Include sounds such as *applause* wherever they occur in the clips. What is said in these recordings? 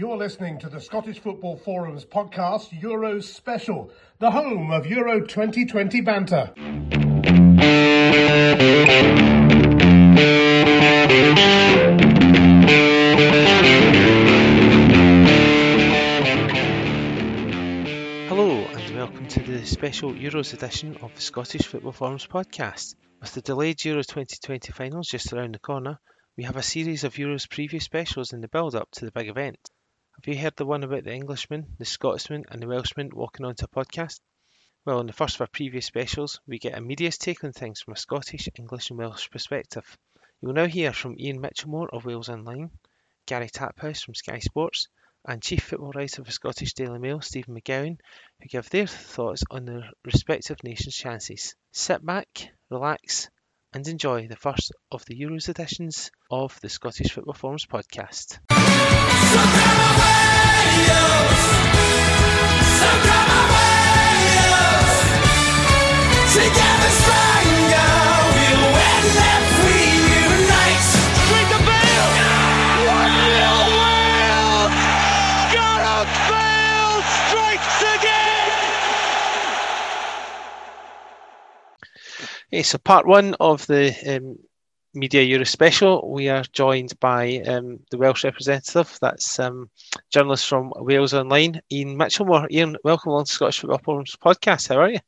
You're listening to the Scottish Football Forums podcast, Euros Special, the home of Euro 2020 banter. Hello, and welcome to the special Euros edition of the Scottish Football Forums podcast. With the delayed Euro 2020 finals just around the corner, we have a series of Euros preview specials in the build up to the big event. Have you heard the one about the Englishman, the Scotsman, and the Welshman walking onto a podcast? Well, in the first of our previous specials, we get a media's take on things from a Scottish, English, and Welsh perspective. You will now hear from Ian Mitchelmore of Wales Online, Gary Taphouse from Sky Sports, and Chief Football Writer for the Scottish Daily Mail, Stephen McGowan, who give their thoughts on their respective nations' chances. Sit back, relax, and enjoy the first of the Euros editions of the Scottish Football Forums podcast. Okay, so part one of the um, Media Euro special, we are joined by um, the Welsh representative. That's um, journalist from Wales Online, Ian Mitchelmore. Ian, welcome along to Scottish Football Forums podcast. How are you?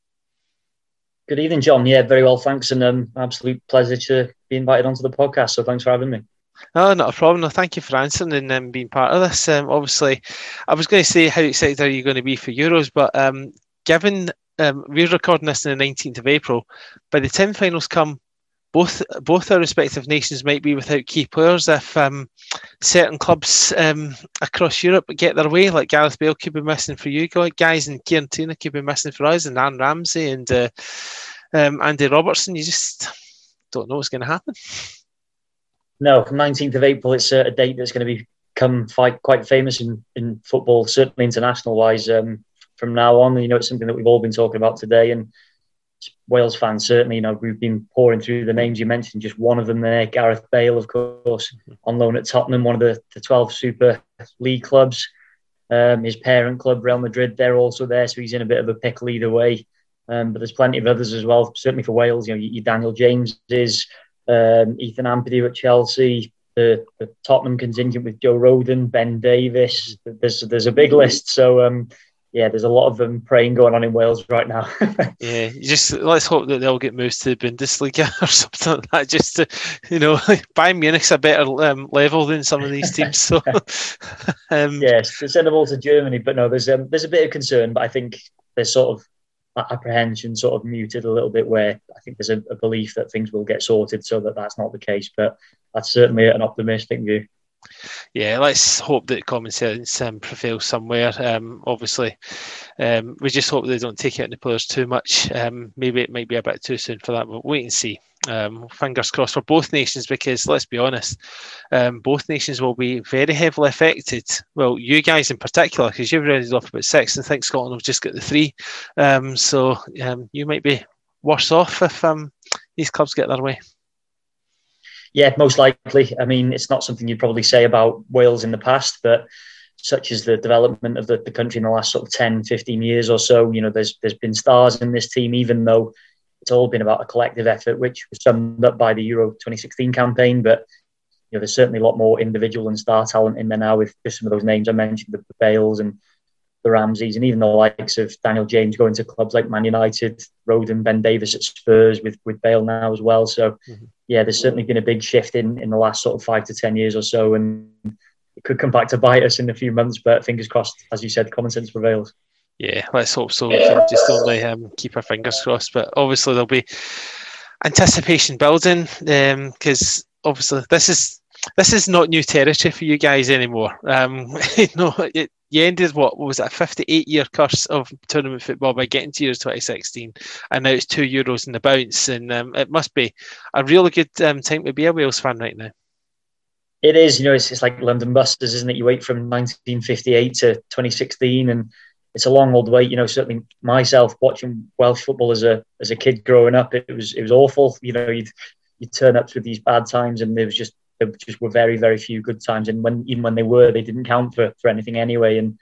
Good evening, John. Yeah, very well, thanks, and um, absolute pleasure to be invited onto the podcast. So thanks for having me. Oh, not a problem. No, thank you for answering and um, being part of this. Um, obviously, I was going to say how excited are you going to be for Euros, but um, given um, we're recording this on the 19th of April, by the time finals come, both both our respective nations might be without key players if um, certain clubs um, across Europe get their way, like Gareth Bale could be missing for you guys, and Kieran Tierney could be missing for us, and Aaron Ramsey and uh, um, Andy Robertson. You just don't know what's going to happen. No, 19th of April, it's a, a date that's going to become quite, quite famous in, in football, certainly international wise. Um, from now on, you know, it's something that we've all been talking about today, and Wales fans certainly, you know, we've been pouring through the names you mentioned. Just one of them there, Gareth Bale, of course, on loan at Tottenham, one of the, the 12 Super League clubs. Um, his parent club, Real Madrid, they're also there, so he's in a bit of a pickle either way. Um, but there's plenty of others as well, certainly for Wales. You know, your Daniel James is um, Ethan Ampadu at Chelsea, the, the, Tottenham contingent with Joe Rodon, Ben Davies. There's there's a big list. So um, yeah, there's a lot of them praying going on in Wales right now. *laughs* yeah, just let's hope that they'll get moved to the Bundesliga *laughs* or something like that. Just to, you know, *laughs* Bayern Munich's a better um, level than some of these teams. So, um, yes, to send them all to Germany. But no, there's um, there's a bit of concern, but I think there's sort of apprehension sort of muted a little bit. Where I think there's a, a belief that things will get sorted, so that that's not the case. But that's certainly an optimistic view yeah, let's hope that common sense um, prevails somewhere. Um, obviously, um, we just hope they don't take it on the players too much. Um, maybe it might be a bit too soon for that, but wait and see. Um, fingers crossed for both nations because let's be honest, um, both nations will be very heavily affected. Well, you guys in particular, because you've already off about six and think Scotland will just get the three. so you might be worse off if these clubs get their way. Yeah, most likely. I mean, it's not something you'd probably say about Wales in the past, but such as the development of the, the country in the last sort of 10, 15 years or so, you know, there's there's been stars in this team, even though it's all been about a collective effort, which was summed up by the Euro 2016 campaign. But you know, there's certainly a lot more individual and star talent in there now with just some of those names I mentioned, the Bales and the Ramseys, and even the likes of Daniel James going to clubs like Man United, Rodon, Ben Davies at Spurs with with Bale now as well. So mm-hmm. yeah, there's certainly been a big shift in in the last sort of five to ten years or so, and it could come back to bite us in a few months. But fingers crossed, as you said, common sense prevails. Yeah, let's hope so. just only um, keep our fingers crossed. But obviously there'll be anticipation building because um, obviously this is this is not new territory for you guys anymore. Um, *laughs* you know, it, you ended what, what was a 58 year curse of tournament football by getting to Euros 2016, and now it's two Euros in the bounce, and um, it must be a really good um, time to be a Wales fan right now. It is, you know, it's, it's like London Busters, isn't it? You wait from 1958 to 2016, and it's a long old wait. You know, certainly myself watching Welsh football as a as a kid growing up, it was it was awful. You know, you'd you turn up through these bad times, and there was just there just were very, very few good times. And when even when they were, they didn't count for, for anything anyway. And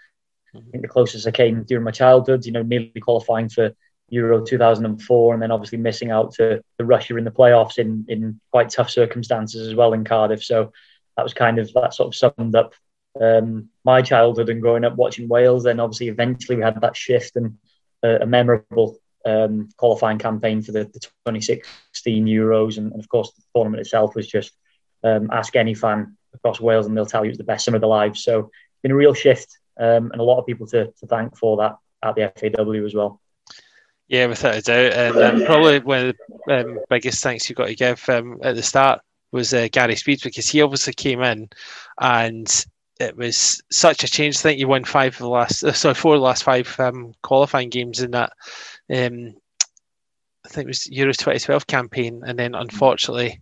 I think the closest I came during my childhood, you know, nearly qualifying for Euro 2004, and then obviously missing out to, the Russia in the playoffs in in quite tough circumstances as well in Cardiff. So that was kind of that sort of summed up um, my childhood and growing up watching Wales. Then obviously eventually we had that shift and uh, a memorable um, qualifying campaign for the, the 2016 Euros, and, and, of course the tournament itself was just um, ask any fan across Wales and they'll tell you it's the best summer of their lives. So it's been a real shift um, and a lot of people to, to thank for that at the FAW as well. Yeah, without a doubt, and um, probably one of the um, biggest thanks you've got to give um, at the start was uh, Gary Speed because he obviously came in and it was such a change. I think you won five of the last, uh, sorry, four of the last five um, qualifying games in that. I think it was Euro 2012 campaign, and then unfortunately,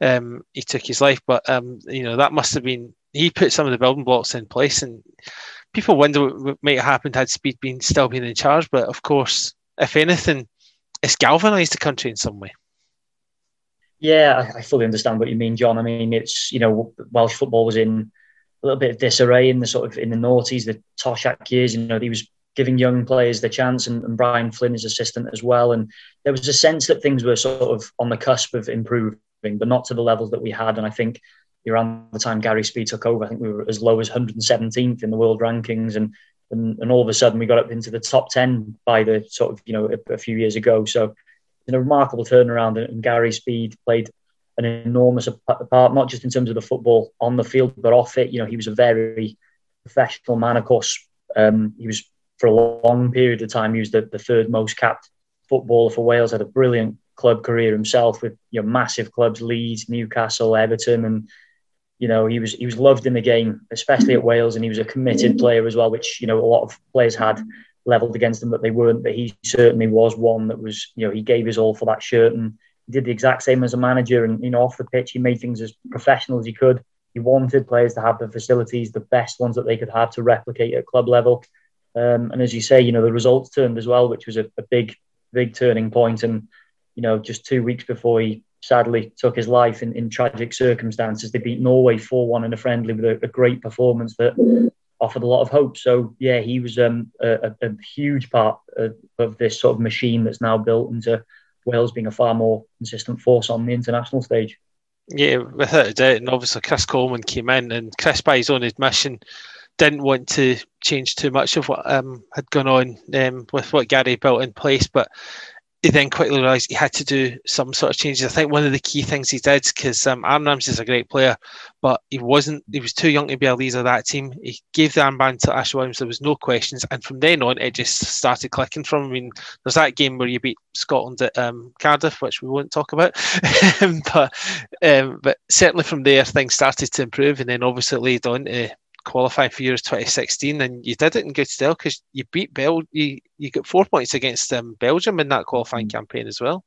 um, he took his life. But um, you know that must have been he put some of the building blocks in place, and people wonder what might have happened had Speed been still been in charge. But of course, if anything, it's galvanised the country in some way. Yeah, I fully understand what you mean, John. I mean, it's you know Welsh football was in a little bit of disarray in the sort of in the noughties, the Toshack years. You know, he was giving young players the chance, and, and Brian Flynn, his assistant, as well. And there was a sense that things were sort of on the cusp of improving, but not to the levels that we had. And I think around the time Gary Speed took over, I think we were as low as 117th in the world rankings, and and, and all of a sudden we got up into the top 10 by the sort of you know a, a few years ago. So in a remarkable turnaround, and Gary Speed played an enormous part, not just in terms of the football on the field, but off it. You know, he was a very professional man. Of course, um, he was for a long period of time. He was the, the third most capped footballer for Wales. Had a brilliant club career himself with you know massive clubs, Leeds, Newcastle, Everton, and you know he was he was loved in the game, especially at Wales, and he was a committed player as well, which you know a lot of players had leveled against him that they weren't. But he certainly was one that was you know he gave his all for that shirt and did the exact same as a manager. And you know, off the pitch, he made things as professional as he could. He wanted players to have the facilities, the best ones that they could have to replicate at club level. Um, and as you say, you know, the results turned as well, which was a, a big, big turning point. And you know, just two weeks before he sadly took his life in, in tragic circumstances, they beat Norway 4 1 in a friendly with a, a, great performance that offered a lot of hope. So, yeah, he was um, a, a, huge part of, of, this sort of machine that's now built into Wales being a far more consistent force on the international stage. Yeah, without a doubt. And obviously, Chris Coleman came in, and Chris, by his own admission, didn't want to change too much of what um, had gone on um, with what Gary built in place. But he then quickly realised he had to do some sort of changes. I think one of the key things he did, because um, Aaron Ramsey is a great player, but he wasn't, he was too young to be a leader of that team. He gave the armband to Ash Williams, there was no questions. And from then on, it just started clicking from him. I mean, there's that game where you beat Scotland at um, Cardiff, which we won't talk about. *laughs* but, um, but certainly from there, things started to improve. And then obviously it laid on to qualifying for Euros 2016, and you did it in good style because you beat Bel. You you got four points against um, Belgium in that qualifying mm. campaign as well.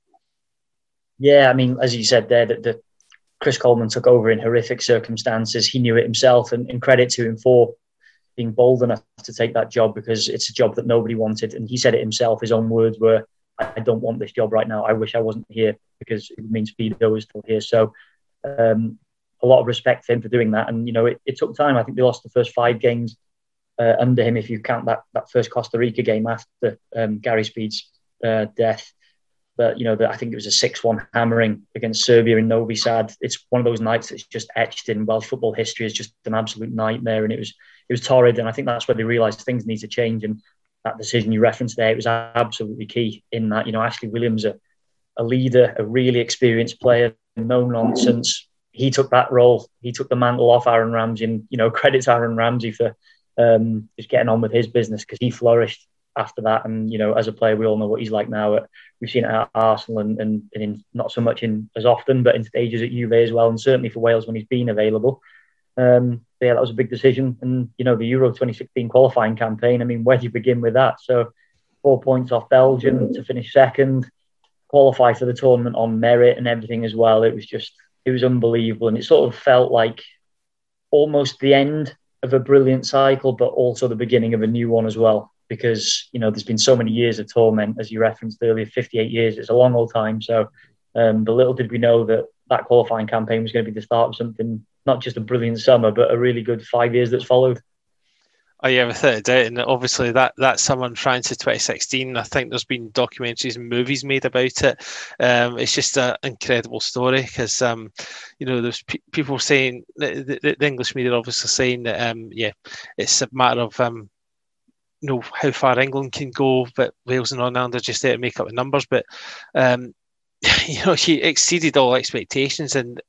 Yeah, I mean, as you said there, that the Chris Coleman took over in horrific circumstances. He knew it himself, and, and credit to him for being bold enough to take that job because it's a job that nobody wanted. And he said it himself. His own words were, "I don't want this job right now. I wish I wasn't here because it means Speedo is still here." So um, a lot of respect for him for doing that. And you know, it, it took time. I think they lost the first five games uh, under him, if you count that that first Costa Rica game after um, Gary Speed's uh, death. But you know, the, I think it was a six-one hammering against Serbia in Novi Sad. It's one of those nights that's just etched in Welsh football history as just an absolute nightmare, and it was it was torrid. And I think that's where they realised things need to change. And that decision you referenced there, it was absolutely key in that. You know, Ashley Williams, a, a leader, a really experienced player, no nonsense, he took that role. He took the mantle off Aaron Ramsey, and you know *laughs* credits Aaron Ramsey for um, just getting on with his business because he flourished after that. And you know, as a player, we all know what he's like now. At, we've seen it at Arsenal and, and, and in, not so much in as often, but in stages at Juve as well, and certainly for Wales when he's been available. Um, yeah, that was a big decision. And you know, the Euro 2016 qualifying campaign. I mean, where do you begin with that? So, four points off Belgium to finish second, qualify for the tournament on merit and everything as well. It was just it was unbelievable, and it sort of felt like almost the end of a brilliant cycle, but also the beginning of a new one as well. Because you know, there's been so many years of torment, as you referenced earlier, 58 years. It's a long old time. So, um, but little did we know that that qualifying campaign was going to be the start of something not just a brilliant summer, but a really good five years that's followed. Oh yeah, without a doubt, and obviously that that summer in France of 2016, I think there's been documentaries and movies made about it. Um, it's just an incredible story because um, you know there's pe- people saying the, the, the, English media obviously saying that um, yeah, it's a matter of um, you know how far England can go, but Wales and Ireland are just there to make up the numbers. But um, *laughs* you know, he exceeded all expectations and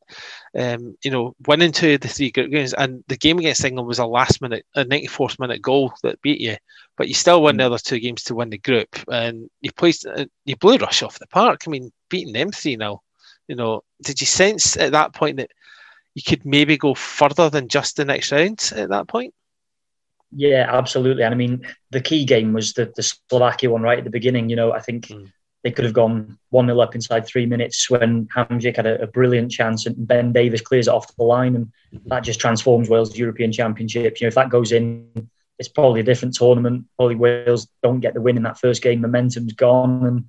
um, you know, winning two of the three group games, and the game against England was a last minute, a 94th minute goal that beat you, but you still won mm. the other two games to win the group, and you placed, uh, you blew Rush off the park. I mean, beating them three now, you know, did you sense at that point that you could maybe go further than just the next round at that point? Yeah, absolutely. And I mean, the key game was the, the Slovakia one right at the beginning. You know, I think. Mm they could have gone 1 0 up inside three minutes when Hamsik had a, a, brilliant chance and Ben Davies clears it off the line. And that just transforms Wales' European Championship. You know, if that goes in, it's probably a different tournament. Probably Wales don't get the win in that first game. Momentum's gone and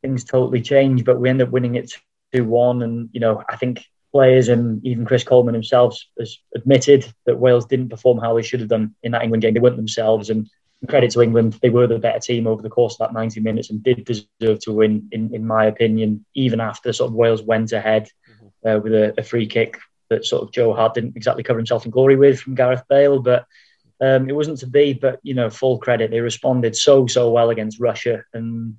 things totally change. But we end up winning it 2 1. And, you know, I think players and even Chris Coleman himself has admitted that Wales didn't perform how they should have done in that England game. They weren't themselves. And credit to England, they were the better team over the course of that 90 minutes and did deserve to win, in, in my opinion, even after sort of Wales went ahead mm-hmm. uh, with a, a, free kick that sort of Joe Hart didn't exactly cover himself in glory with from Gareth Bale. But um, it wasn't to be. But, you know, full credit. They responded so, so well against Russia. And,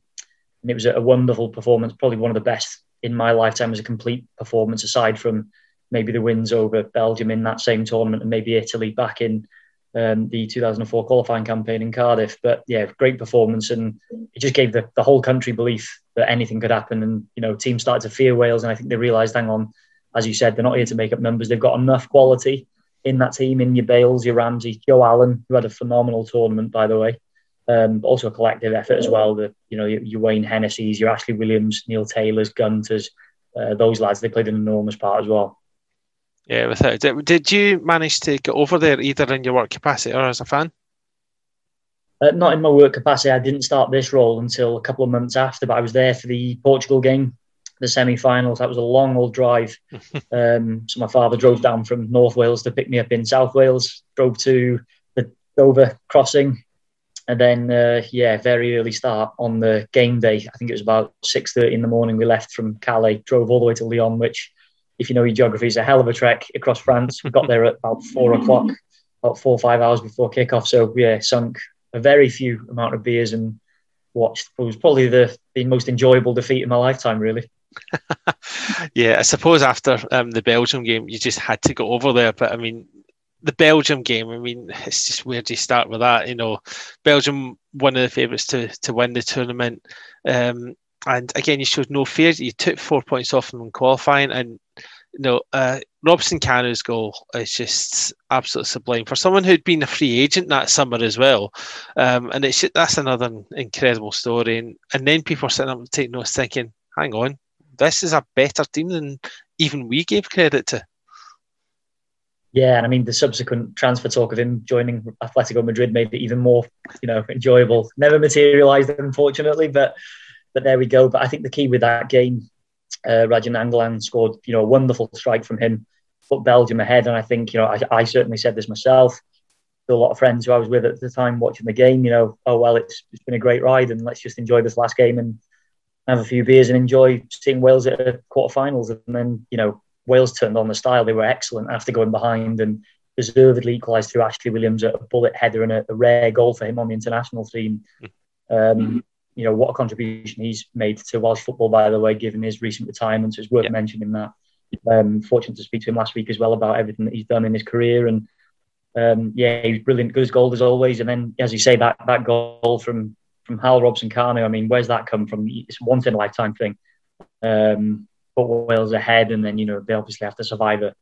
and it was a wonderful performance, probably one of the best in my lifetime as a complete performance, aside from maybe the wins over Belgium in that same tournament and maybe Italy back in um, the 2004 qualifying campaign in Cardiff. But yeah, great performance, and it just gave the, the whole country belief that anything could happen. And you know, teams started to fear Wales, and I think they realised, hang on, as you said, they're not here to make up numbers. They've got enough quality in that team, in your Bales, your Ramsey, Joe Allen, who had a phenomenal tournament, by the way. Um, but also a collective effort as well. The you know your, your Wayne Hennessy's, your Ashley Williams, Neil Taylor's, Gunters, uh, those lads. They played an enormous part as well. Yeah, without it. Did you manage to get over there either in your work capacity or as a fan? Uh, not in my work capacity. I didn't start this role until a couple of months after, but I was there for the Portugal game, the semi-finals. That was a long old drive. *laughs* um, so my father drove down from North Wales to pick me up in South Wales. Drove to the Dover crossing, and then uh, yeah, very early start on the game day. I think it was about six thirty in the morning. We left from Calais, drove all the way to Lyon, which if you know your geography, it's a hell of a trek across France. We got there at about four o'clock, about four or five hours before kickoff. So yeah, sunk a very few amount of beers and watched. It was probably the, the most enjoyable defeat in my lifetime, really. *laughs* yeah, I suppose after um, the Belgium game, you just had to go over there. But I mean, the Belgium game, I mean, it's just where do you start with that? You know, Belgium, one of the favourites to to win the tournament. Um, and again, you showed no fear. You took four points off them in qualifying, and know, uh, Robson Kanu's goal is just absolutely sublime for someone who'd been a free agent that summer as well. Um, and it's that's another incredible story. And and then people are sitting up and taking notes, thinking, "Hang on, this is a better team than even we gave credit to." Yeah, and I mean the subsequent transfer talk of him joining Atletico Madrid made it even more, you know, enjoyable. Never materialised, unfortunately, but but there we go. But I think the key with that game, uh, Nainggolan scored, you know, a wonderful strike from him, put Belgium ahead. And I think, you know, I, I certainly said this myself to a lot of friends who I was with at the time watching the game, you know, oh, well, it's, it's been a great ride and let's just enjoy this last game and have a few beers and enjoy seeing Wales at a quarterfinals. And then, you know, Wales turned on the style. They were excellent after going behind and deservedly equalised through Ashley Williams, a bullet header and a, a rare goal for him on the international team. Um, you know what a contribution he's made to Welsh football. By the way, given his recent retirement, so it's worth yeah. mentioning that. Um, fortunate to speak to him last week as well about everything that he's done in his career, and um, yeah, he was brilliant, good as gold as always. And then, as you say, that that goal from from Hal Robson Kanu. I mean, where's that come from? It's a once in a lifetime thing. Um, put Wales ahead, and then you know they obviously have to survive a,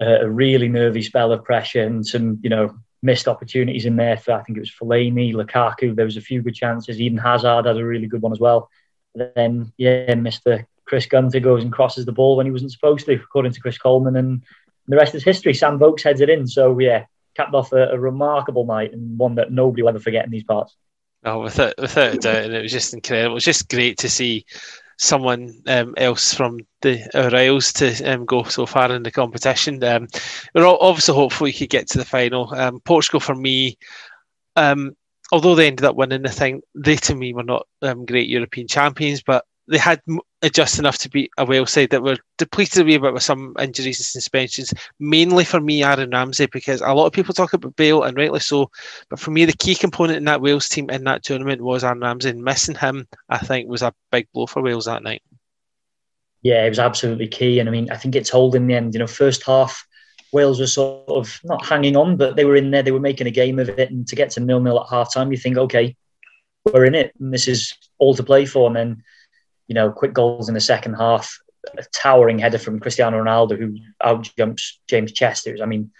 a really nervy spell of pressure and some you know missed opportunities in there for I think it was Fellaini, Lukaku. There was a few good chances. Even Hazard had a really good one as well. then yeah, Mr. Chris Gunter goes and crosses the ball when he wasn't supposed to, according to Chris Coleman, and the rest is history. Sam Vokes heads it in. So yeah, capped off a, a remarkable night and one that nobody will ever forget in these parts. Oh, without without a doubt, and it was just incredible. It was just great to see someone um, else from the our Isles to um, go so far in the competition. Um, we're obviously hopeful we could get to the final. Um, Portugal for me, um, although they ended up winning the thing, they to me were not um, great European champions, but they had just enough to beat a Wales side that were depleted a wee bit with some injuries and suspensions. Mainly for me, Aaron Ramsey, because a lot of people talk about Bale, and rightly so. But for me, the key component in that Wales team in that tournament was Aaron Ramsey. And missing him, I think, was a big blow for Wales that night. Yeah, it was absolutely key. And I mean, I think it told in the end, you know, first half, Wales were sort of not hanging on, but they were in there, they were making a game of it. And to get to nil nil at half time, you think, okay, we're in it, and this is all to play for. And then you know, quick goals in the second half, a towering header from Cristiano Ronaldo who outjumps James Chester. I mean,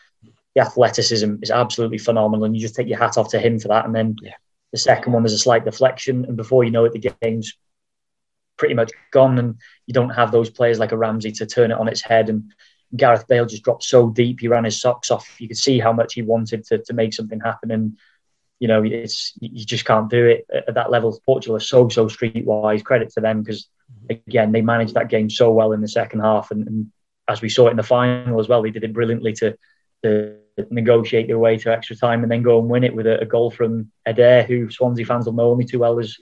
the athleticism is absolutely phenomenal, and you just take your hat off to him for that. And then yeah. the second one, there's a slight deflection, and before you know it, the game's pretty much gone, and you don't have those players like a Ramsey to turn it on its head. And Gareth Bale just dropped so deep, he ran his socks off. You could see how much he wanted to, to make something happen, and you know, it's you just can't do it at that level. Portugal are so so streetwise. Credit to them because again they managed that game so well in the second half, and, and, as we saw it in the final as well, they did it brilliantly to, to negotiate their way to extra time and then go and win it with a, a goal from Eder, who Swansea fans will know only too well as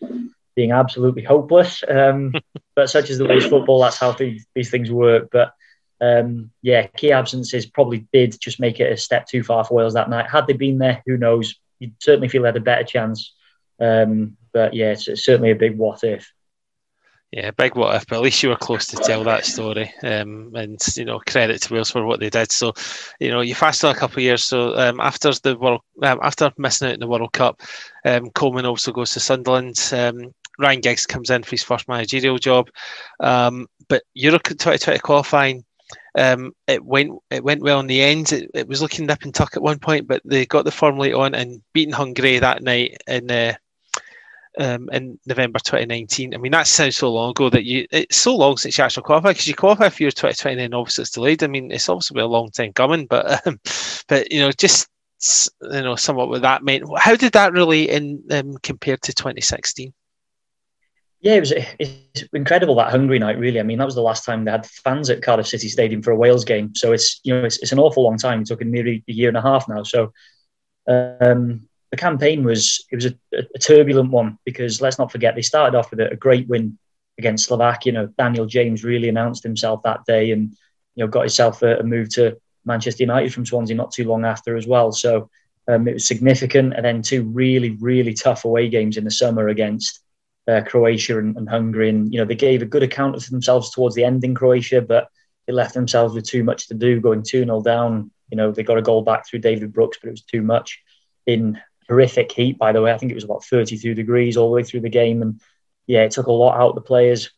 being absolutely hopeless. Um, *laughs* but such as the way football, that's how these, these things work. But um, yeah, key absences probably did just make it a step too far for Wales that night. Had they been there, who knows? You'd certainly feel they had a better chance. Um, but yeah, it's, it's, certainly a big what if. Yeah, big what if, but at least you were close to tell that story. Um, and you know, credit to Wales for what they did. So, you know, you fast a couple of years. So um, after the world, um, after missing out in the World Cup, um, Coleman also goes to Sunderland. Um, Ryan Giggs comes in for his first managerial job. But Euro 2020 qualifying, um, it went it went well in the end. It, it, was looking nip and tuck at one point, but they got the form late on and beaten Hungary that night in uh, um, in November 2019. I mean, that sounds so long ago that you it's so long since you actually qualified because you qualify for your 2020 and obviously it's delayed. I mean, it's obviously been a long time coming, but um, *laughs* but you know, just you know, somewhat what that meant. How did that really in um, compared to 2016? Yeah, it was it's incredible that Hungary night. Really, I mean, that was the last time they had fans at Cardiff City Stadium for a Wales game. So it's you know it's, it's an awful long time. It took nearly a year and a half now. So um, the campaign was it was a, a, turbulent one because let's not forget they started off with a, a great win against Slovakia. You know, Daniel James really announced himself that day and you know got himself a, a move to Manchester United from Swansea not too long after as well. So um, it was significant. And then two really really tough away games in the summer against uh, Croatia and, and, Hungary. And, you know, they gave a good account of themselves towards the end in Croatia, but they left themselves with too much to do, going 2 0 down. You know, they got a goal back through David Brooks, but it was too much in horrific heat, by the way. I think it was about 32 degrees all the way through the game. And yeah, it took a lot out of the players.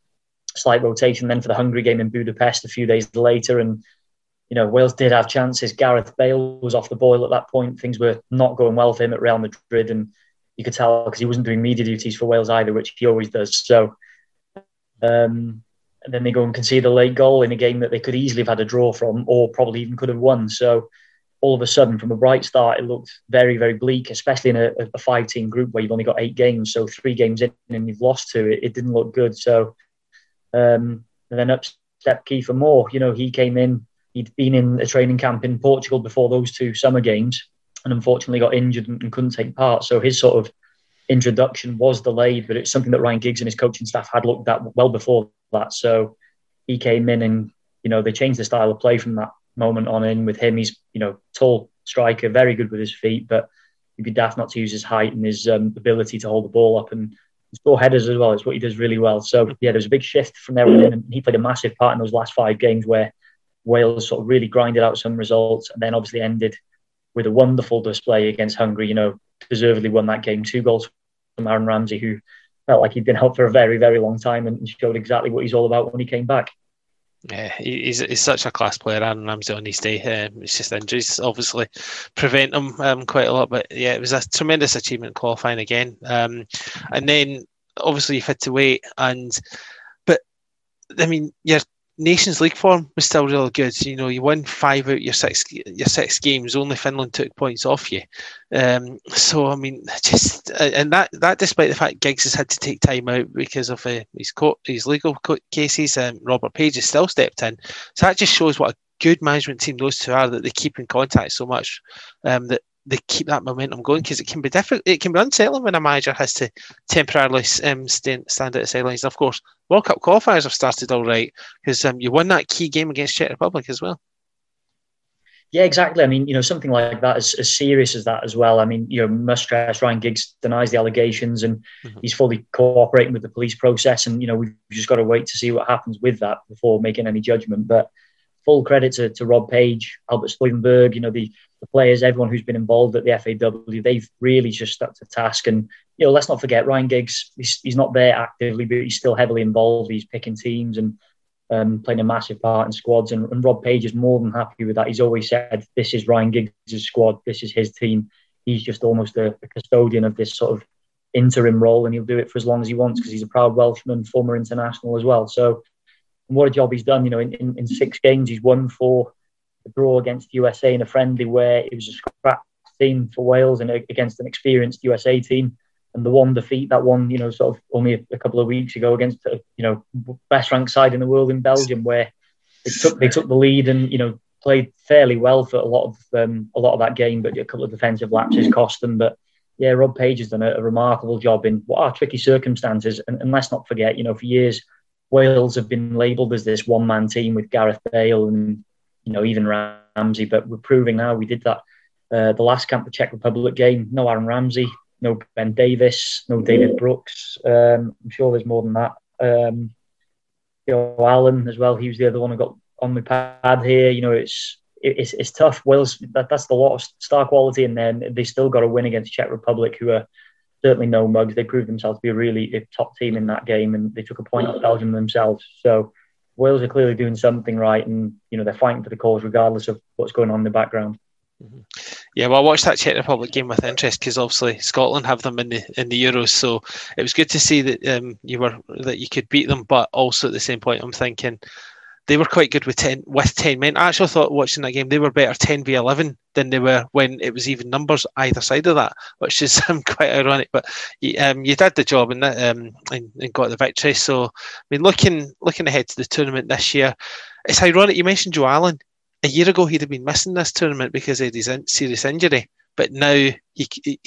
Slight rotation then for the Hungary game in Budapest a few days later. And, you know, Wales did have chances. Gareth Bale was off the boil at that point. Things were not going well for him at Real Madrid. And you could tell because he wasn't doing media duties for Wales either, which he always does. So, um, and then they go and concede a late goal in a game that they could easily have had a draw from, or probably even could have won. So, all of a sudden, from a bright start, it looked very, very bleak, especially in a, a five-team group where you've only got eight games. So, three games in and you've lost two. It, it didn't look good. So, um, and then up step Kiefer Moore. You know, he came in. He'd been in a training camp in Portugal before those two summer games and unfortunately got injured and, couldn't take part. So his sort of introduction was delayed, but it's something that Ryan Giggs and his coaching staff had looked at well before that. So he came in and, you know, they changed the style of play from that moment on in with him. He's, you know, tall striker, very good with his feet, but he'd be daft not to use his height and his um, ability to hold the ball up and score headers as well. It's what he does really well. So, yeah, there was a big shift from there. And he played a massive part in those last five games where Wales sort of really grinded out some results and then obviously ended with a wonderful display against Hungary. You know, deservedly won that game. Two goals from Aaron Ramsey, who felt like he'd been out for a very, very long time and showed exactly what he's all about when he came back. Yeah, he's, he's such a class player, Aaron Ramsey, on his day. Um, it's just injuries obviously prevent him um, quite a lot. But yeah, it was a tremendous achievement qualifying again. Um, and then obviously you've had to wait. And but I mean, you're Nations League form was still really good. You know, you won five out your six your six games. Only Finland took points off you. Um, so I mean, *laughs* just uh, and that that despite the fact Giggs has had to take time out because of uh, his court his legal cases, um, Robert Page has still stepped in. So that just shows what a good management team those two are that they keep in contact so much um, that they keep that momentum going because it can be different. It can be unsettling when a manager has to temporarily um, stand, stand at the sidelines. Of course, World Cup qualifiers have started all right because um, you won that key game against Czech Republic as well. Yeah, exactly. I mean, you know, something like that, as, as serious as that as well. I mean, you know, must stress Ryan Giggs denies the allegations and mm-hmm. he's fully cooperating with the police process. And, you know, we've just got to wait to see what happens with that before making any judgment. But full credit to, to Rob Page, Albert Stuivenberg, you know, the, the players, everyone who's been involved at the FAW, they've really just stuck to task. And, you know, let's not forget Ryan Giggs, he's, he's not there actively, but he's still heavily involved. He's picking teams and um, playing a massive part in squads. And, and, Rob Page is more than happy with that. He's always said, this is Ryan Giggs' squad, this is his team. He's just almost a, a custodian of this sort of interim role, and he'll do it for as long as he wants because he's a proud Welshman, former international as well. So, what a job he's done. You know, in, in, in six games, he's won four, a draw against USA in a friendly where it was a scrap team for Wales and against an experienced USA team and the one defeat, that one, you know, sort of only a, a couple of weeks ago against, a, you know, best ranked side in the world in Belgium, where they took they took the lead and you know played fairly well for a lot of um, a lot of that game, but a couple of defensive lapses cost them. But yeah, Rob Page has done a, a remarkable job in what are tricky circumstances, and, and, let's not forget, you know, for years Wales have been labelled as this one man team with Gareth Bale and you know even Ramsey, but we're proving now we did that. Uh, the last camp, the Czech Republic game, no Aaron Ramsey, no Ben Davies, no David Brooks. Um, I'm sure there's more than that. Um, Joe Allen as well. He was the other one who got on the pad here. You know, it's it's, it's tough. Wales that, that's the lot of star quality, and then they still got to win against Czech Republic, who are certainly no mugs. They proved themselves to be a really top team in that game, and they took a point off Belgium themselves. So Wales are clearly doing something right, and you know they're fighting for the cause regardless of what's going on in the background. Mm-hmm. Yeah, well, I watched that Czech Republic game with interest because obviously Scotland have them in the in the Euros, so it was good to see that um, you were that you could beat them. But also at the same point, I'm thinking they were quite good with ten with ten men. I actually thought watching that game they were better ten v eleven than they were when it was even numbers either side of that, which is *laughs* um, quite ironic. But you, um, you did the job and, um, and, and got the victory. So I mean, looking looking ahead to the tournament this year, it's ironic you mentioned Joe Allen a year ago he'd have been missing this tournament because of his serious injury. But now he, he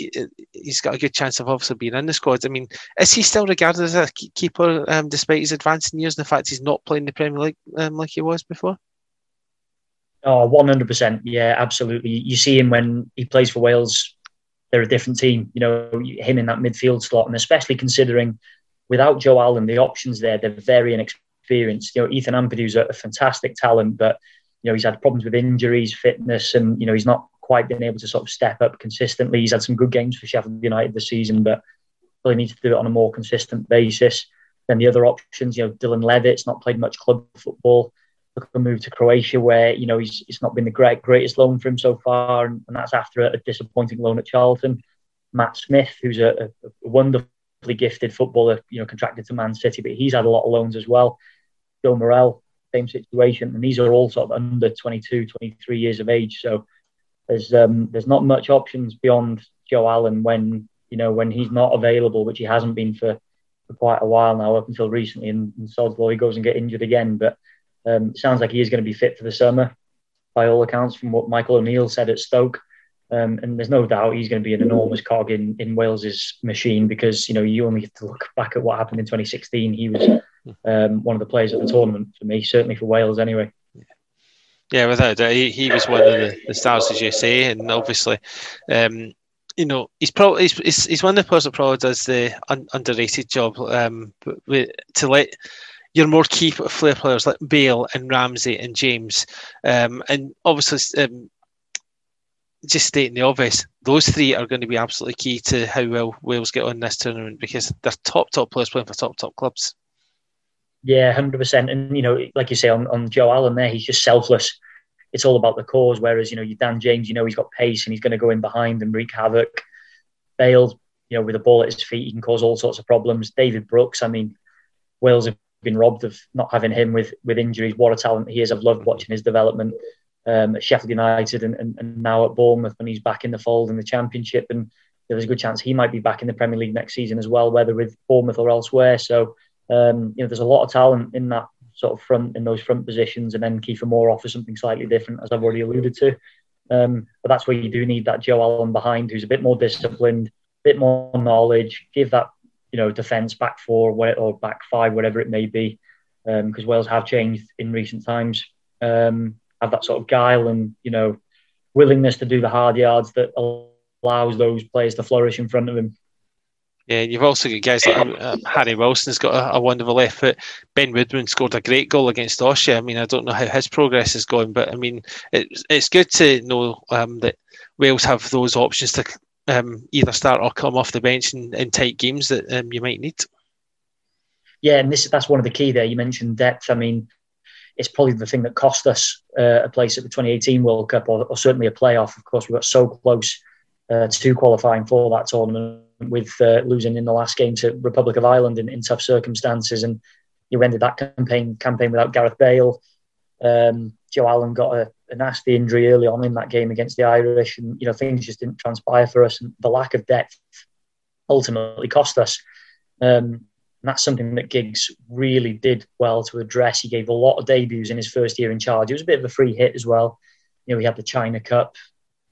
has got a good chance of obviously being in the squad. I mean, is he still regarded as a keeper um, despite his advancing years and the fact he's not playing the Premier League um, like he was before? Oh, 100%. Yeah, absolutely. You see him when he plays for Wales, they're a different team. You know, him in that midfield slot, and especially considering without Joe Allen, the options there, they're very inexperienced. You know, Ethan Ampadu's a fantastic talent, but you know, he's had problems with injuries, fitness, and you know, he's not quite been able to sort of step up consistently. He's had some good games for Sheffield United this season, but really needs to do it on a more consistent basis. Then the other options, you know, Dylan Levitt's not played much club football. Took a move to Croatia, where you know he's it's not been the great greatest loan for him so far, and, and that's after a, a, disappointing loan at Charlton. Matt Smith, who's a, a wonderfully gifted footballer, you know, contracted to Man City, but he's had a lot of loans as well. Joe Morrell, same situation. And these are all sort of under 22, 23 years of age. So there's um, there's not much options beyond Joe Allen when you know when he's not available, which he hasn't been for, for quite a while now, up until recently. And, and Sod's he goes and get injured again, but um, it sounds like he is going to be fit for the summer, by all accounts, from what Michael O'Neill said at Stoke. Um, and there's no doubt he's going to be an enormous cog in, in Wales's machine because you know you only have to look back at what happened in 2016. He was um, one of the players at the tournament for me, certainly for Wales anyway. Yeah, without a doubt, he, he was one of the, the stars, as you say, and obviously, um, you know, he's probably he's, he's, one of the players that probably does the un, underrated job um, to let your more key flair players like Bale and Ramsey and James, um, and obviously, um, just stating the obvious, those three are going to be absolutely key to how well Wales get on this tournament because they're top top players playing for top top clubs. Yeah, hundred percent. And you know, like you say on, on Joe Allen, there he's just selfless. It's all about the cause. Whereas you know, Dan James, you know, he's got pace and he's going to go in behind and wreak havoc. Bale, you know, with a ball at his feet, he can cause all sorts of problems. David Brooks, I mean, Wales have been robbed of not having him with with injuries. What a talent he is! I've loved watching his development um, at Sheffield United and, and, and, now at Bournemouth when he's back in the fold in the Championship. And there's a good chance he might be back in the Premier League next season as well, whether with Bournemouth or elsewhere. So um, you know, there's a lot of talent in that sort of front in those front positions, and then Kiefer Moore offers something slightly different, as I've already alluded to. Um, but that's where you do need that Joe Allen behind, who's a bit more disciplined, a bit more knowledge, give that you know defence back four or back five, whatever it may be, because um, Wales have changed in recent times. Um, have that sort of guile and you know willingness to do the hard yards that allows those players to flourish in front of him. Yeah, you've also got guys like uh, Harry Wilson's got a, a, wonderful effort. Ben Woodburn scored a great goal against Austria. I mean, I don't know how his progress is going, but I mean, it's it's good to know um, that Wales have those options to um, either start or come off the bench in, in tight games that um, you might need. Yeah, and this that's one of the key there. You mentioned depth. I mean, it's probably the thing that cost us uh, a place at the 2018 World Cup, or, or, certainly a playoff. Of course, we got so close uh, to qualifying for that tournament with uh, losing in the last game to Republic of Ireland in, in, tough circumstances, and you ended that campaign campaign without Gareth Bale. Um, Joe Allen got a, a, nasty injury early on in that game against the Irish, and you know things just didn't transpire for us, and the lack of depth ultimately cost us. Um, and that's something that Giggs really did well to address. He gave a lot of debuts in his first year in charge. It was a bit of a free hit as well. You know, we had the China Cup,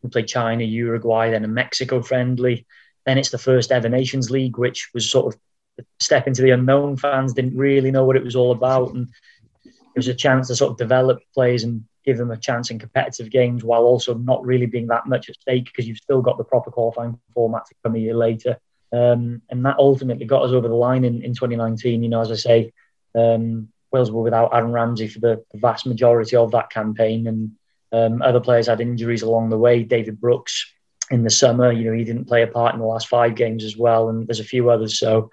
we played China, Uruguay, then a Mexico friendly. Then it's the first ever Nations League, which was sort of step into the unknown. Fans didn't really know what it was all about. And it was a chance to sort of develop players and give them a chance in competitive games while also not really being that much at stake because you've still got the proper qualifying format to come a year later. Um, and that ultimately got us over the line in, in 2019. You know, as I say, um, Wales were without Aaron Ramsey for the, the vast majority of that campaign, and um, other players had injuries along the way. David Brooks in the summer, you know, he didn't play a part in the last five games as well, and there's a few others. So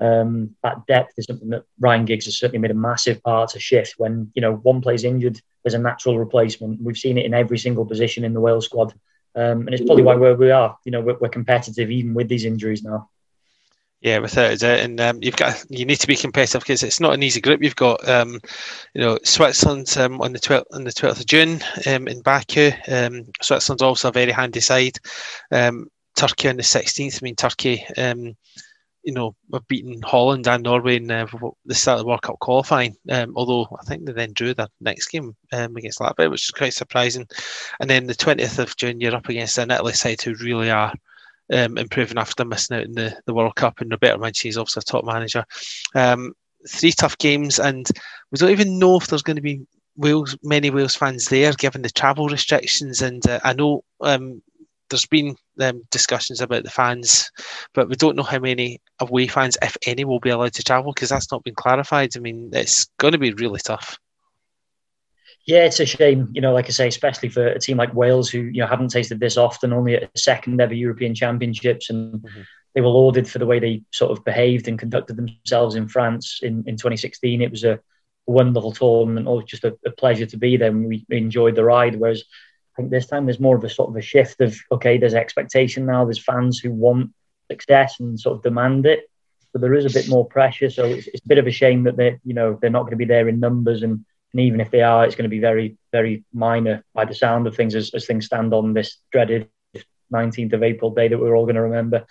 um, that depth is something that Ryan Giggs has certainly made a massive part to shift. When you know one player's injured, there's a natural replacement. We've seen it in every single position in the Wales squad, um, and it's probably why where we are. You know, we're, we're competitive even with these injuries now. Yeah, without a doubt, and um, you've got you need to be competitive because it's not an easy group. You've got um, you know Switzerland um, on the twelfth on the twelfth of June um, in Baku. Um, Switzerland's also a very handy side. Um, Turkey on the sixteenth. I mean, Turkey, you know, have beaten Holland and Norway in uh, the start of the World Cup qualifying. although I think they then drew their next game against Latvia, which is quite surprising. And then the twentieth of June, you're up against an Italy side who really are um, improving after missing out in the, the World Cup. And Roberto Mancini is obviously a top manager. Um, three tough games, and we don't even know if there's going to be Wales, many Wales fans there, given the travel restrictions. And uh, I know um, there's been um, discussions about the fans, but we don't know how many away fans, if any, will be allowed to travel because that's not been clarified. I mean, it's going to be really tough. Yeah, it's a shame, you know, like I say, especially for a team like Wales who, you know, haven't tasted this often, only at second ever European Championships. And mm-hmm. they were lauded for the way they sort of behaved and conducted themselves in France in, in 2016. It was a wonderful tournament, or just a, a pleasure to be there. And we enjoyed the ride. Whereas I think this time there's more of a sort of a shift of, okay, there's expectation now. There's fans who want success and sort of demand it. So there is a bit more pressure. So it's, it's a bit of a shame that they, you know, they're not going to be there in numbers and and even if they are, it's going to be very, very minor by the sound of things as, as things stand on this dreaded 19th of April day that we're all going to remember.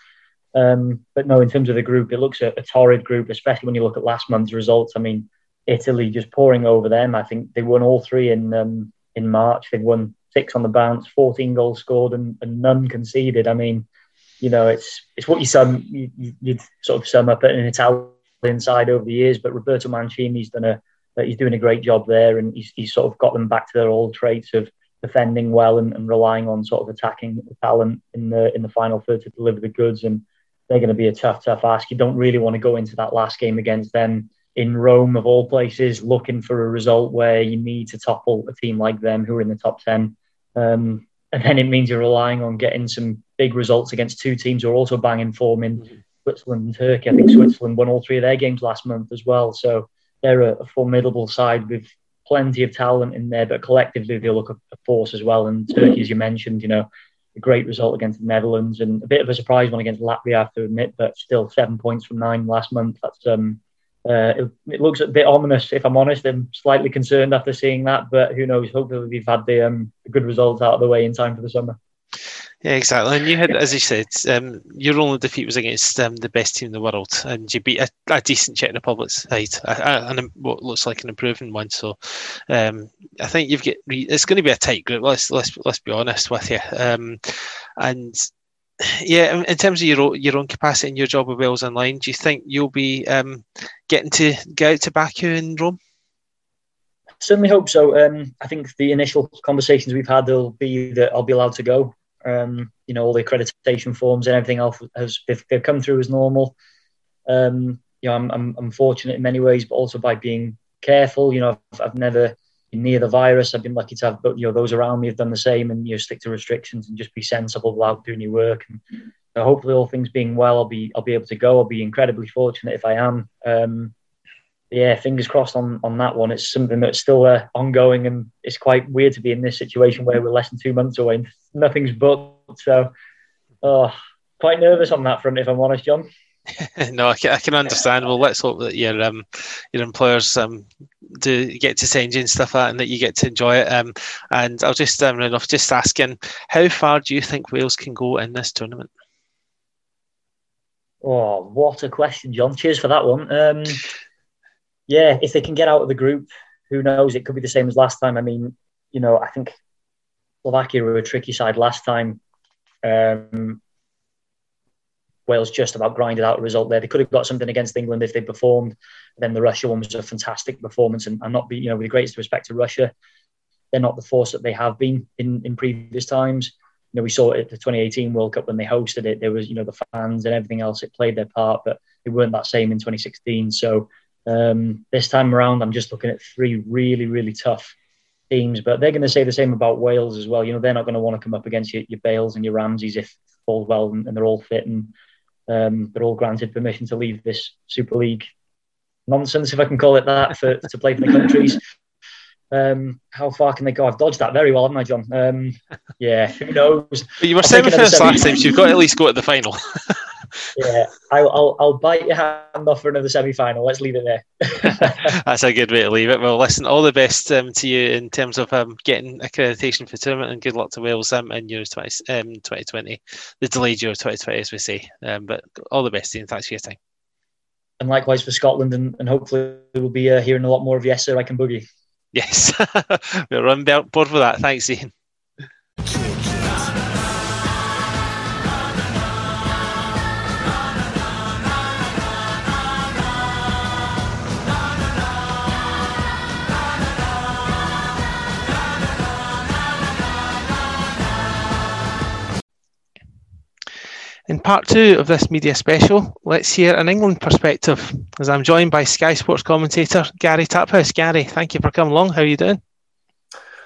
Um, but no, in terms of the group, it looks a, a, torrid group, especially when you look at last month's results. I mean, Italy just pouring over them. I think they won all three in um, in March. They've won six on the bounce, 14 goals scored, and, and none conceded. I mean, you know, it's it's what you sum you, would sort of sum up an Italian side over the years. But Roberto Mancini's done a that he's doing a great job there, and he's, he's sort of got them back to their old traits of defending well and, and relying on sort of attacking the talent in the in the final third to deliver the goods. And they're going to be a tough, tough ask. You don't really want to go into that last game against them in Rome, of all places, looking for a result where you need to topple a team like them who are in the top ten. Um, and then it means you're relying on getting some big results against two teams who are also banging form in mm-hmm. Switzerland and Turkey. I think Switzerland won all three of their games last month as well. So they're a, formidable side with plenty of talent in there, but collectively they look a, a force as well. And Turkey, as you mentioned, you know, a great result against the Netherlands and a bit of a surprise one against Latvia, I have to admit, but still seven points from nine last month. That's um, uh, it, it, looks a bit ominous, if I'm honest. I'm slightly concerned after seeing that, but who knows? Hopefully, we've had the um, good results out of the way in time for the summer. Yeah, exactly. And you had, as you said, um, your only defeat was against um, the best team in the world, and you beat a, a decent Czech Republic side, and what looks like an improving one. So, um, I think you've got it's going to be a tight group. Let's let's let's be honest with you. Um, and yeah, in terms of your your own capacity and your job with Wales Online, do you think you'll be um, getting to get out to Baku in Rome? Certainly hope so. Um, I think the initial conversations we've had will be that I'll be allowed to go. Um, you know, all the accreditation forms and everything else has they've, come through as normal. Um, you know, I'm, I'm, I'm fortunate in many ways, but also by being careful. You know, I've, I've never been near the virus. I've been lucky to have, but you know, those around me have done the same and you know stick to restrictions and just be sensible without doing your work. And you know, hopefully, all things being well, I'll be I'll be able to go. I'll be incredibly fortunate if I am. Um, yeah, fingers crossed on on that one. It's something that's still uh, ongoing, and it's quite weird to be in this situation where we're less than two months away and nothing's booked. So, oh, quite nervous on that front, if I'm honest, John. *laughs* no, I can, I can understand. Well, let's hope that your um, your employers um, do get to send you and stuff like that, and that you get to enjoy it. Um, and I'll just um, run off just asking, how far do you think Wales can go in this tournament? Oh, what a question, John! Cheers for that one. Um, yeah, if they can get out of the group, who knows? It could be the same as last time. I mean, you know, I think Slovakia were a tricky side last time. Um, Wales just about grinded out a result there. They could have got something against England if they performed. Then the Russia one was a fantastic performance, and, and not be you know with the greatest respect to Russia, they're not the force that they have been in in previous times. You know, we saw it at the 2018 World Cup when they hosted it. There was you know the fans and everything else. It played their part, but they weren't that same in 2016. So um, this time around, I'm just looking at three really really tough teams, but they're going to say the same about Wales as well. You know, they're not going to want to come up against your, your Bales and your Ramseys if all well and, and they're all fit and um, they're all granted permission to leave this Super League nonsense, if I can call it that, for, *laughs* to play for the countries. Um, how far can they go? I've dodged that very well, haven't I, John? Um, yeah, who knows? But you were semi first last time, so you've got to at least go to the final. *laughs* yeah, I'll, I'll, I'll, bite your hand off for another semi final. Let's leave it there. *laughs* That's a good way to leave it. Well, listen, all the best um, to you in terms of um, getting accreditation for tournament and good luck to Wales um, in Euros 20, um, 2020, the delayed Euro 2020, as we say. Um, but all the best to you and thanks for your time. And likewise for Scotland, and, and hopefully we'll be uh, hearing a lot more of Yes Sir, I Can Boogie. Yes, we're on board for that. Thanks, Ian. In part two of this media special, let's hear an England perspective as I'm joined by Sky Sports commentator Gary Taphouse. Gary, thank you for coming along. How are you doing?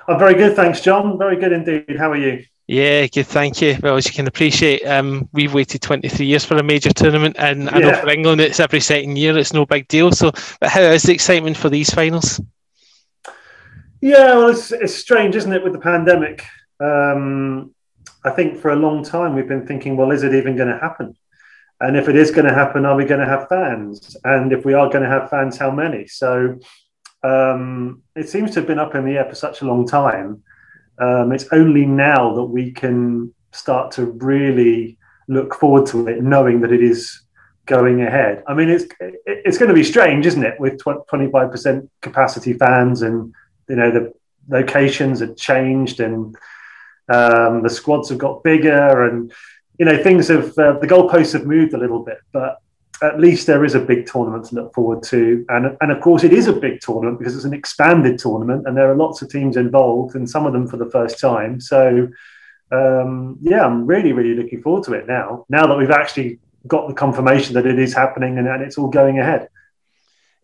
I'm very good, thanks, John. Very good indeed. How are you? Yeah, good, thank you. Well, as you can appreciate, um, we've waited 23 years for a major tournament, and yeah. I know for England it's every second year, it's no big deal. So, but how is the excitement for these finals? Yeah, well, it's, it's strange, isn't it, with the pandemic? Um, I think for a long time we've been thinking, well, is it even going to happen? And if it is going to happen, are we going to have fans? And if we are going to have fans, how many? So um, it seems to have been up in the air for such a long time. Um, it's only now that we can start to really look forward to it, knowing that it is going ahead. I mean, it's it's going to be strange, isn't it, with twenty five percent capacity fans, and you know the locations have changed, and um, the squads have got bigger, and you know things have uh, the goalposts have moved a little bit, but at least there is a big tournament to look forward to, and and of course it is a big tournament because it's an expanded tournament, and there are lots of teams involved, and some of them for the first time. So um, yeah, I'm really really looking forward to it now. Now that we've actually got the confirmation that it is happening and, and it's all going ahead.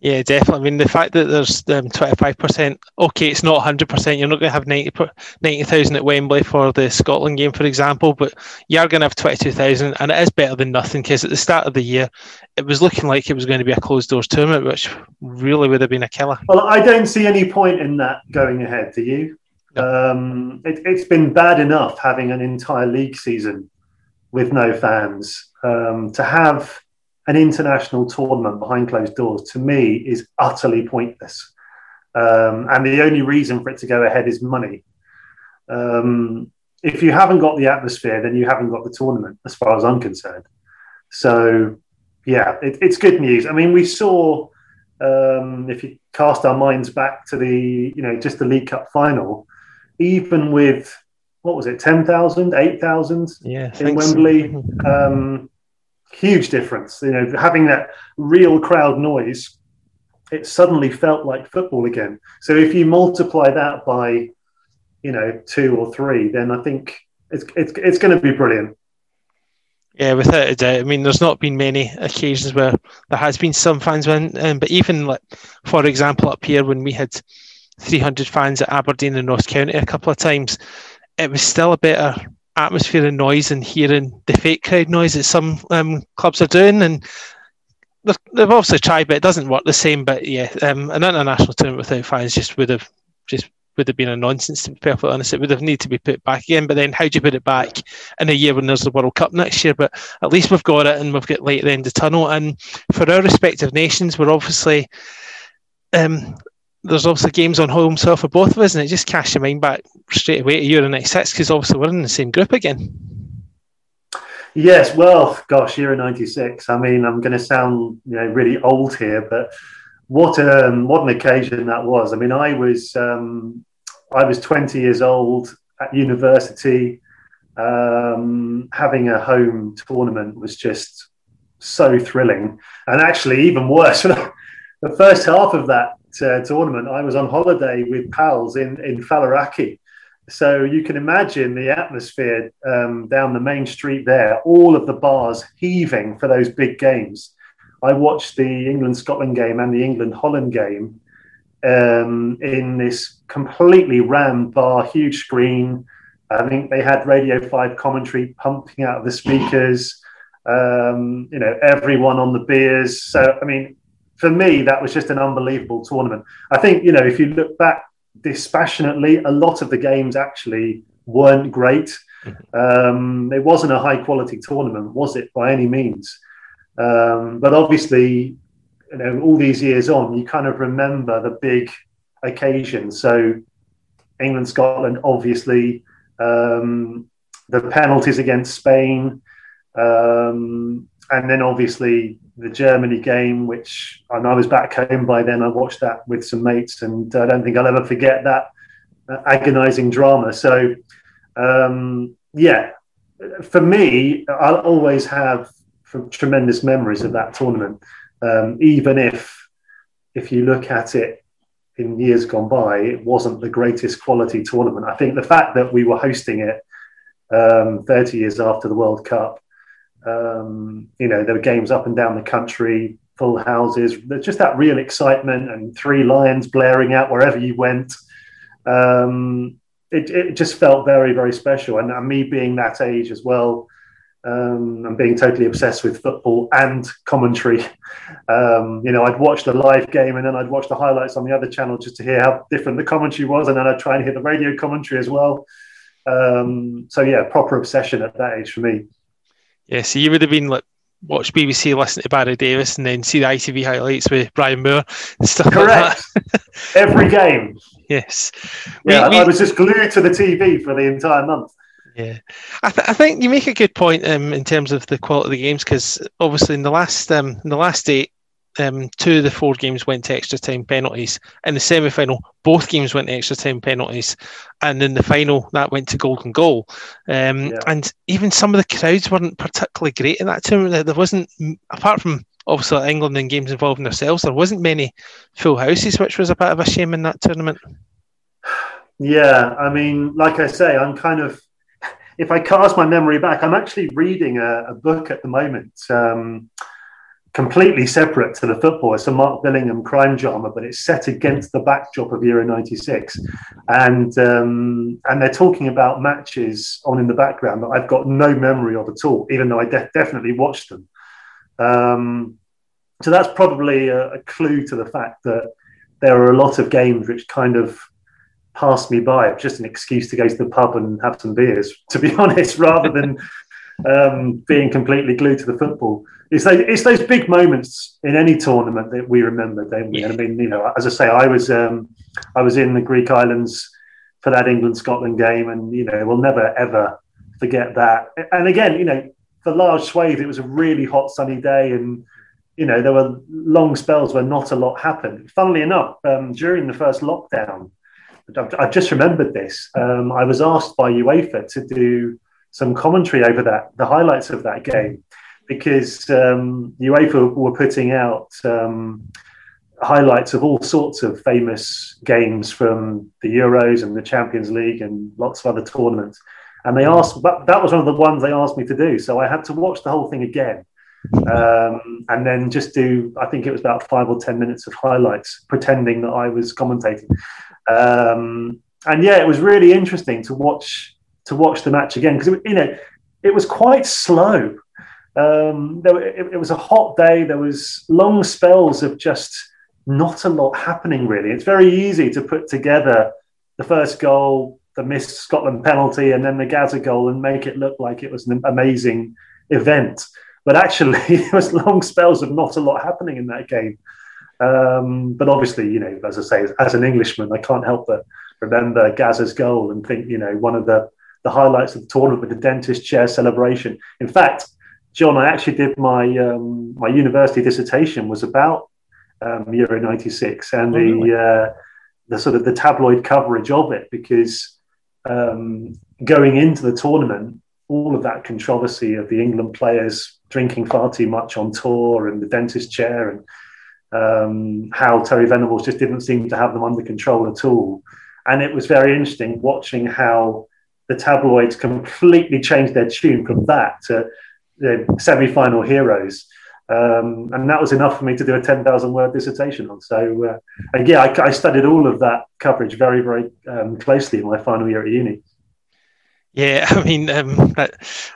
Yeah, definitely. I mean, the fact that there's um, 25%, okay, it's not 100%. You're not going to have 90,000 90, at Wembley for the Scotland game, for example, but you are going to have 22,000, and it is better than nothing because at the start of the year, it was looking like it was going to be a closed doors tournament, which really would have been a killer. Well, I don't see any point in that going ahead, do you? No. Um, it, it's been bad enough having an entire league season with no fans. Um, to have an international tournament behind closed doors to me is utterly pointless. Um, and the only reason for it to go ahead is money. Um, if you haven't got the atmosphere, then you haven't got the tournament, as far as I'm concerned. So, yeah, it, it's good news. I mean, we saw um, if you cast our minds back to the, you know, just the League Cup final, even with what was it, 10,000, 8,000 Yeah, in. Wembley, *laughs* um, huge difference. You know, having that real crowd noise, it suddenly felt like football again. So if you multiply that by, you know, two or three, then I think it's it's it's going to be brilliant. Yeah, without a doubt. I mean, there's not been many occasions where there has been some fans win, um, but even like, for example, up here when we had 300 fans at Aberdeen and Ross County a couple of times, it was still a better atmosphere and noise and hearing the fake crowd noise that some um, clubs are doing. And they've, obviously tried, but it doesn't work the same. But yeah, um, an international tournament without fans just would have just would have been a nonsense to be perfectly honest. It would have needed to be put back again. But then how do you put it back in a year when there's the World Cup next year? But at least we've got it and we've got light at the end of the tunnel. And for our respective nations, we're obviously um, there's obviously games on home soil for both of us, and it just casts your mind back straight away to Euro '96 because obviously we're in the same group again. Yes, well, gosh, Euro '96. I mean, I'm going to sound you know really old here, but what um, what an occasion that was. I mean, I was um, I was 20 years old at university. Um, having a home tournament was just so thrilling, and actually even worse. *laughs* the first half of that uh, tournament, I was on holiday with pals in in Faliraki. So you can imagine the atmosphere um, down the main street there, all of the bars heaving for those big games. I watched the England Scotland game and the England Holland game um, in this completely rammed bar, huge screen. I think they had Radio 5 commentary pumping out of the speakers, um, you know, everyone on the beers. So, I mean, for me, that was just an unbelievable tournament. I think, you know, if you look back dispassionately, a lot of the games actually weren't great. Um, it wasn't a high quality tournament, was it, by any means? Um, but obviously, you know, all these years on, you kind of remember the big occasions. So, England, Scotland, obviously, um, the penalties against Spain, um, and then obviously the Germany game, which and I was back home by then. I watched that with some mates, and I don't think I'll ever forget that agonising drama. So, um, yeah, for me, I'll always have tremendous memories of that tournament, um, even if if you look at it in years gone by, it wasn't the greatest quality tournament. I think the fact that we were hosting it um, 30 years after the World Cup um, you know, there were games up and down the country, full houses. There's just that real excitement and three lions blaring out wherever you went. Um, it, it, just felt very, very special. And, and me being that age as well, um, and being totally obsessed with football and commentary. Um, you know, I'd watch the live game and then I'd watch the highlights on the other channel just to hear how different the commentary was, and then I'd try and hear the radio commentary as well. Um, so yeah, proper obsession at that age for me. Yeah, so you would have been like watch BBC, listen to Barry Davies, and then see the ITV highlights with Brian Moore and stuff Correct. like that. *laughs* Every game. yes. Yeah, We- I was just glued to the TV for the entire month. Yeah, I, th- I think you make a good point um, in terms of the quality of the games because obviously in the last um, in the last eight, um, two of the four games went to extra time penalties. In the semi final, both games went to extra time penalties, and in the final, that went to golden goal. Um, Yeah. And even some of the crowds weren't particularly great in that tournament. There- wasn't, apart from obviously England and games involving themselves, there wasn't many full houses, which was a bit of a shame in that tournament. Yeah, I mean, like I say, I'm kind of, *laughs* if I cast my memory back, I'm actually reading a, a book at the moment, um, completely separate to the football. It's a Mark Billingham crime drama, but it's set against the backdrop of Euro '96, and um, and they're talking about matches on in the background that I've got no memory of at all, even though I de- definitely watched them. Um, so that's probably a, a clue to the fact that there are a lot of games which kind of passed me by. It was just an excuse to go to the pub and have some beers, to be *laughs* honest, rather than um, being completely glued to the football. It's those, it's those big moments in any tournament that we remember, don't we? Yeah. And I mean, you know, as I say, I was um, I was in the Greek islands for that England Scotland game, and you know, we'll never ever forget that. And again, you know, for large swathes, it was a really hot, sunny day, and you know, there were long spells where not a lot happened. Funnily enough, um, during the first lockdown, I've, I've just remembered this. Um, I was asked by UEFA to do some commentary over that, the highlights of that game, because um, UEFA were putting out um, highlights of all sorts of famous games from the Euros and the Champions League and lots of other tournaments. And they asked, that, that was one of the ones they asked me to do. So I had to watch the whole thing again. Um, and then just do, I think it was about five or 10 minutes of highlights, pretending that I was commentating. Um, and yeah, it was really interesting to watch to watch the match again because you know it was quite slow. Um, there, it, it was a hot day. There was long spells of just not a lot happening. Really, it's very easy to put together the first goal, the missed Scotland penalty, and then the Gazza goal, and make it look like it was an amazing event. But actually, *laughs* there was long spells of not a lot happening in that game. Um, but obviously, you know, as I say, as, as an Englishman, I can't help but remember Gazza's goal and think, you know, one of the, the highlights of the tournament with the dentist chair celebration. In fact, John, I actually did my um, my university dissertation was about um, Euro '96 and Oh, really? the uh, the sort of the tabloid coverage of it because um, going into the tournament, all of that controversy of the England players drinking far too much on tour and the dentist chair and um, how Terry Venables just didn't seem to have them under control at all. And it was very interesting watching how the tabloids completely changed their tune from that to the semi-final heroes. Um, and that was enough for me to do a 10,000 word dissertation on. So, uh, and yeah, I, I studied all of that coverage very, very um, closely in my final year at uni. Yeah, *laughs* I mean, um,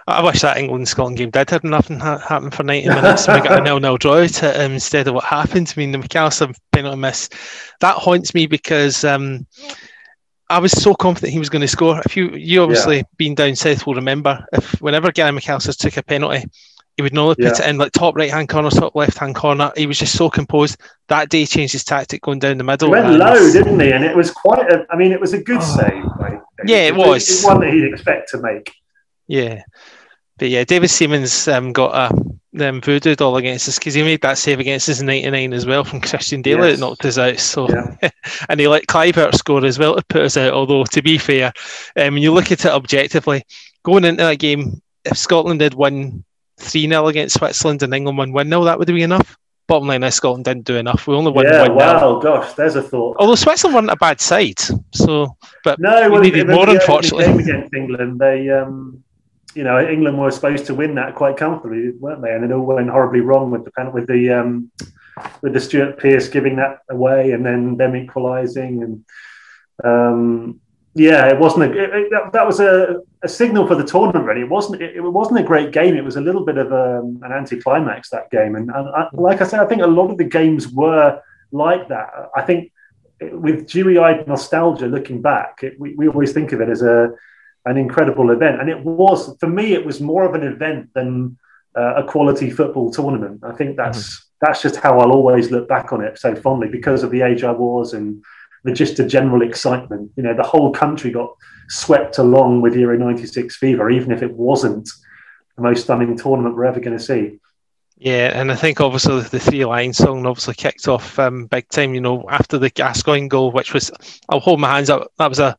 I wish that England Scotland game did have nothing ha- happen for 90 minutes and we got a *laughs* nil nil draw um, instead of what happened. I mean, the McAllister penalty miss that haunts me because um, I was so confident he was going to score. If you, you obviously being down south will remember if whenever Gary McAllister took a penalty, he would normally put Yeah. it in like top right hand corner, top left hand corner. He was just so composed. That day changed his tactic going down the middle. He went low, didn't he? And it was quite a, I mean, it was a good Oh. save. Right? Yeah, it was. It's one that he'd expect to make. Yeah, but yeah, David Seaman um, got a um, voodoo doll against us because he made that save against us in '99 as well from Christian Dailly Yes. that knocked us out. So, Yeah. *laughs* and he let Kluivert score as well to put us out. Although to be fair, um, when you look at it objectively, going into that game, if Scotland had won three 0 against Switzerland and England won one 0 that would have been enough. Bottom line is Scotland didn't do enough. We only won yeah, one 0 wow, gosh, there's a thought. Although Switzerland weren't a bad side, so but No, we well, needed the more, unfortunately. game against England, they, um, you know, England were supposed to win that quite comfortably, weren't they? And it all went horribly wrong with the pen- with the um, with the Stuart Pearce giving that away and then them equalising and um, yeah, it wasn't a, it, it- that, was a, a signal for the tournament. Really, it wasn't it, it wasn't a great game. It was a little bit of um, an anticlimax that game, and, and I, like I said, I think a lot of the games were like that. I think with dewy-eyed nostalgia, looking back, we, we always think of it as a an incredible event, and it was for me. It was more of an event than uh, a quality football tournament. I think that's that's just how I'll always look back on it so fondly because of the age I was and the just the general excitement. You know, the whole country got swept along with Euro '96 fever, even if it wasn't the most stunning tournament we're ever going to see. Yeah, and I think obviously the three line song obviously kicked off um, big time. You know, after the Gascoigne goal, which was I'll hold my hands up. That was a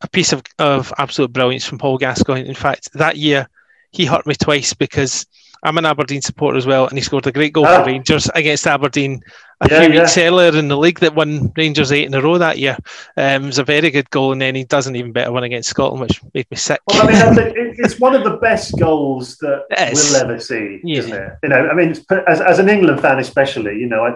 a piece of, of absolute brilliance from Paul Gascoigne. In fact, that year he hurt me twice because I'm an Aberdeen supporter as well, and he scored a great goal Ah. for Rangers against Aberdeen a Yeah, few weeks yeah. earlier in the league that won Rangers eight in a row that year. Um, it was a very good goal, and then he does an even better one against Scotland, which made me sick. Well, I mean, I think *laughs* it- it's one of the best goals that we'll ever see, Yeah. isn't it? You know, I mean, as, as an England fan, especially, you know, I,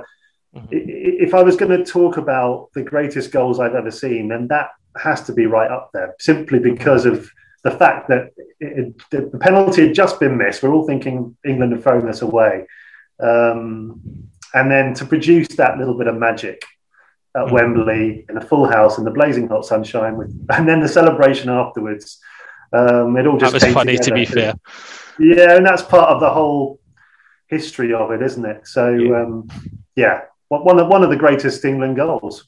Mhm. i- if I was going to talk about the greatest goals I've ever seen, then that has to be right up there, simply because of the fact that it, it, the penalty had just been missed. We're all thinking England have thrown this away, um, and then to produce that little bit of magic at Mhm. Wembley in a full house in the blazing hot sunshine, with, *laughs* and then the celebration afterwards. Um, it all just That was funny, to be fair. Yeah, and that's part of the whole history of it, isn't it? So Yeah. um, yeah, one of one of the greatest England goals.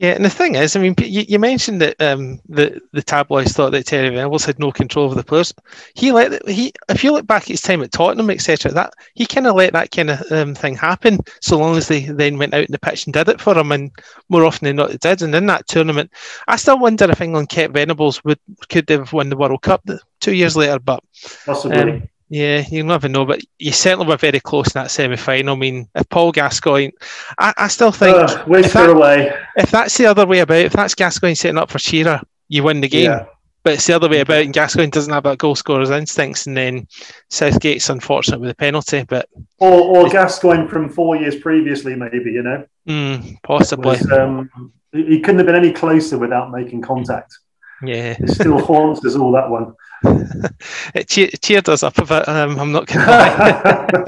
Yeah, and the thing is, I mean, you, you mentioned that um, the the tabloids thought that Terry Venables had no control over the players. He let he, if you look back at his time at Tottenham, etc., that he kind of let that kind of um, thing happen, so long as they then went out in the pitch and did it for him, and more often than not, it did. And in that tournament, I still wonder if England kept Venables would could they have won the World Cup two years later, but Possibly. Um, yeah, you never know, but you certainly were very close in that semi final. I mean, if Paul Gascoigne, I, I still think whisker if that- away. if that's the other way about, if that's Gascoigne setting up for Shearer, you win the game. Yeah. But it's the other way about, and Gascoigne doesn't have that goal scorer's instincts, and then Southgate's unfortunate with the penalty. But Or, or Gascoigne from four years previously, maybe, you know. mm, possibly, Was, um, he he couldn't have been any closer without making contact. yeah, It still haunts us all, that one. It cheer, cheered us up a bit. Um, I'm not going to lie.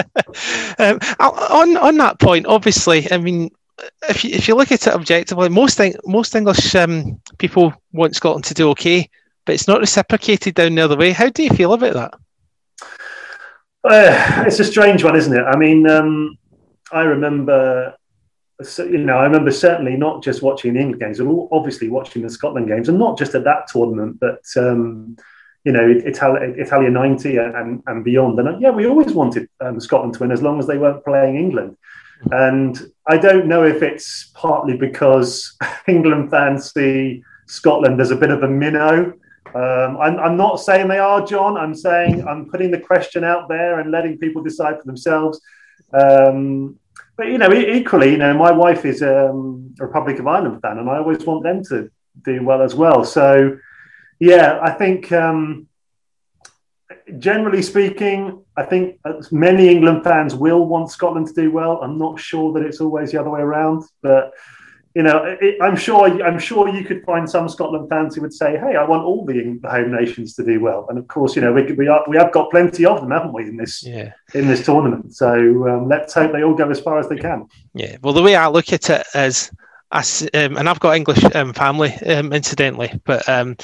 *laughs* um, on on that point, obviously, I mean, if you, if you look at it objectively, most most English um, people want Scotland to do okay, but it's not reciprocated down the other way. How do you feel about that? Uh, it's a strange one, isn't it? I mean, um, I remember, you know, I remember certainly not just watching the England games, but obviously watching the Scotland games, and not just at that tournament, but um, you know, Italia, Italia '90 and, and beyond. And uh, yeah, we always wanted um, Scotland to win as long as they weren't playing England. And I don't know if it's partly because *laughs* England fans see Scotland as a bit of a minnow. Um, I'm, I'm not saying they are, John. I'm saying I'm putting the question out there and letting people decide for themselves. Um, but you know, equally, you know, my wife is um, a Republic of Ireland fan, and I always want them to do well as well. So, yeah, I think um, generally speaking, I think many England fans will want Scotland to do well. I'm not sure that it's always the other way around, but you know, it, I'm sure I'm sure you could find some Scotland fans who would say, "Hey, I want all the home nations to do well." And of course, you know, we we, are, we have got plenty of them, haven't we, in this Yeah. in this tournament? So um, let's hope they all go as far as they can. Yeah, well, the way I look at it is, I um, and I've got English um, family, um, incidentally, but um,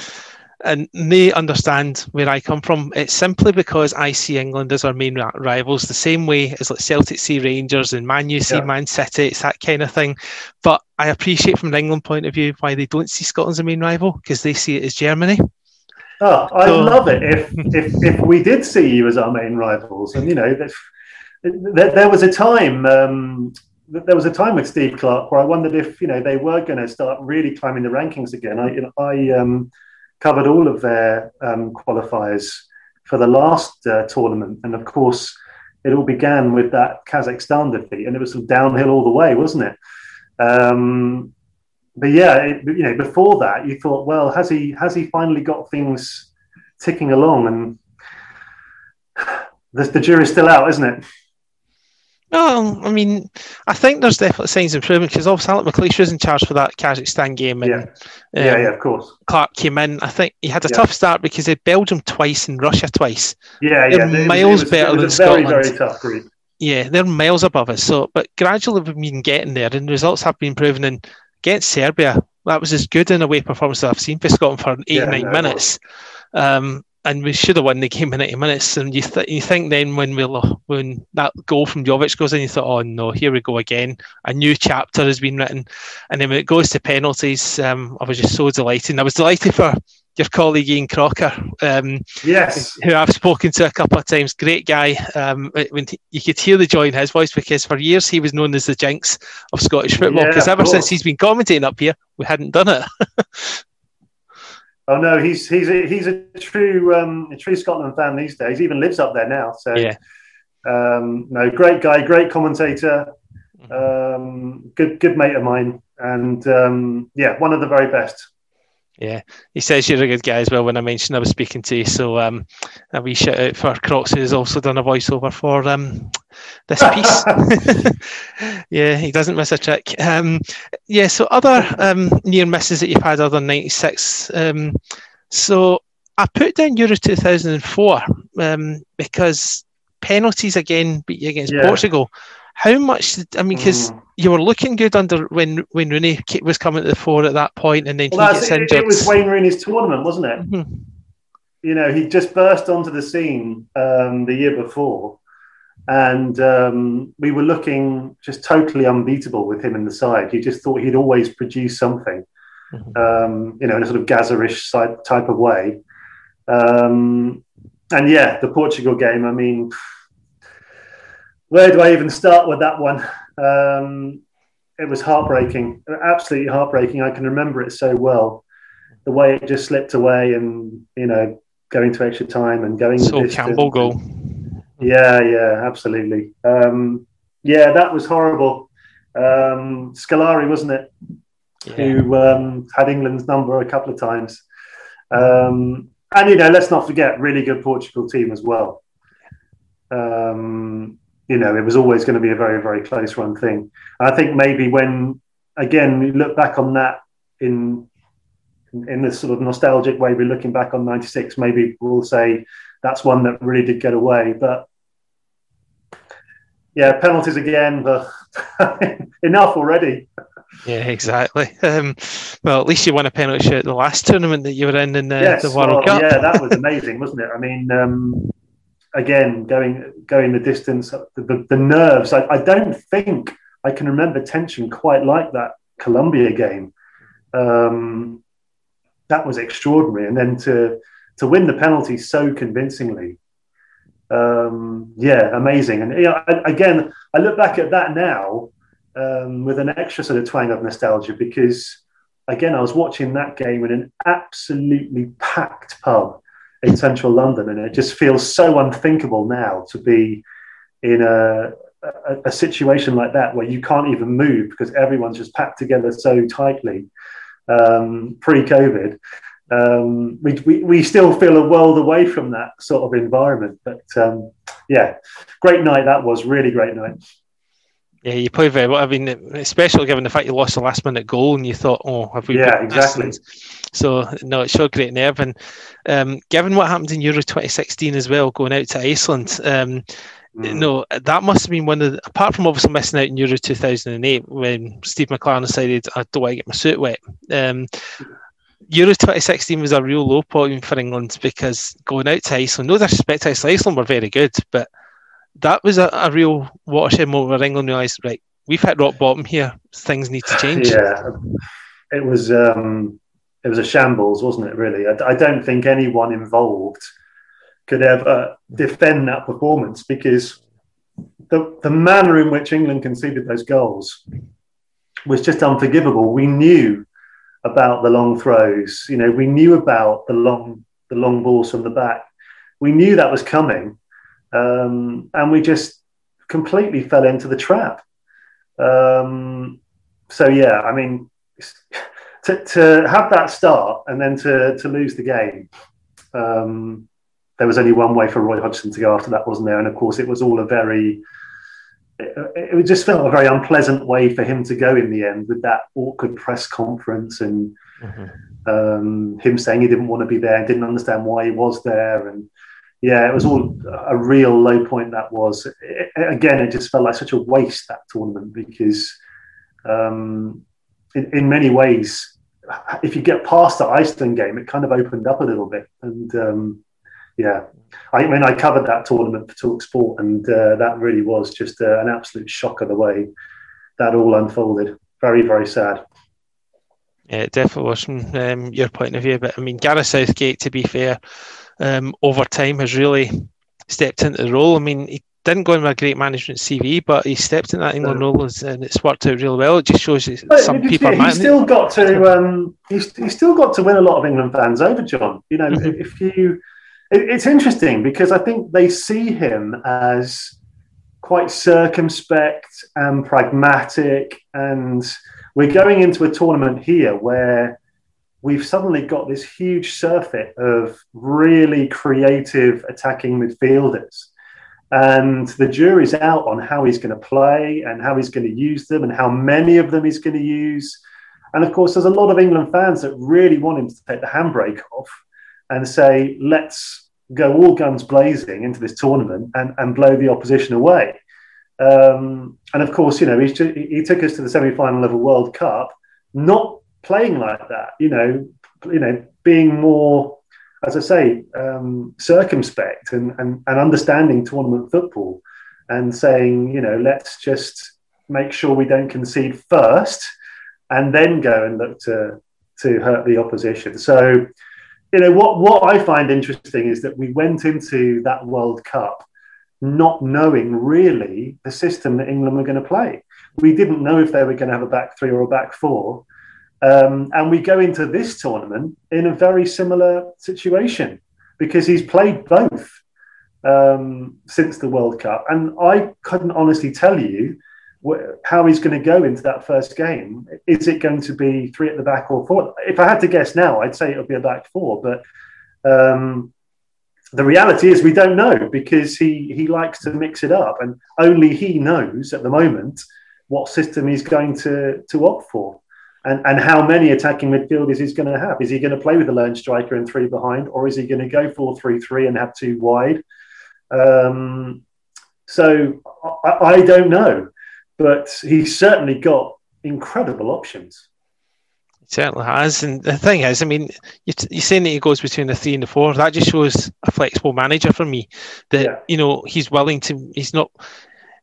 and they understand where I come from. It's simply because I see England as our main rivals, the same way as like Celtic see Rangers and Man U see Yeah. Man City. It's that kind of thing. But I appreciate from an England point of view why they don't see Scotland as a main rival because they see it as Germany. Oh, I So- love it if, if if we did see you as our main rivals, and you know, if, there, there was a time. Um, there was a time with Steve Clarke where I wondered if you know they were going to start really climbing the rankings again. I you know, I um, covered all of their um, qualifiers for the last uh, tournament, and of course, it all began with that Kazakhstan defeat, and it was downhill all the way, wasn't it? Um, but yeah, it, you know, before that, you thought, well, has he has he finally got things ticking along? And *sighs* the, the jury's still out, isn't it? Well, I mean, I think there's definitely signs of improvement because obviously Alex McLeish was in charge for that Kazakhstan game, and Yeah, um, yeah, yeah, of course. Clarke came in. I think he had a Yeah. tough start because he had Belgium twice and Russia twice. Yeah, They're yeah. Miles was, better than a very, Scotland. very tough group. Yeah, they're miles above us. So, but gradually we've been getting there, and the results have been proven. And against Serbia, that was as good an away performance that I've seen for Scotland for Yeah, nine no, minutes. Um, and we should have won the game in 80 minutes. And you, th- you think then when we lo- when that goal from Jovic goes in, you thought, oh no, here we go again. A new chapter has been written. And then when it goes to penalties, um, I was just so delighted. And I was delighted for your colleague Ian Crocker, um, Yes, who I've spoken to a couple of times. Great guy. Um, when he- you could hear the joy in his voice because for years he was known as the jinx of Scottish football. Because of ever since he's been commentating up here, we hadn't done it. *laughs* Oh no, he's he's a, he's a true um, a true Scotland fan these days. He even lives up there now. So Yeah. um, no, great guy, great commentator, um, good good mate of mine, and um, yeah, one of the very best. Yeah, he says you're a good guy as well. When I mentioned I was speaking to you, so um, a wee shout out for Crocs, who's also done a voiceover for um, this piece. *laughs* yeah, he doesn't miss a trick. Um, yeah, so other um, near misses that you've had other than '96. Um, so I put down Euro 2004 um, because penalties again beat you against Yeah. Portugal. How much? Did, I mean, because Mm. you were looking good under when when Rooney was coming to the fore at that point, and then Well, he gets it, injured. it was Wayne Rooney's tournament, wasn't it? Mhm. you know, he just burst onto the scene um, the year before, and um, we were looking just totally unbeatable with him in the side. You just thought he'd always produce something, Mhm. um, you know, in a sort of Gazerish type of way. Um, and yeah, the Portugal game. I mean, where do I even start with that one? Um, it was heartbreaking, absolutely heartbreaking. I can remember it so well. The way it just slipped away, and you know, going to extra time and going. To the So. Campbell goal. Yeah, yeah, absolutely. Um, yeah, that was horrible. Um, Scolari, wasn't it? Yeah. Who um, had England's number a couple of times. Um, and, you know, let's not forget, really good Portugal team as well. Um, you know, it was always going to be a very, very close run thing. And I think maybe when, again, we look back on that in in this sort of nostalgic way, we're looking back on 96, maybe we'll say that's one that really did get away. But yeah, penalties again, but *laughs* enough already. Yeah, exactly. *laughs* Um, well, at least you won a penalty shoot at the last tournament that you were in in the, yes, the World well, Cup. yeah, that *laughs* was amazing, wasn't it? I mean, um, again, going going the distance, the, the, the nerves. I, I don't think I can remember tension quite like that Colombia game. Um, that was extraordinary, and then to to win the penalty so convincingly. Um, yeah, amazing. And you know, I, again, I look back at that now um, with an extra sort of twang of nostalgia because, again, I was watching that game in an absolutely packed pub in central London, and it just feels so unthinkable now to be in a, a, a situation like that where you can't even move because everyone's just packed together so tightly um, pre-COVID. Um, we, we, we still feel a world away from that sort of environment, but um, yeah, great night that was. Really great night. Yeah, you played very well. I mean, especially given the fact you lost the last minute goal and you thought, oh, have we? Yeah, exactly. So no, it showed great nerve. And um, given what happened in Euro 2016 as well, going out to Iceland, um, Mm. no, that must have been one of the, apart from obviously missing out in Euro 2008 when Steve McClaren decided I don't want to get my suit wet. Um, Euro 2016 was a real low point for England because going out to Iceland, no disrespect to Iceland, Iceland were very good, but that was a, a real watershed moment where England realised, right, we've hit rock bottom here. Things need to change. Yeah, it was um, it was a shambles, wasn't it? Really, I, I don't think anyone involved could ever defend that performance because the the manner in which England conceded those goals was just unforgivable. We knew about the long throws, you know, we knew about the long the long balls from the back. We knew that was coming, um, and we just completely fell into the trap. Um, so yeah, I mean, *laughs* to, to have that start and then to to lose the game, um, there was only one way for Roy Hodgson to go after that, wasn't there? And of course, it was all a very it, it just felt a very unpleasant way for him to go in the end with that awkward press conference and Mhm. um, him saying he didn't want to be there and didn't understand why he was there. And yeah, it was all a real low point that was. It, again, it just felt like such a waste that tournament because um, in, in many ways, if you get past the Iceland game, it kind of opened up a little bit. And um, yeah, I mean, I covered that tournament for Talk Sport, and uh, that really was just uh, an absolute shock of the way that all unfolded. Very, very sad. Yeah, it definitely was from um, your point of view. But I mean, Gareth Southgate, to be fair, um, over time has really stepped into the role. I mean, he didn't go in with a great management CV, but he stepped in that England role and it's worked out really well. It just shows you But some people he's still got to um, he's, he's still got to win a lot of England fans over John. You know, Mhm. if you it, it's interesting because I think they see him as quite circumspect and pragmatic, and we're going into a tournament here where we've suddenly got this huge surfeit of really creative attacking midfielders. And the jury's out on how he's going to play and how he's going to use them and how many of them he's going to use. And of course, there's a lot of England fans that really want him to take the handbrake off and say, let's go all guns blazing into this tournament and, and blow the opposition away. Um, and of course, you know, ju- he took us to the semi final of a World Cup, not playing like that, you know, you know, being more as I say, um, circumspect and, and, and understanding tournament football and saying, you know, let's just make sure we don't concede first and then go and look to, to hurt the opposition. So, you know, what, what I find interesting is that we went into that World Cup not knowing really the system that England were going to play. We didn't know if they were going to have a back three or a back four. Um, and we go into this tournament in a very similar situation because he's played both um, since the World Cup. And I couldn't honestly tell you wh- how he's going to go into that first game. Is it going to be three at the back or four? If I had to guess now, I'd say it would be a back four. But um, the reality is we don't know because he, he likes to mix it up. And only he knows at the moment what system he's going to, to opt for and, and how many attacking midfielders he's going to have. Is he going to play with a lone striker and three behind, or is he going to go 4 3 3 and have two wide? Um, so I, I, don't know, but he's certainly got incredible options. certainly has. And the thing is, I mean, you're saying that he goes between the three and the four. That just shows a flexible manager for me. That yeah. you know he's willing to. He's not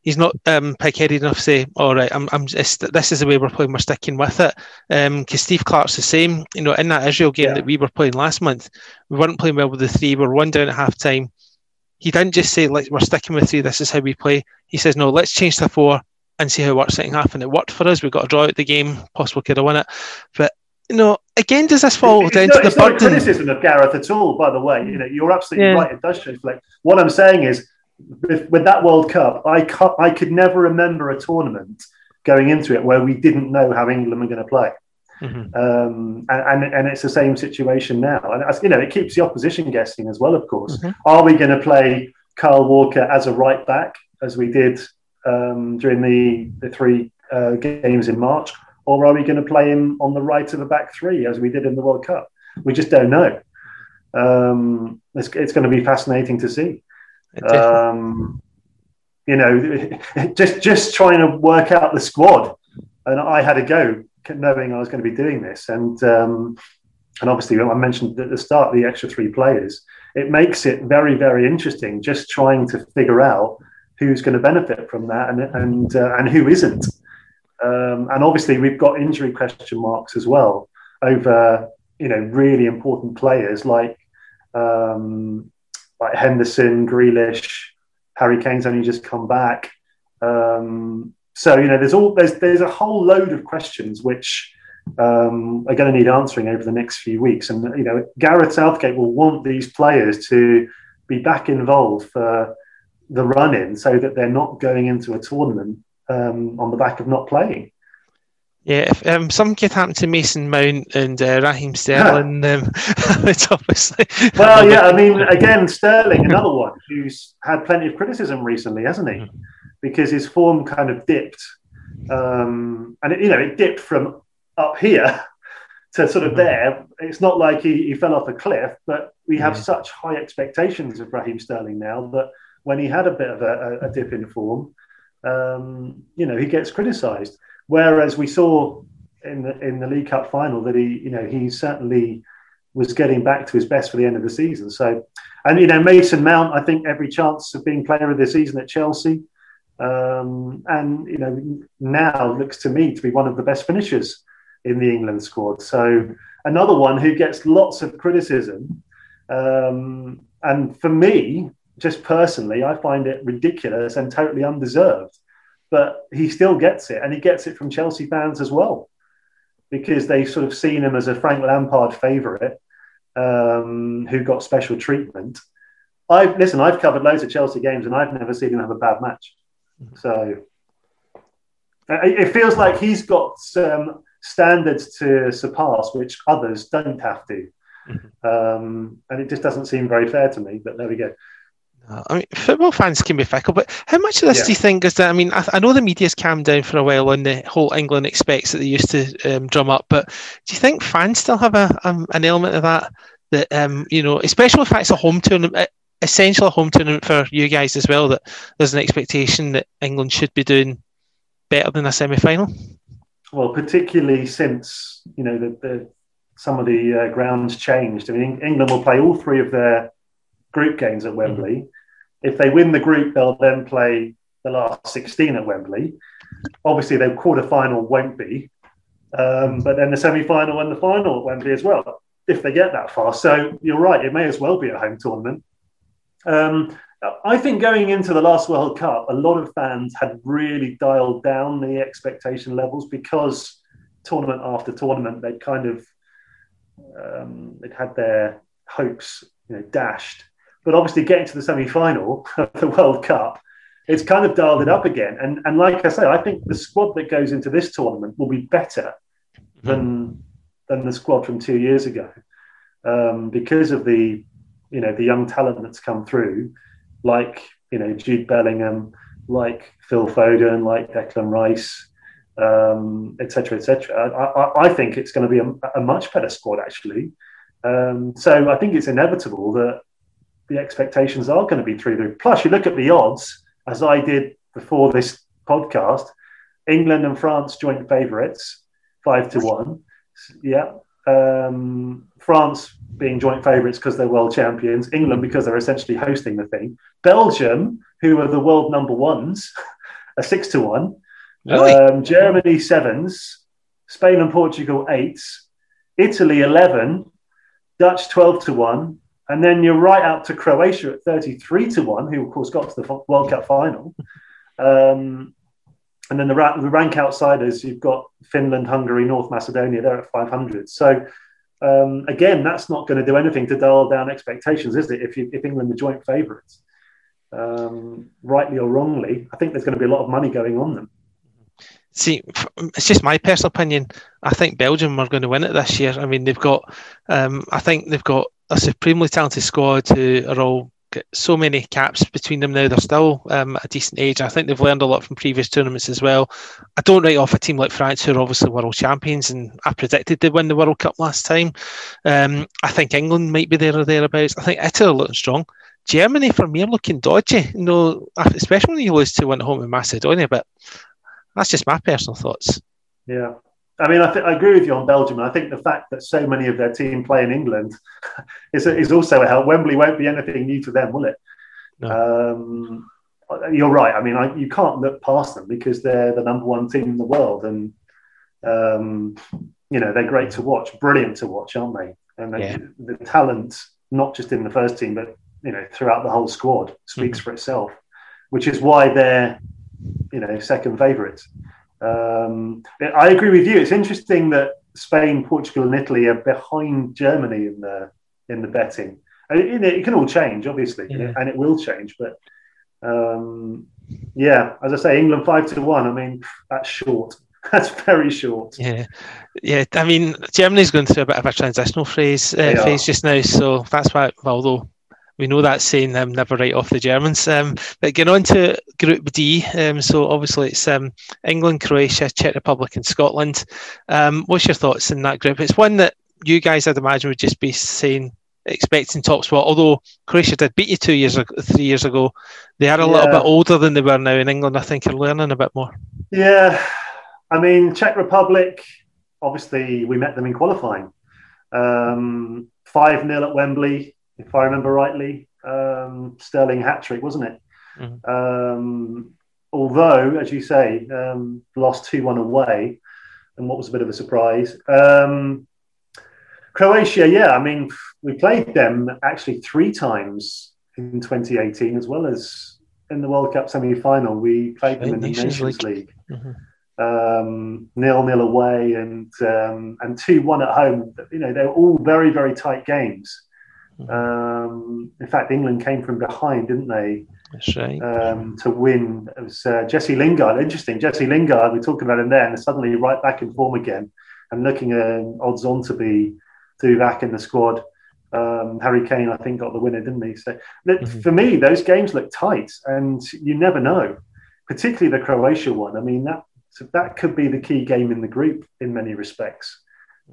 he's not um, pig-headed enough to say, "All right, I'm, I'm just, this is the way we're playing. We're sticking with it." Because um, Steve Clarke's the same. You know, in that Israel game yeah. that we were playing last month, we weren't playing well with the three. We are one down at half time. He didn't just say, "Like we're sticking with three. This is how we play." He says, "No, let's change to four and see how it works second half." And it worked for us. We got to draw out the game. Possible could have won it, but you know, again, does this fall it's down not, to the burden? criticism of Gareth at all, by the way. You know, you're absolutely yeah. right. It does flex. What I'm saying is with, with that World Cup, I, I could never remember a tournament going into it where we didn't know how England were going to play. Mm-hmm. Um, and, and, and it's the same situation now. And you know, it keeps the opposition guessing as well. Of course, mm-hmm. are we going to play Kyle Walker as a right back as we did um, during the the three uh, games in March, or are we going to play him on the right of a back three as we did in the World Cup? We just don't know. Um, it's, it's going to be fascinating to see. Um, you know, *laughs* just just trying to work out the squad, and I had a go knowing I was going to be doing this, and um, and obviously I mentioned at the start the extra three players. It makes it very very interesting just trying to figure out who's going to benefit from that and and uh, and who isn't. Um, and obviously we've got injury question marks as well over you know really important players like um, like Henderson, Grealish, Harry Kane's only just come back. Um, so you know, there's all there's there's a whole load of questions which um, are going to need answering over the next few weeks. And you know, Gareth Southgate will want these players to be back involved for the run-in, so that they're not going into a tournament um, on the back of not playing. Yeah, if um, something could happen to Mason Mount and uh, Raheem Sterling, yeah. *laughs* um, *laughs* it's obviously. *laughs* Well, yeah, I mean, again, Sterling, another one who's had plenty of criticism recently, hasn't he? Mm-hmm. Because his form kind of dipped, um, and it, you know, it dipped from up here to sort of mm-hmm. there. It's not like he, he, fell off a cliff, but we have mm-hmm. such high expectations of Raheem Sterling now that when he had a bit of a, a dip in form, um, you know, he gets criticised. Whereas we saw in the in the League Cup final that he, you know, he certainly was getting back to his best for the end of the season. So, and you know, Mason Mount, I think every chance of being player of the season at Chelsea, um, and you know, now looks to me to be one of the best finishers in the England squad. So, another one who gets lots of criticism, um, and for me, just personally, I find it ridiculous and totally undeserved but he still gets it, and he gets it from Chelsea fans as well, because they've sort of seen him as a Frank Lampard favourite um, who got special treatment. I listen. I've covered loads of Chelsea games, and I've never seen him have a bad match. So it feels like he's got some standards to surpass, which others don't have to. Mm-hmm. Um, and it just doesn't seem very fair to me. But there we go. I mean, football fans can be fickle, but how much of this yeah. do you think is that? I mean, I, I, know the media's calmed down for a while on the whole England expects that they used to um, drum up, but do you think fans still have a um, an element of that? That um, you know, especially if it's a home tournament, essential home tournament for you guys as well. That there's an expectation that England should be doing better than a semi final. Well, particularly since you know the, the some of the uh, grounds changed. I mean, England will play all three of their group games at Wembley. Mm-hmm. If they win the group, they'll then play the last 16 at Wembley. Obviously, their quarter final won't be, um, but then the semi final and the final at Wembley as well, if they get that far. So you're right, it may as well be a home tournament. Um, I think going into the last World Cup, a lot of fans had really dialed down the expectation levels because tournament after tournament, they'd kind of um, they'd had their hopes you know, dashed. But obviously, getting to the semi final of the World Cup, it's kind of dialed it up again. And and like I say, I think the squad that goes into this tournament will be better than than the squad from two years ago um, because of the you know the young talent that's come through, like you know Jude Bellingham, like Phil Foden, like Declan Rice, etc., um, etc. Et I, I, I, think it's going to be a, a much better squad actually. Um, so I think it's inevitable that the expectations are going to be through the. Plus, you look at the odds, as I did before this podcast. England and France joint favourites, five to one. Yeah, um, France being joint favourites because they're world champions. England because they're essentially hosting the thing. Belgium, who are the world number ones, *laughs* are six to one. Really? Um, Germany sevens, Spain and Portugal eights, Italy eleven, Dutch twelve to one, and then you're right out to Croatia at thirty-three to one, who of course got to the World Cup final. Um, and then the, ra- the rank outsiders, you've got Finland, Hungary, North Macedonia. They're at 500. So um, again, that's not going to do anything to dial down expectations, is it? If, you, if England are joint favourites, um, rightly or wrongly, I think there's going to be a lot of money going on them. See, it's just my personal opinion. I think Belgium are going to win it this year. I mean, they've got, um, I think they've got a supremely talented squad who are all so many caps between them now. They're still um, a decent age. I think they've learned a lot from previous tournaments as well. I don't write off a team like France, who are obviously world champions, and I predicted they'd win the World Cup last time. Um, I think England might be there or thereabouts. I think Italy are looking strong. Germany, for me, are looking dodgy. You know, especially when you lose to one at home in Macedonia. But that's just my personal thoughts. Yeah. I mean, I, th- I agree with you on Belgium. I think the fact that so many of their team play in England *laughs* is, is also a help. Wembley won't be anything new to them, will it? No. Um, you're right. I mean, I, you can't look past them because they're the number one team in the world, and um, you know they're great to watch, brilliant to watch, aren't they? And yeah. the, the talent, not just in the first team, but you know throughout the whole squad, speaks mm-hmm. for itself. Which is why they're you know second favourites. Um, I agree with you. It's interesting that Spain, Portugal, and Italy are behind Germany in the in the betting. it, it can all change, obviously, yeah. and it will change. But um, yeah, as I say, England five to one. I mean, that's short. *laughs* That's very short. Yeah, yeah. I mean, Germany's going through a bit of a transitional phase uh, phase just now, so that's why. Although we know that saying um, never write off the Germans. Um, but getting on to Group D, um, so obviously it's um, England, Croatia, Czech Republic, and Scotland. Um, what's your thoughts in that group? It's one that you guys, I'd imagine, would just be saying expecting top spot. Although Croatia did beat you two years, ago, three years ago, they are a yeah. little bit older than they were now in England. I think are learning a bit more. Yeah, I mean Czech Republic. Obviously, we met them in qualifying. Um, five 0 at Wembley if I remember rightly. Um, Sterling hat trick, wasn't it? Mm-hmm. Um, although, as you say, um, lost 2 1 away, and what was a bit of a surprise. Um, Croatia, yeah, I mean, we played them actually three times in 2018, as well as in the World Cup semi final. We played them in the Nations, League. League. Mm-hmm um, nil nil away and um, and two one at home. You know, they're all very very tight games. Um, in fact, England came from behind, didn't they? Um, to win. It was uh, Jesse Lingard. Interesting. Jesse Lingard, we talked about him there, and suddenly right back in form again and looking at odds on to be to be back in the squad. Um, Harry Kane, I think, got the winner, didn't he? So mm-hmm. for me, those games look tight, and you never know. Particularly the Croatia one. I mean, that that could be the key game in the group in many respects.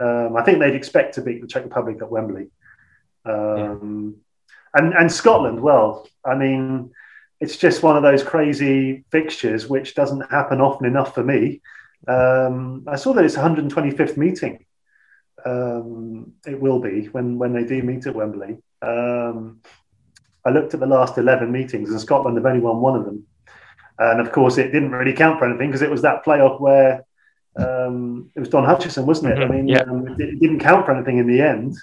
Um, I think they'd expect to beat the Czech Republic at Wembley. Um, yeah. and, and Scotland, well, I mean, it's just one of those crazy fixtures which doesn't happen often enough for me. Um, I saw that it's 125th meeting um, it will be when when they do meet at Wembley. Um, I looked at the last eleven meetings, and Scotland have only won one of them. And of course, it didn't really count for anything because it was that playoff where um, it was Don Hutchison, wasn't it? Mhm, I mean, yeah. um, it, it didn't count for anything in the end.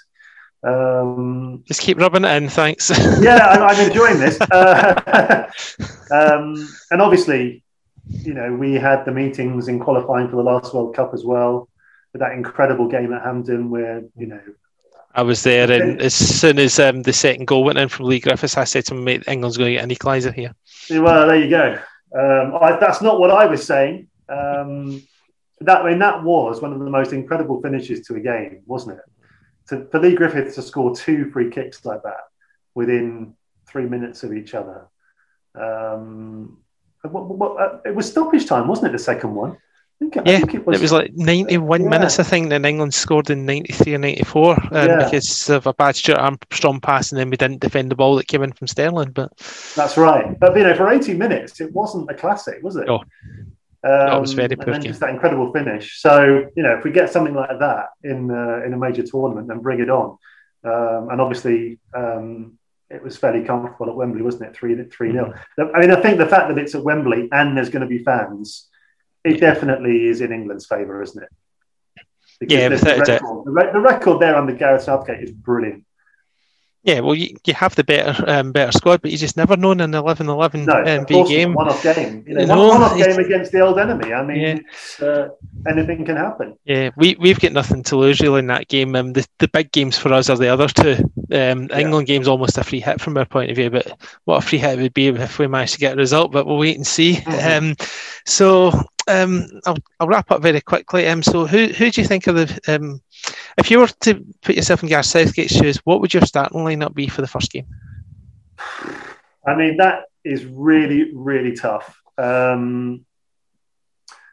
Um, Just keep rubbing it in, thanks. *laughs* yeah, I, I'm enjoying this. *laughs* Uh, *laughs* um, and obviously, you know, we had the meetings in qualifying for the last World Cup as well, with that incredible game at Hampden where, you know, I was there, and as soon as um, the second goal went in from Leigh Griffiths, I said to him, mate, England's going to get an equaliser here. well, there you go. Um, I, that's not what I was saying. Um, that I mean, that was one of the most incredible finishes to a game, wasn't it? To, for Leigh Griffiths to score two free kicks like that within three minutes of each other. Um, what, what, uh, it was stoppage time, wasn't it? The second one. I think, I Yeah, think It was like 91 Yeah. minutes, I think, and England scored in 93 or 94 um, Yeah. because of a bad Stuart Armstrong pass, and then we didn't defend the ball that came in from Sterling. But That's right. But you know, for 80 minutes, it wasn't a classic, was it? No. Um, was very and then just that incredible finish. So you know, if we get something like that in uh, in a major tournament, then bring it on. Um, and obviously, um, it was fairly comfortable at Wembley, wasn't it? Three three nil. Mm-hmm. I mean, I think the fact that it's at Wembley and there's going to be fans, it definitely is in England's favour, isn't it? Because Yeah, the, the, without a doubt. record, the, re- the record there under Gareth Southgate is brilliant. Yeah, well, you, you have the better um, better squad, but you just never known in an 11 11 No, um, game. one off game. You know, No, one off game against the old enemy. I mean, Yeah. uh, anything can happen. Yeah, we we've got nothing to lose really in that game. Um, the the big games for us are the other two. Um, Yeah. England game's almost a free hit from our point of view, but what a free hit it would be if we managed to get a result. But we'll wait and see. Mhm. Um, so um, I'll I'll wrap up very quickly. Um, so who who do you think are the um, if you were to put yourself in Gareth Southgate's shoes, what would your starting lineup be for the first game? I mean, that is really, really tough. Um,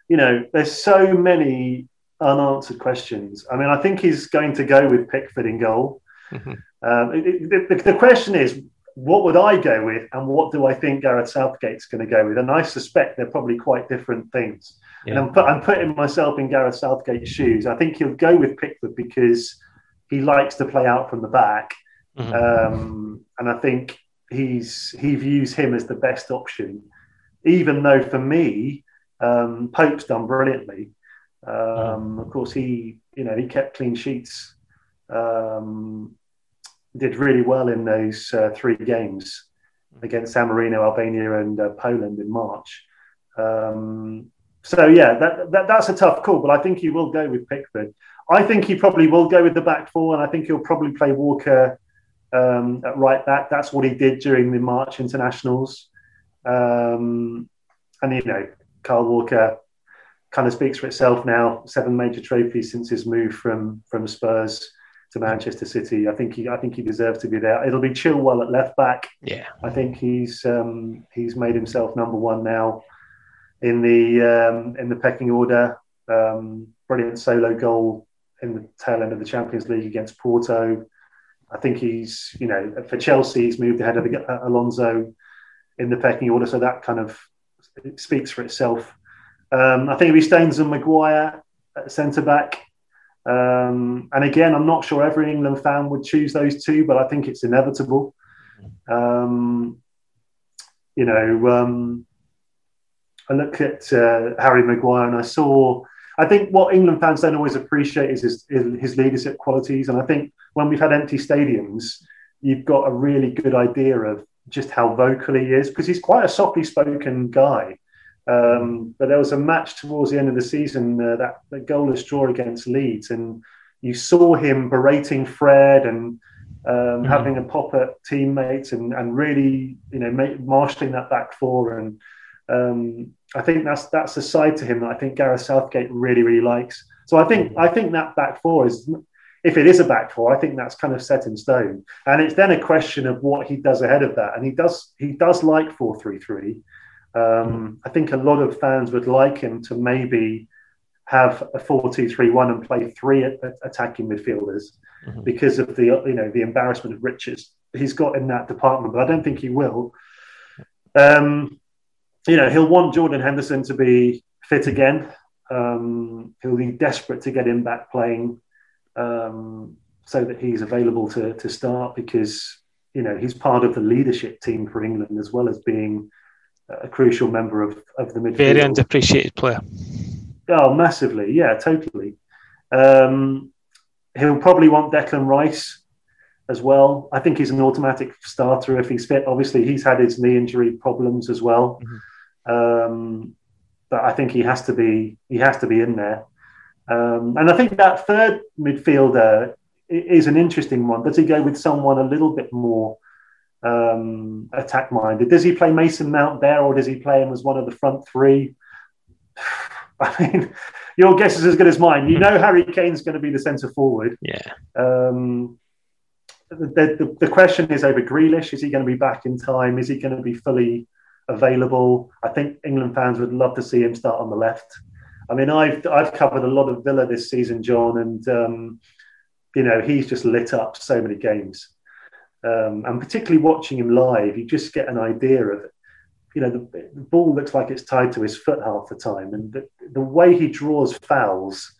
you know, there's so many unanswered questions. I mean, I think he's going to go with Pickford in goal. Mhm. Um, it- it- the, the question is, what would I go with, and what do I think Gareth Southgate's going to go with? And I suspect they're probably quite different things. And I'm, put, I'm putting myself in Gareth Southgate's shoes. I think he'll go with Pickford because he likes to play out from the back, Mhm. um, and I think he's he views him as the best option. Even though for me, um, Pope's done brilliantly. Um, Of course, he you know he kept clean sheets. Um, did really well in those uh, three games against San Marino, Albania, and uh, Poland in March. Um, so yeah, that, that that's a tough call, but I think he will go with Pickford. I think he probably will go with the back four, and I think he'll probably play Walker um, at right back. That's what he did during the March internationals. Um, and you know, Kyle Walker kind of speaks for itself now. Seven major trophies since his move from from Spurs to Manchester City. I think he I think he deserves to be there. It'll be Chilwell at left back. Yeah, I think he's um, he's made himself number one now in the um, in the pecking order. Um, brilliant solo goal in the tail end of the Champions League against Porto. I think he's you know for Chelsea he's moved ahead of uh, Alonso in the pecking order, so that kind of speaks for itself. Um, I think if he Stones and Maguire at centre back. Um, and again, I'm not sure every England fan would choose those two, but I think it's inevitable. Um, you know, um, I look at uh, Harry Maguire and I saw. I think what England fans don't always appreciate is his, his leadership qualities, and I think when we've had empty stadiums, you've got a really good idea of just how vocal he is because he's quite a softly spoken guy. Um, but there was a match towards the end of the season uh, that, that goalless draw against Leeds, and you saw him berating Fred and um, having a pop at teammates and, and really, you know, marshalling that back four. And um, I think that's that's a side to him that I think Gareth Southgate really, really likes. So I think I think that back four is, if it is a back four, I think that's kind of set in stone. And it's then a question of what he does ahead of that. And he does he does like four three three. Um, I think a lot of fans would like him to maybe have a 4-2-3-1 and play three attacking midfielders Mhm. because of the you know the embarrassment of riches he's got in that department. But I don't think he will. Um, you know, he'll want Jordan Henderson to be fit again. Um, he'll be desperate to get him back playing. um, so that he's available to to start because you know he's part of the leadership team for England as well as being a crucial member of, of the midfield. Very underappreciated player. Oh, massively. Yeah, totally. Um, he'll probably want Declan Rice as well. I think he's an automatic starter if he's fit. Obviously, he's had his knee injury problems as well. Mm-hmm. Um, but I think he has to be he has to be in there. Um, and I think that third midfielder is an interesting one. Does he go with someone a little bit more um, attack minded? Does he play Mason Mount there, or does he play him as one of the front three? *sighs* I mean, *laughs* your guess is as good as mine. You know Harry Kane's going to be the centre forward. Yeah. Um, the, the, the, question is over Grealish. Is he going to be back in time? Is he going to be fully available? I think England fans would love to see him start on the left. I mean, I've I've covered a lot of Villa this season, John, and um, you know he's just lit up so many games. Um, and particularly watching him live, you just get an idea of it you know, the, the, ball looks like it's tied to his foot half the time. And the, the way he draws fouls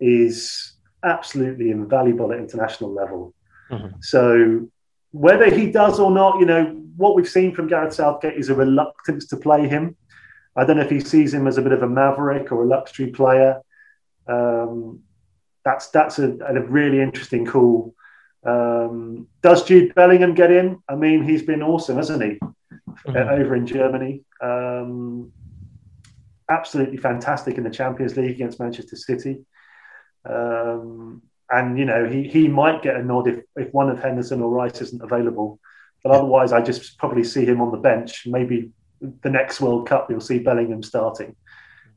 is absolutely invaluable at international level. Mm-hmm. So whether he does or not, you know, what we've seen from Gareth Southgate is a reluctance to play him. I don't know if he sees him as a bit of a maverick or a luxury player. Um, that's that's a, a, really interesting call. Um, does Jude Bellingham get in? I mean, he's been awesome, hasn't he? mm-hmm. over in Germany. Um, absolutely fantastic in the Champions League against Manchester City. Um, and you know he he might get a nod if, if one of Henderson or Rice isn't available, but otherwise I just probably see him on the bench. Maybe the next World Cup you'll see Bellingham starting,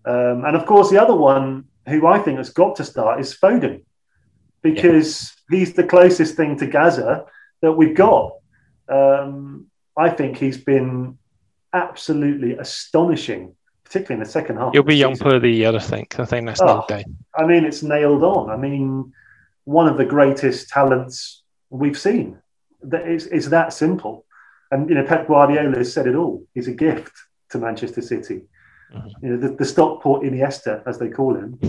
um, and of course the other one who I think has got to start is Foden, because yeah. he's the closest thing to Gazza that we've got. Um, I think he's been absolutely astonishing, particularly in the second half. He'll be young of the year, I think. I think that's oh, down. I mean, it's nailed on. I mean, one of the greatest talents we've seen. It's, it's that simple. And you know, Pep Guardiola has said it all. He's a gift to Manchester City. Mm-hmm. You know, the, the Stockport Iniesta, as they call him.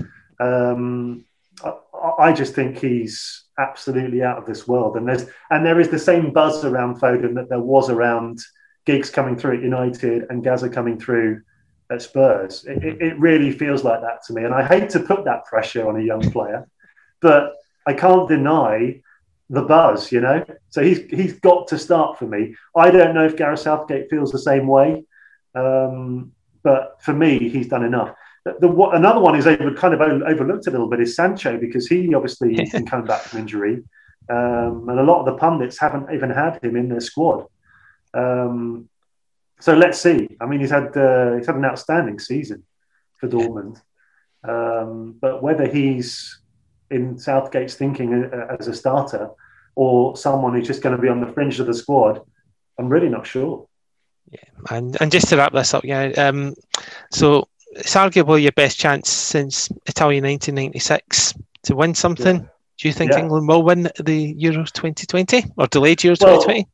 Um, I, I just think he's absolutely out of this world. And there's and there is the same buzz around Foden that there was around Giggs coming through at United and Gazza coming through at Spurs. It, it, really feels like that to me. And I hate to put that pressure on a young player, but I can't deny the buzz, you know? So he's he's got to start for me. I don't know if Gareth Southgate feels the same way. Um, but for me, he's done enough. The, the, another one is over, kind of overlooked a little bit is Sancho because he obviously can come back from injury, um, and a lot of the pundits haven't even had him in their squad. Um, so let's see. I mean, he's had uh, he's had an outstanding season for Dortmund, um, but whether he's in Southgate's thinking as a starter or someone who's just going to be on the fringe of the squad, I'm really not sure. Yeah, and and just to wrap this up, yeah. Um, so it's arguably your best chance since Italy 1996 to win something. Yeah. Do you think yeah. England will win the Euros 2020 or delayed well, 2020?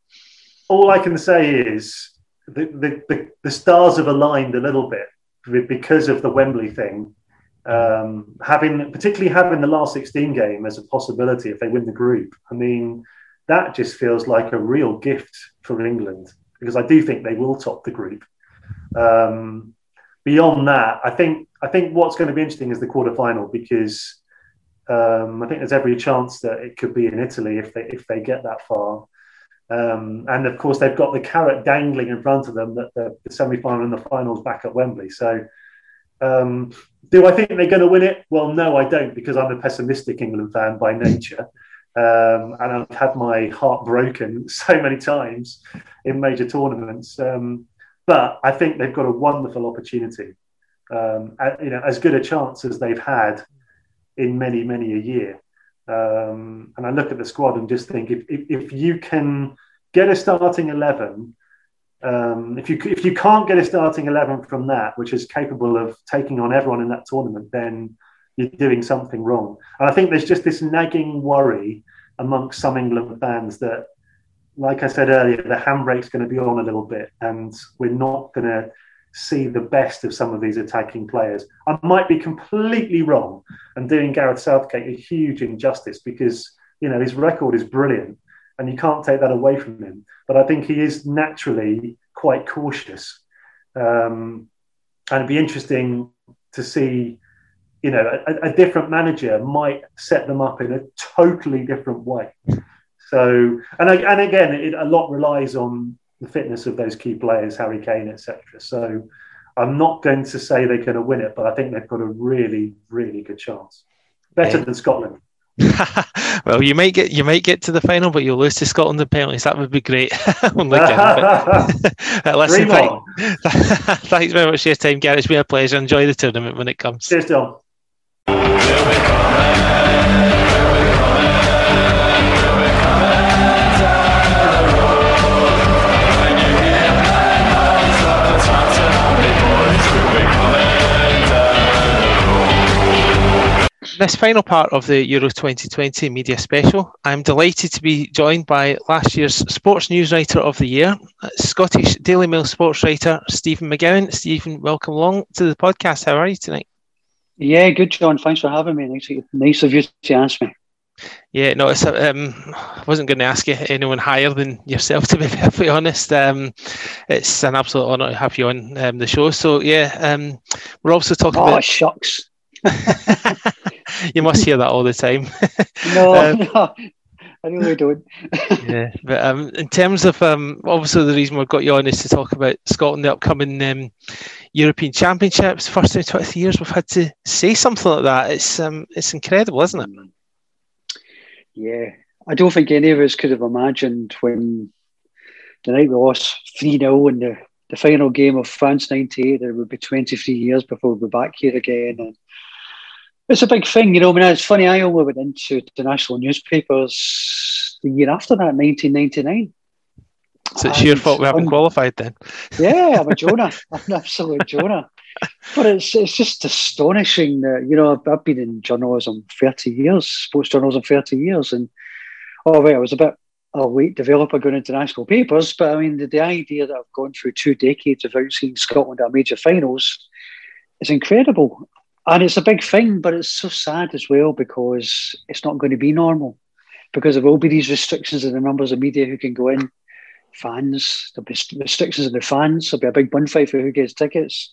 All I can say is the, the, the, the, stars have aligned a little bit because of the Wembley thing. Um, having particularly having the last 16 game as a possibility if they win the group. I mean, that just feels like a real gift for England because I do think they will top the group. Um, beyond that, I think I think what's going to be interesting is the quarterfinal because um, I think there's every chance that it could be in Italy if they if they get that far. Um, and of course, they've got the carrot dangling in front of them that the, the semi final and the finals back at Wembley. So, um, do I think they're going to win it? Well, no, I don't, because I'm a pessimistic England fan by nature. Um, and I've had my heart broken *laughs* so many times in major tournaments. Um, but I think they've got a wonderful opportunity, um, you know, as good a chance as they've had in many, many a year. Um, and I look at the squad and just think if, if, if you can get a starting 11, um, if you if you can't get a starting 11 from that, which is capable of taking on everyone in that tournament, then you're doing something wrong. And I think there's just this nagging worry amongst some England fans that like I said earlier, the handbrake's going to be on a little bit, and we're not going to see the best of some of these attacking players. I might be completely wrong and doing Gareth Southgate a huge injustice because you know his record is brilliant and you can't take that away from him. But I think he is naturally quite cautious, um, and it'd be interesting to see. You know, a, a different manager might set them up in a totally different way. So, and and again, it, a lot relies on the fitness of those key players, Harry Kane, etc. So I'm not going to say they're going to win it, but I think they've got a really, really good chance. Better yeah. than Scotland. *laughs* well, you might get you might get to the final, but you'll lose to Scotland in penalties. That would be great. *laughs* *laughs* Listen, thanks very much for your time, Gary. It's been a pleasure. Enjoy the tournament when it comes. Cheers, John. This final part of the Euro 2020 media special, I'm delighted to be joined by last year's Sports News Writer of the Year, Scottish Daily Mail sports writer Stephen McGowan. Stephen, welcome along to the podcast. How are you tonight? Yeah, good, John. Thanks for having me. Nice, nice of you to ask me. Yeah, no, it's, um, I wasn't going to ask you anyone higher than yourself, *laughs* to be perfectly honest. Um, it's an absolute honour to have you on um, the show. So, yeah, um, we're also talking oh, about. shucks. *laughs* *laughs* *laughs* you must hear that all the time. *laughs* no, *laughs* um, no, I really don't. yeah, but um, in terms of um, obviously the reason we've got you on is to talk about Scotland, the upcoming um, European Championships. First in twenty years, we've had to say something like that. It's um, it's incredible, isn't it? Yeah, I don't think any of us could have imagined when the night we lost three 0 in the the final game of France '98. There would be 23 years before we're back here again, and it's a big thing, you know. I mean, it's funny. I only went into the national newspapers the year after that, 1999. So it's and your fault we haven't qualified then. Yeah, I'm a *laughs* Jonah. I'm an absolute Jonah. But it's it's just astonishing that you know I've, I've, been in journalism 30 years, sports journalism 30 years, and oh wait, I was a bit a late developer going into national papers, but I mean the, the idea that I've gone through two decades without seeing Scotland at major finals is incredible and it's a big thing, but it's so sad as well because it's not going to be normal. Because there will be these restrictions in the numbers of media who can go in, fans, there'll be restrictions in the fans, there'll be a big bun fight for who gets tickets.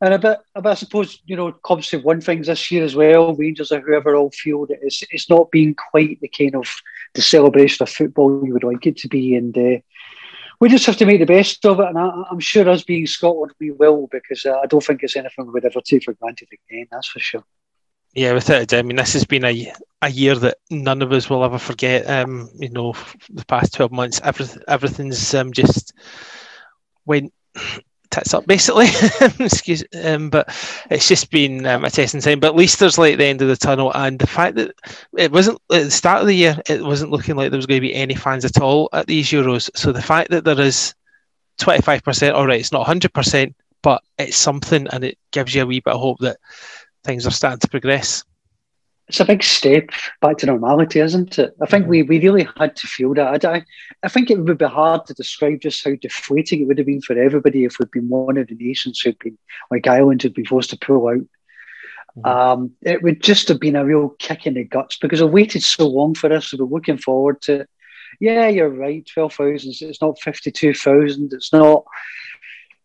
And a bit, I suppose, you know, Cubs have won things this year as well. Rangers or whoever all feel that it's, it's not being quite the kind of the celebration of football you would like it to be. And uh, we just have to make the best of it. And I, am sure us being Scotland, we will, because uh, I don't think it's anything we would ever take for granted again. That's for sure. Yeah, without a doubt. I mean, this has been a, a year that none of us will ever forget. Um, you know, the past 12 months, everything, everything's um, just went tits up basically. *laughs* Excuse, um, but it's just been um, a testing time. But at least there's at the end of the tunnel, and the fact that it wasn't at the start of the year, it wasn't looking like there was going to be any fans at all at these Euros. So the fact that there is 25%, all right, it's not 100%, but it's something, and it gives you a wee bit of hope that things are starting to progress it's a big step back to normality, isn't it? I think mm-hmm. we, we really had to feel that. I, I think it would be hard to describe just how deflating it would have been for everybody if we'd been one of the nations who'd been, like Ireland, who'd been forced to pull out. Mm-hmm. Um, it would just have been a real kick in the guts because I waited so long for this. We were looking forward to it. Yeah, you're right. 12,000. It's not 52,000. It's not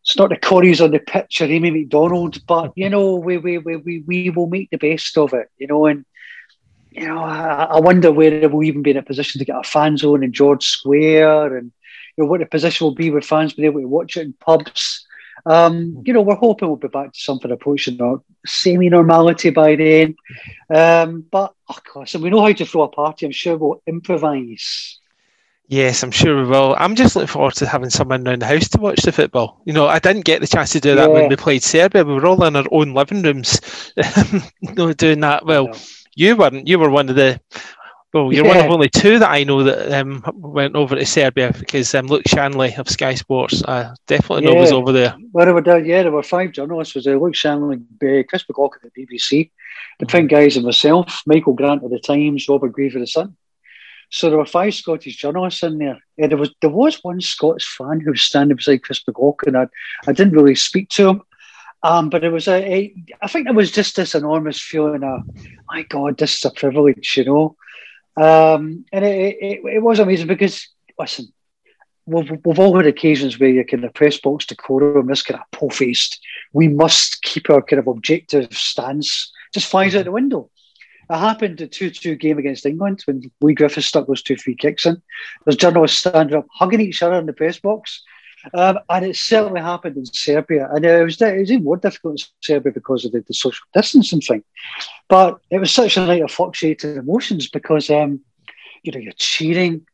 it's not the Corries on the pitch or Amy Macdonald, but you know, we we, we, we, we will make the best of it, you know, and you know, I, I wonder whether we'll even be in a position to get a fan zone in George Square and you know what the position will be with fans being able to watch it in pubs. Um, you know, we're hoping we'll be back to something approaching semi normality by then. Um, but of course, and we know how to throw a party. I'm sure we'll improvise. Yes, I'm sure we will. I'm just looking forward to having someone around the house to watch the football. You know, I didn't get the chance to do that yeah. when we played Serbia. We were all in our own living rooms, *laughs* you know, doing that. Well, you weren't. You were one of the. Well, you're yeah. one of only two that I know that um, went over to Serbia because um, Luke Shanley of Sky Sports, I definitely yeah. know was over there. Well, there were, yeah, there were five journalists. Was there Luke Shanley, uh, Chris McLaughlin at the BBC, the mm-hmm. guys and myself, Michael Grant of the Times, Robert Grieve of the Sun. So there were five Scottish journalists in there. Yeah, there was there was one Scots fan who was standing beside Chris McLaughlin. I, I didn't really speak to him, um, but it was a, a I think it was just this enormous feeling of, my God, this is a privilege, you know. Um, and it, it, it was amazing because listen, we've, we've all had occasions where you kind of press box decorum, this kind of po-faced, we must keep our kind of objective stance, just flies out the window. It happened at 2 2 game against England when Leigh Griffiths stuck those two free kicks in. There's journalists standing up, hugging each other in the press box. Um, and it certainly happened in Serbia. And it was, it was even more difficult in Serbia because of the, the social distancing thing. But it was such a night of fluctuating emotions because, um, you know, you're cheering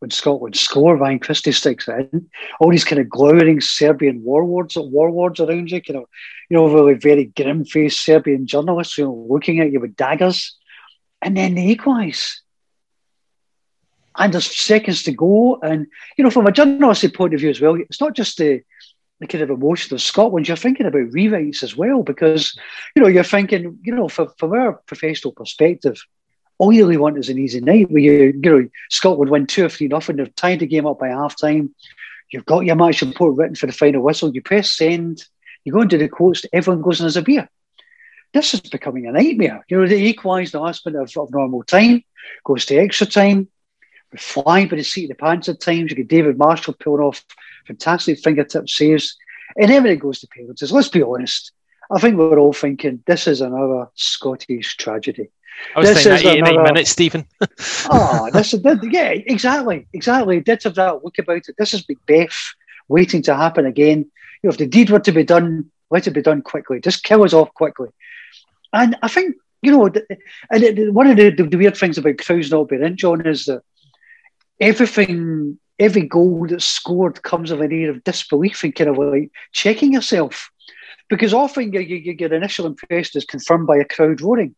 when Scotland score, Ryan Christie sticks in. All these kind of glowering Serbian warlords, warlords around you, kind of, you know, really very grim-faced Serbian journalists, you know, looking at you with daggers, and then they equalise. And there's seconds to go, and you know, from a journalistic point of view as well, it's not just the the kind of emotion of Scotland. You're thinking about rewrites as well, because you know you're thinking, you know, from, from our professional perspective, all you really want is an easy night where you, you know, Scotland win two or three nothing, they've tied the game up by half time. You've got your match report written for the final whistle. You press send. You go into the coach. Everyone goes in as a beer. This is becoming a nightmare. You know, they equalise the last minute of, of normal time, goes to extra time. We fly by the seat of the pants at times. You get David Marshall pulling off fantastic fingertip saves. And it goes to penalties, let's be honest. I think we're all thinking this is another Scottish tragedy. I was This saying is that 89 another- minutes, Stephen. oh, *laughs* this is yeah, exactly, exactly. It did have that look about it. This is Macbeth waiting to happen again. You know, if the deed were to be done, let it be done quickly. Just kill us off quickly. And I think you know, and it, one of the, the, weird things about Crowes not being in, John, is that everything, every goal that's scored comes of an air of disbelief and kind of like checking yourself, because often your, your, your initial impression is confirmed by a crowd roaring.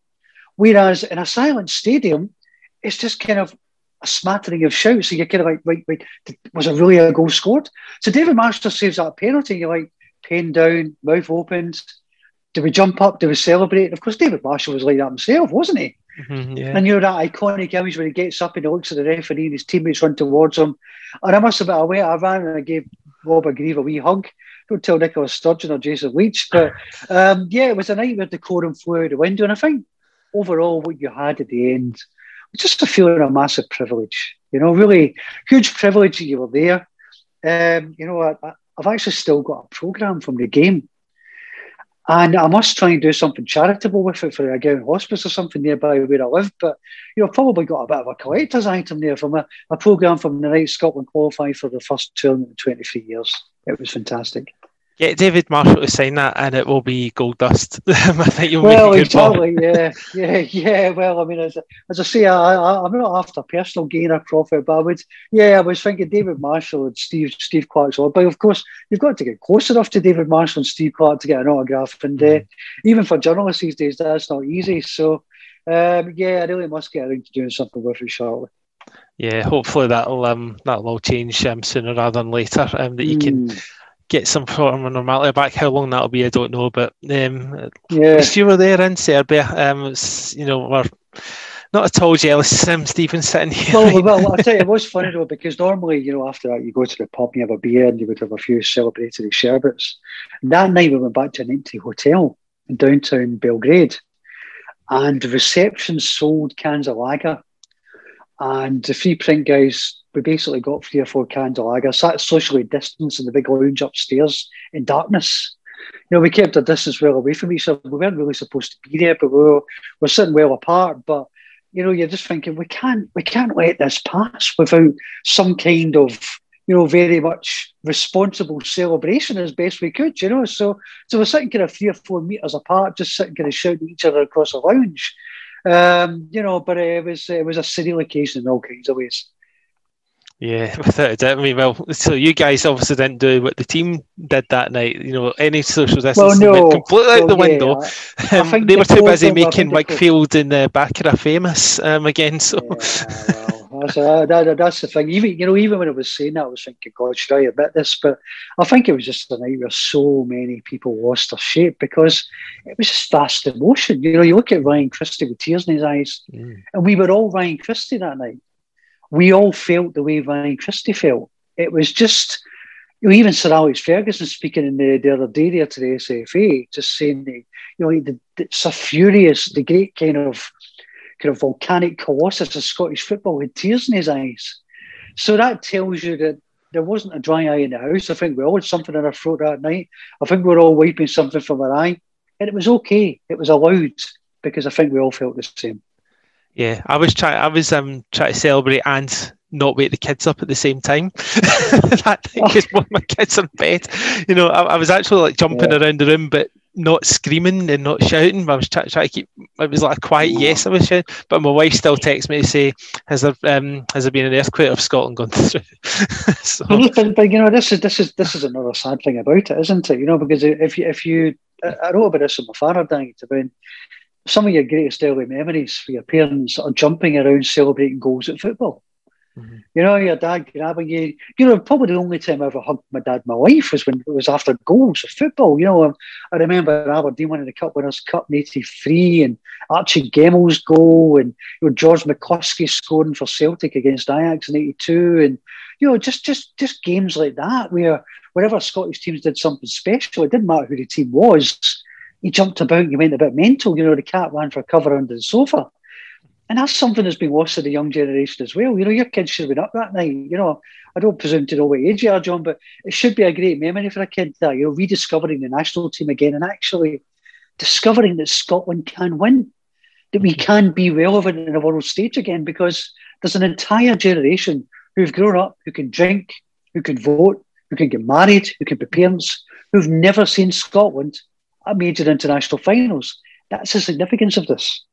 Whereas in a silent stadium, it's just kind of a smattering of shouts. So you're kind of like, right, right, was it really a goal scored? So David Marshall saves that penalty. You're like, pen down, mouth opened. Do we jump up? Do we celebrate? Of course, David Marshall was like that himself, wasn't he? Mhm, yeah. And you know that iconic image when he gets up and he looks at the referee and his teammates run towards him. And I must have been away. I ran and I gave Rob a Grieve a wee hug. Don't tell Nicola Sturgeon or Jason Leitch. But *laughs* um, yeah, it was a night where decorum flew out the window. And I think overall what you had at the end was just a feeling of massive privilege. You know, really huge privilege that you were there. Um, you know, I- I've actually still got a programme from the game. And I must try and do something charitable with it for Ardgowan hospice or something nearby where I live. But, you know, probably got a bit of a collector's item there from a, a programme from the night Scotland qualified for the first tournament in 23 years. It was fantastic. Get David Marshall to sign that, and it will be gold dust. *laughs* I think you'll Well, make a good exactly, yeah, yeah, *laughs* yeah. Well, I mean, as, as I say, I, I, I'm not after personal gain or profit, but I would, yeah, I was thinking David Marshall and Steve Steve Clarke's. But of course, you've got to get close enough to David Marshall and Steve Clarke to get an autograph, and uh, even for journalists these days, that's not easy. So, um, yeah, I really must get around to doing something with it shortly. Yeah, hopefully that'll um that'll all change um sooner rather than later. Um, that you can Mm, get some form of normality back. How long that'll be, I don't know. But um, yeah. least you were there in Serbia. Um, you know, we're not at all jealous. Um, Stephen sitting here. Well, right well, I'll tell you, it was *laughs* funny though because normally, you know, after that, you go to the pub and you have a beer and you would have a few celebratory sherbets. That night, we went back to an empty hotel in downtown Belgrade, and the reception sold cans of lager. And the free print guys, we basically got three or four cans of lager, sat socially distanced in the big lounge upstairs in darkness. You know, we kept our distance well away from each other. We weren't really supposed to be there, but we were, we're sitting well apart. But you know, you're just thinking we can't we can't let this pass without some kind of you know very much responsible celebration as best we could. You know, so so we're sitting kind of three or four meters apart, just sitting kind of shouting at each other across the lounge. Um, you know, but it was it was a surreal occasion in all kinds of ways. Yeah, *laughs* without a doubt. I mean, well, so you guys obviously didn't do what the team did that night. You know, any social distancing went completely out the Well, yeah, window. I Um, think they were too busy I making Wakefield and uh, Baccara famous um, again. So Yeah, well, that's, uh, that, that's the thing. Even you know, even when I was saying that, I was thinking, God, should I admit this? But I think it was just a night where so many people lost their shape because it was just vast emotion. You know, you look at Ryan Christie with tears in his eyes, Mm. and we were all Ryan Christie that night. We all felt the way Ryan Christie felt. It was just, you know, even Sir Alex Ferguson speaking in the, the other day there to the SFA, just saying, that, you know, the, the, Sir Furious, the great kind of kind of volcanic colossus of Scottish football, with tears in his eyes. So that tells you that there wasn't a dry eye in the house. I think we all had something in our throat that night. I think we were all wiping something from our eye. And it was okay. It was allowed because I think we all felt the same. Yeah, I was trying. I was um trying to celebrate and not wake the kids up at the same time. *laughs* that because both my kids are in bed. You know, I, I was actually like jumping Yeah. around the room, but not screaming and not shouting. I was trying, trying to keep. It was like a quiet yes. I was shouting, but my wife still texts me to say, "Has there um has there been an earthquake of Scotland gone *laughs* through?" *laughs* so but, but you know, this is this is this is another sad thing about it, isn't it? You know, because if you if you, I I wrote about this when my father died. About some of your greatest early memories for your parents are jumping around celebrating goals at football. Mhm. You know, your dad grabbing you. You know, probably the only time I ever hugged my dad in my life was when it was after goals of football. You know, I remember Aberdeen winning the Cup Winners' Cup in '83 and Archie Gemmill's goal and you know, George McCluskey scoring for Celtic against Ajax in '82 and you know, just just just games like that where whenever Scottish teams did something special, it didn't matter who the team was. You jumped about, you went a bit mental. You know, the cat ran for cover under the sofa. And that's something that's been lost to the young generation as well. You know, your kids should have been up that night. You know, I don't presume to know what age you are, John, but it should be a great memory for a kid that, you know, rediscovering the national team again and actually discovering that Scotland can win, that we can be relevant in a world stage again, because there's an entire generation who've grown up, who can drink, who can vote, who can get married, who can be parents, who've never seen Scotland major international finals. That's the significance of this.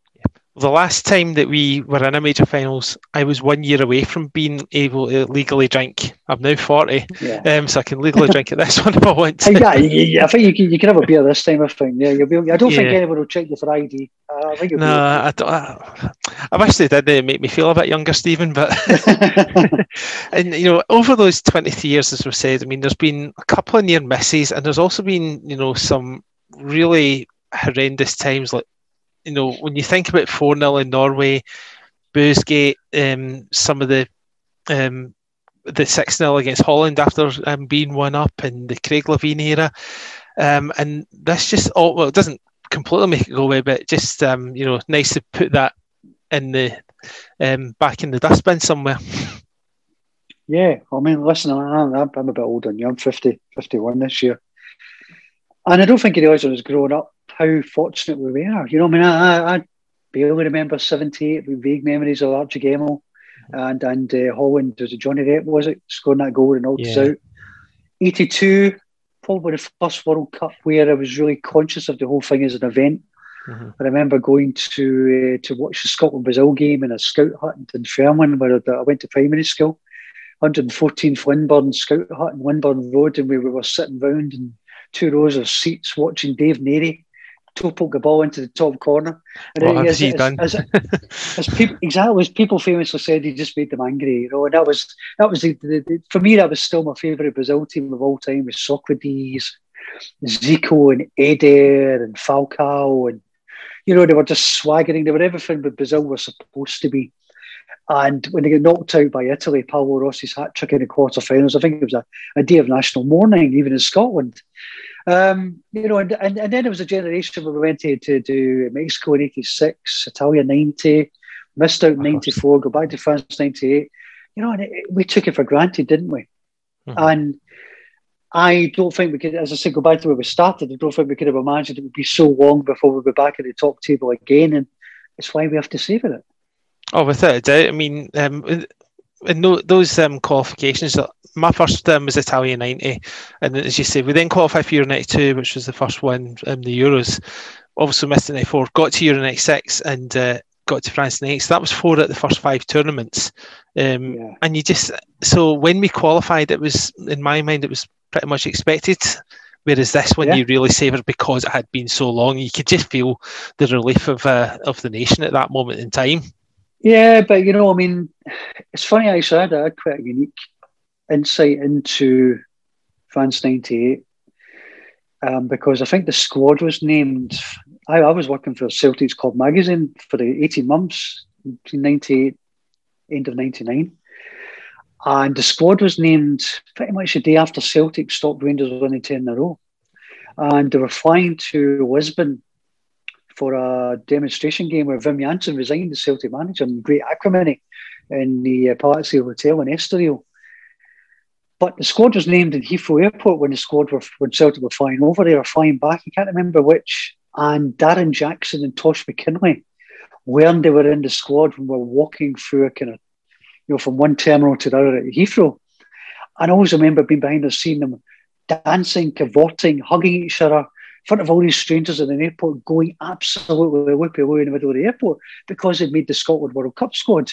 the last time that we were in a major finals, I was one year away from being able to legally drink. I'm now 40, Yeah. um, so I can legally drink at this *laughs* one if I want to. yeah, yeah, yeah, I think you can, you can have a beer this time. I think. Yeah, you'll be, I don't think anyone will check you for ID. Uh, I think No, I, don't, I, I wish they did. They make me feel a bit younger, Stephen. But *laughs* and you know, over those 23 years, as we've said, I mean, there's been a couple of near misses, and there's also been, you know, some really horrendous times. Like, you know, when you think about four 0 in Norway, Boozegate, um, some of the um, the six 0 against Holland after um, being one up, and the Craig Levein era, um, and that's just all well, it doesn't completely make it go away, but just um, you know, nice to put that in the um, back in the dustbin somewhere. Yeah, I mean, listen, I'm I'm a bit older than you. I'm 50, 51 this year. And I don't think you realise when I was growing up how fortunate we were. You know, I mean, I, I, barely remember 78 with vague memories of Archie Gemmill and, and uh, Holland. Was it Johnny Rep, was it? Scoring that goal and all Yeah. out. 82, probably the first World Cup where I was really conscious of the whole thing as an event. Mhm. I remember going to uh, to watch the Scotland Brazil game in a scout hut in Dunfermline where I went to primary school. 114th Winburn Scout Hut in Winburn Road, and we, we were sitting round in two rows of seats watching Dave Narey poke the ball into the top corner. And What has he done? As, as people, *laughs* exactly as people famously said, he just made them angry. You know, and that was that was the, the, the for me that was still my favourite Brazil team of all time with Socrates, Zico, and Eder, and Falcao, and you know they were just swaggering. They were everything but Brazil were supposed to be. And when they get knocked out by Italy, Paolo Rossi's hat trick in the quarterfinals, I think it was a, a day of national mourning, even in Scotland. Um, you know, and, and, and then it was a generation where we went to, to do Mexico in 86, Italia 90, missed out in 94, go back to France 98. You know, and it, we took it for granted, didn't we? Mhm. And I don't think we could, as I said, go back to where we started. I don't think we could have imagined it would be so long before we'd be back at the top table again. And it's why we have to savour it. Oh, without a doubt. I mean, um, in- in tho- those um, qualifications, uh, my first um, was Italia 90. And as you say, we then qualified for Euro 92, which was the first one in the Euros. Obviously missed the 94, got to Euro 96 and uh, got to France 98. So that was four at the first five tournaments. Um, Yeah. And you just, so when we qualified, it was, in my mind, it was pretty much expected. Whereas this one Yeah. you really savoured because it had been so long. You could just feel the relief of uh, of the nation at that moment in time. Yeah, but you know, I mean, it's funny. I had, I had quite a unique insight into France '98 um, because I think the squad was named. I, I was working for Celtics Club magazine for the 18 months, between '98, end of '99, And the squad was named pretty much the day after Celtic stopped Rangers winning 10 in a row. And they were flying to Lisbon for a demonstration game where Wim Jansen resigned as Celtic manager in great acrimony in the uh, Palazzo Hotel in Estoril. But the squad was named in Heathrow Airport when the squad were when Celtic were flying over there or flying back. I can't remember which. And Darren Jackson and Tosh McKinlay, when they were in the squad, when we were walking through a kind of, you know, from one terminal to the other at Heathrow. And I always remember being behind the scene them dancing, cavorting, hugging each other front of all these strangers in an airport, going absolutely whoopee away in the middle of the airport because they'd made the Scotland World Cup squad.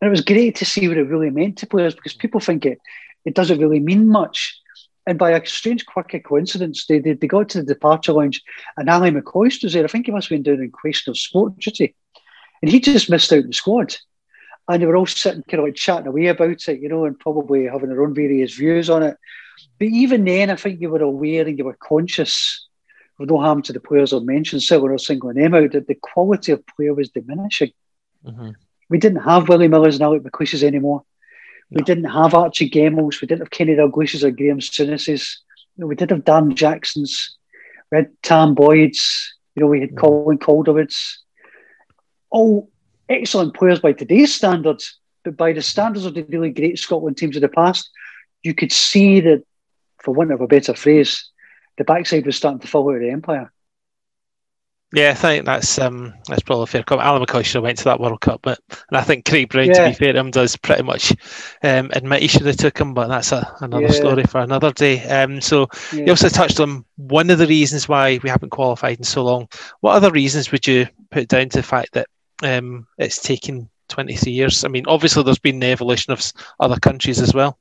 And it was great to see what it really meant to players because people think it it doesn't really mean much. And by a strange quirky coincidence, they, they, they got to the departure lounge and Ally McCoist was there. I think he must have been doing in question of sport duty. And he just missed out the squad. And they were all sitting kind of like chatting away about it, you know, and probably having their own various views on it. But even then, I think you were aware and you were conscious no harm to the players I mentioned, certainly not singling them out, that the quality of player was diminishing. Mm-hmm. We didn't have Willie Millers and Alex McLeish's anymore. We didn't have Archie Gemmills. We didn't have Kenny Dalglish's or Graeme Souness's. You know, we did have Darren Jackson's. We had Tam Boyd's. You know, we had mm. Colin Calderwood's. All excellent players by today's standards, but by the standards of the really great Scotland teams of the past, you could see that, for want of a better phrase, the backside was starting to fall out of the empire. Yeah, I think that's um, that's probably a fair comment. Ally McCoist should have went to that World Cup, but and I think Craig Brown, yeah. to be fair him, does pretty much um, admit he should have took him, but that's a, another yeah. story for another day. Um, so yeah. you also touched on one of the reasons why we haven't qualified in so long. What other reasons would you put down to the fact that um, it's taken 23 years? I mean, obviously there's been the evolution of other countries as well.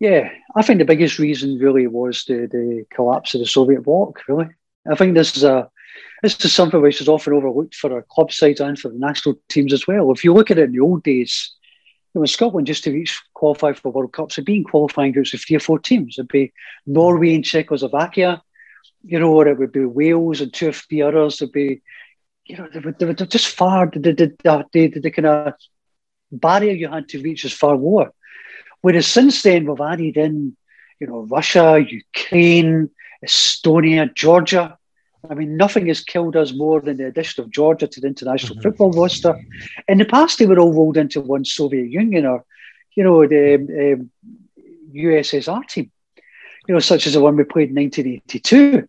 Yeah, I think the biggest reason really was the, the collapse of the Soviet bloc, really. I think this is a this is something which is often overlooked for our club sides and for the national teams as well. If you look at it in the old days, you know, Scotland just to reach qualify for World Cups, it'd be in qualifying groups of three or four teams. It'd be Norway and Czechoslovakia, you know, or it would be Wales and two or three others. It'd be, you know, they were, they were just far, the, the, the, the, the kind of barrier you had to reach is far lower. Whereas since then, we've added in, you know, Russia, Ukraine, Estonia, Georgia. I mean, nothing has killed us more than the addition of Georgia to the international mm-hmm. football roster. In the past, they were all rolled into one Soviet Union or, you know, the um, USSR team, you know, such as the one we played in 1982.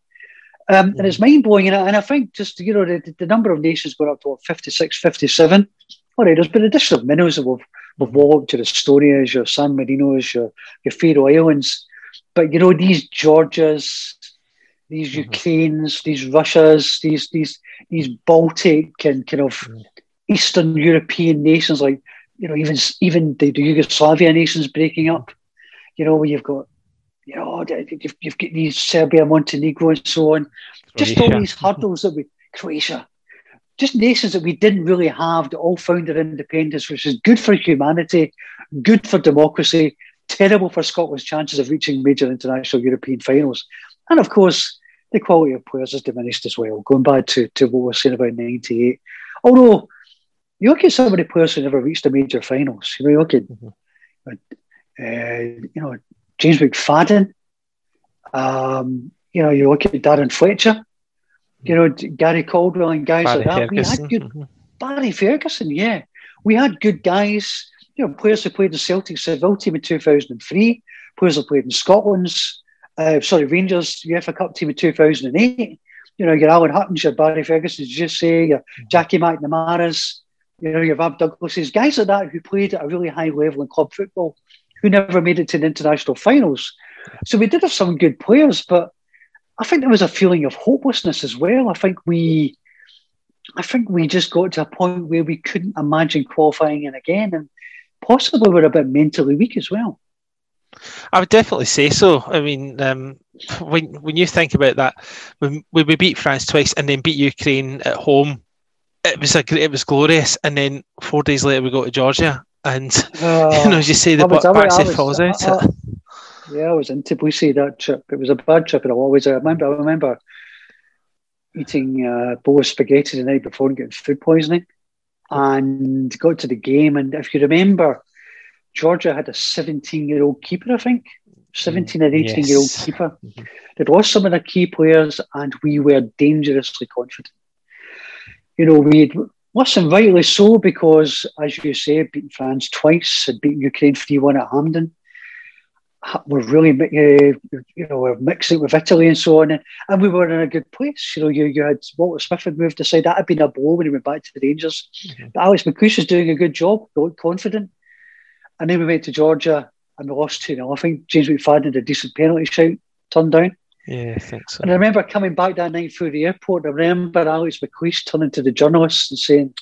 Um, mm-hmm. And it's mind blowing. And, and I think just, you know, the, the number of nations going up to what, 56, 57. All right, there's been additional minnows that we've, we've walked to the Estonias, your San Marinos, your, your Faroe Islands. But, you know, these Georgias, these mm-hmm. Ukraines, these Russias, these these these Baltic and kind of mm. Eastern European nations, like you know, even even the, the Yugoslavia nations breaking up. You know, where you've got, you know, you've, you've got these Serbia, Montenegro, and so on. Just all these hurdles that we Croatia, just nations that we didn't really have that all found their independence, which is good for humanity, good for democracy, terrible for Scotland's chances of reaching major international European finals. And of course, the quality of players has diminished as well. Going back to, to what we were saying about 98. Although, you look at some of the players who never reached the major finals. You know, you look at, mm-hmm. uh, you know, James McFadden. Um, you know, you look at Darren Fletcher. You know, Gary Caldwell and guys Barry like that. Ferguson. We had good mm-hmm. Barry Ferguson. Yeah, we had good guys. You know, players who played in Celtic Seville team in 2003. Players who played in Scotland's uh, sorry, Rangers UEFA Cup team in 2008. You know, your Alan Huttons, your Barry Ferguson, just say, your mm-hmm. Jackie McNamara's, you know, your Bob Douglas's, guys like that who played at a really high level in club football, who never made it to the international finals. So we did have some good players, but I think there was a feeling of hopelessness as well. I think we, I think we just got to a point where we couldn't imagine qualifying in again, and possibly we're a bit mentally weak as well. I would definitely say so. I mean, um, when when you think about that, when, when we beat France twice and then beat Ukraine at home, it was a it was glorious. And then four days later, we go to Georgia, and uh, *laughs* you know, as you say, the backside falls out. Uh, yeah, I was in Tbilisi that trip. It was a bad trip, and I always I remember. I remember eating uh, bowl of spaghetti the night before and getting food poisoning, and got to the game. And if you remember Georgia had a 17 year old keeper, I think. 17 or 18 year old Yes. keeper. *laughs* They'd lost some of their key players, and we were dangerously confident. You know, we listen, rightly so, because as you say, beaten France twice, had beaten Ukraine 3 1 at Hampden. We're really, uh, you know, we're mixing with Italy and so on, and, and we were in a good place. You know, you, you had Walter Smith had moved aside. That had been a blow when he went back to the Rangers. But Alex McLeish was doing a good job, confident. And then we went to Georgia and we lost 2 0. I think James McFadden had a decent penalty shout turned down. Yeah, I think so. And I remember coming back that night through the airport. I remember Alex McLeish turning to the journalists and saying,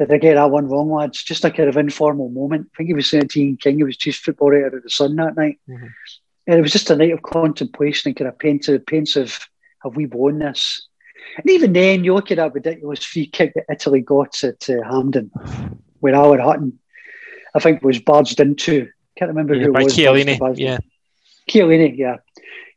Did I get that one wrong, lads? Just a kind of informal moment. I think he was saying to Ian King, he was chief football writer of the Sun that night. Mhm. And it was just a night of contemplation and kind of pensive, pensive have we won this? And even then, you look at that ridiculous free kick that Italy got at uh, Hampden, where Alan Hutton, I think, was barged into. Can't remember Yeah, who it was. Chiellini. Yeah. Chiellini, yeah.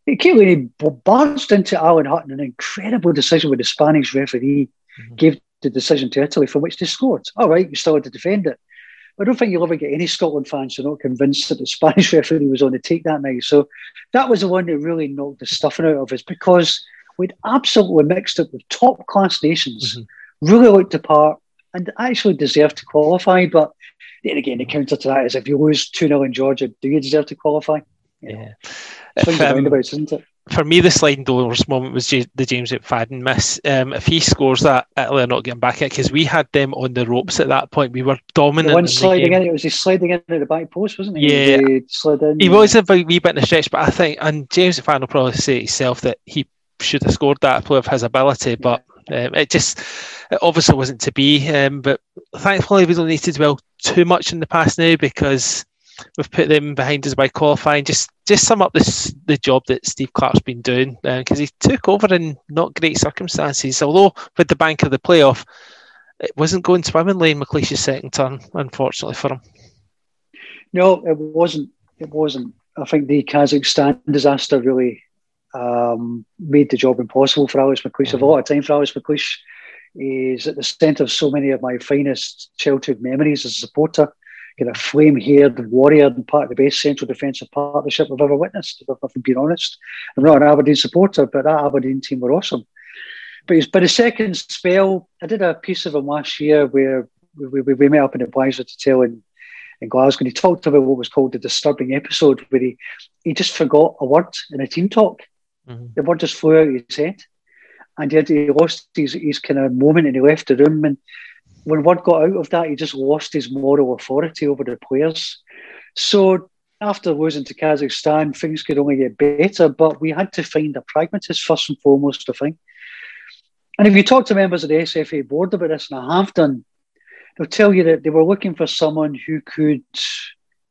Chiellini barged into Alan Hutton, an incredible decision with the Spanish referee Mhm. gave the decision to Italy from which they scored. All right, you still had to defend it. But I don't think you'll ever get any Scotland fans who are not convinced that the *laughs* Spanish referee was on the take that night. So that was the one that really knocked the stuffing out of us because we'd absolutely mixed it with top class nations, Mhm. really looked apart, part, and actually deserved to qualify. But then again, the counter to that is if you lose 2 0 in Georgia, do you deserve to qualify? You know, Yeah. If, um, *laughs* isn't it? For me, the sliding doors moment was Ja- the James McFadden miss. Um, if he scores that, Italy are not getting back in because we had them on the ropes at that point. We were dominant. The one in the sliding game. in, it was he sliding in at the back post, wasn't he? Yeah. He slid in. He was a wee bit in a stretch, but I think, and James McFadden will probably say himself that he should have scored that play of his ability, but um, it just it obviously wasn't to be. Um, but thankfully, we don't need to dwell too much in the past now because we've put them behind us by qualifying. Just just sum up this the job that Steve Clarke's been doing because he took over in not great circumstances. Although with the bank of the playoff, it wasn't going swimmingly in McLeish's second turn, unfortunately for him. No, it wasn't. It wasn't. I think the Kazakhstan disaster really um, made the job impossible for Alex McLeish. I've a lot of time for Alex McLeish. He's at the centre of so many of my finest childhood memories as a supporter. Kind of flame-haired warrior and part of the best central defensive partnership I've ever witnessed. If I'm being honest, I'm not an Aberdeen supporter, but that Aberdeen team were awesome. But he's but the second spell, I did a piece of him last year where we, we, we met up in the Blazer Hotel in in Glasgow. And he talked about what was called the disturbing episode, where he, he just forgot a word in a team talk. Mhm. The word just flew out of his head. And he, had, he lost his, his kind of moment and he left the room. And when word got out of that, he just lost his moral authority over the players. So after losing to Kazakhstan, things could only get better, but we had to find a pragmatist first and foremost, I think. And if you talk to members of the SFA board about this, and I have done, they'll tell you that they were looking for someone who could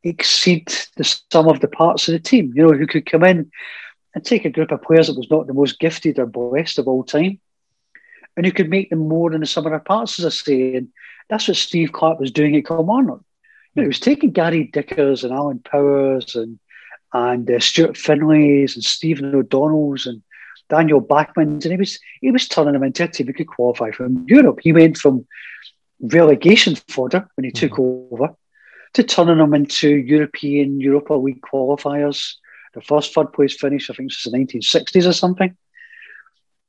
exceed the sum of the parts of the team, you know, who could come in and take a group of players that was not the most gifted or blessed of all time and who could make them more than some of their parts, as I say. And that's what Steve Clarke was doing at Kilmarnock. You know, he was taking Gary Dickers and Alan Powers and and uh, Stuart Findlay's and Stephen O'Donnell's and Daniel Bachmann's, and he was he was turning them into a team who could qualify from Europe. He went from relegation fodder when he took over to turning them into European Europa League qualifiers. The first third place finish, I think, was the 1960s or something.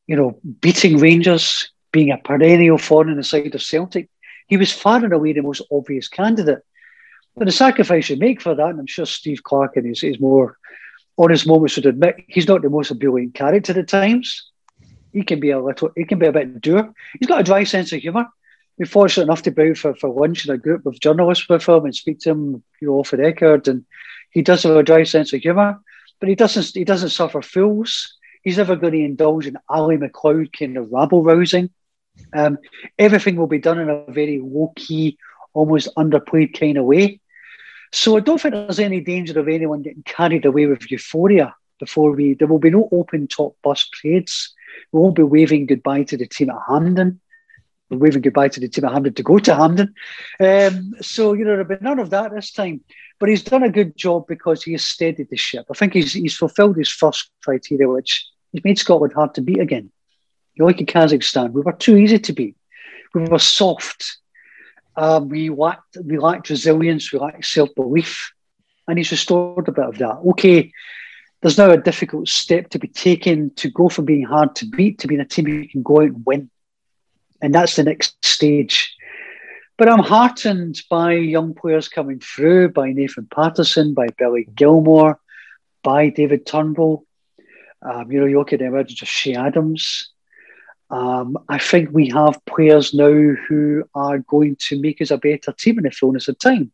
You know, beating Rangers, being a perennial thorn in the side of Celtic. He was far and away the most obvious candidate. But the sacrifice you make for that, and I'm sure Steve Clarke in his, his more honest moments would admit, he's not the most ebullient character at times. He can be a little, he can be a bit dour. He's got a dry sense of humour. We're fortunate enough to be out for, for lunch in a group of journalists with him and speak to him, you know, off the record. And he does have a dry sense of humour, but he doesn't he doesn't suffer fools. He's never going to indulge in Ally MacLeod kind of rabble rousing. Um, everything will be done in a very low key, almost underplayed kind of way. So I don't think there's any danger of anyone getting carried away with euphoria before we. There will be no open top bus parades. We won't be waving goodbye to the team at Hampden. We're waving goodbye to the team at Hampden to go to Hampden. Um, so you know there'll be none of that this time. But he's done a good job because he has steadied the ship. I think he's he's fulfilled his first criteria, which he's made Scotland hard to beat again. You're like in Kazakhstan, we were too easy to beat. Uh, we were soft. We lacked we lacked resilience, we lacked self belief, and he's restored a bit of that. Okay, there's now a difficult step to be taken to go from being hard to beat to being a team you can go out and win, and that's the next stage. But I'm heartened by young players coming through, by Nathan Patterson, by Billy Gilmour, by David Turnbull. Um, you know, you look at the emergence of Che Adams. Um, I think we have players now who are going to make us a better team in the fullness of time.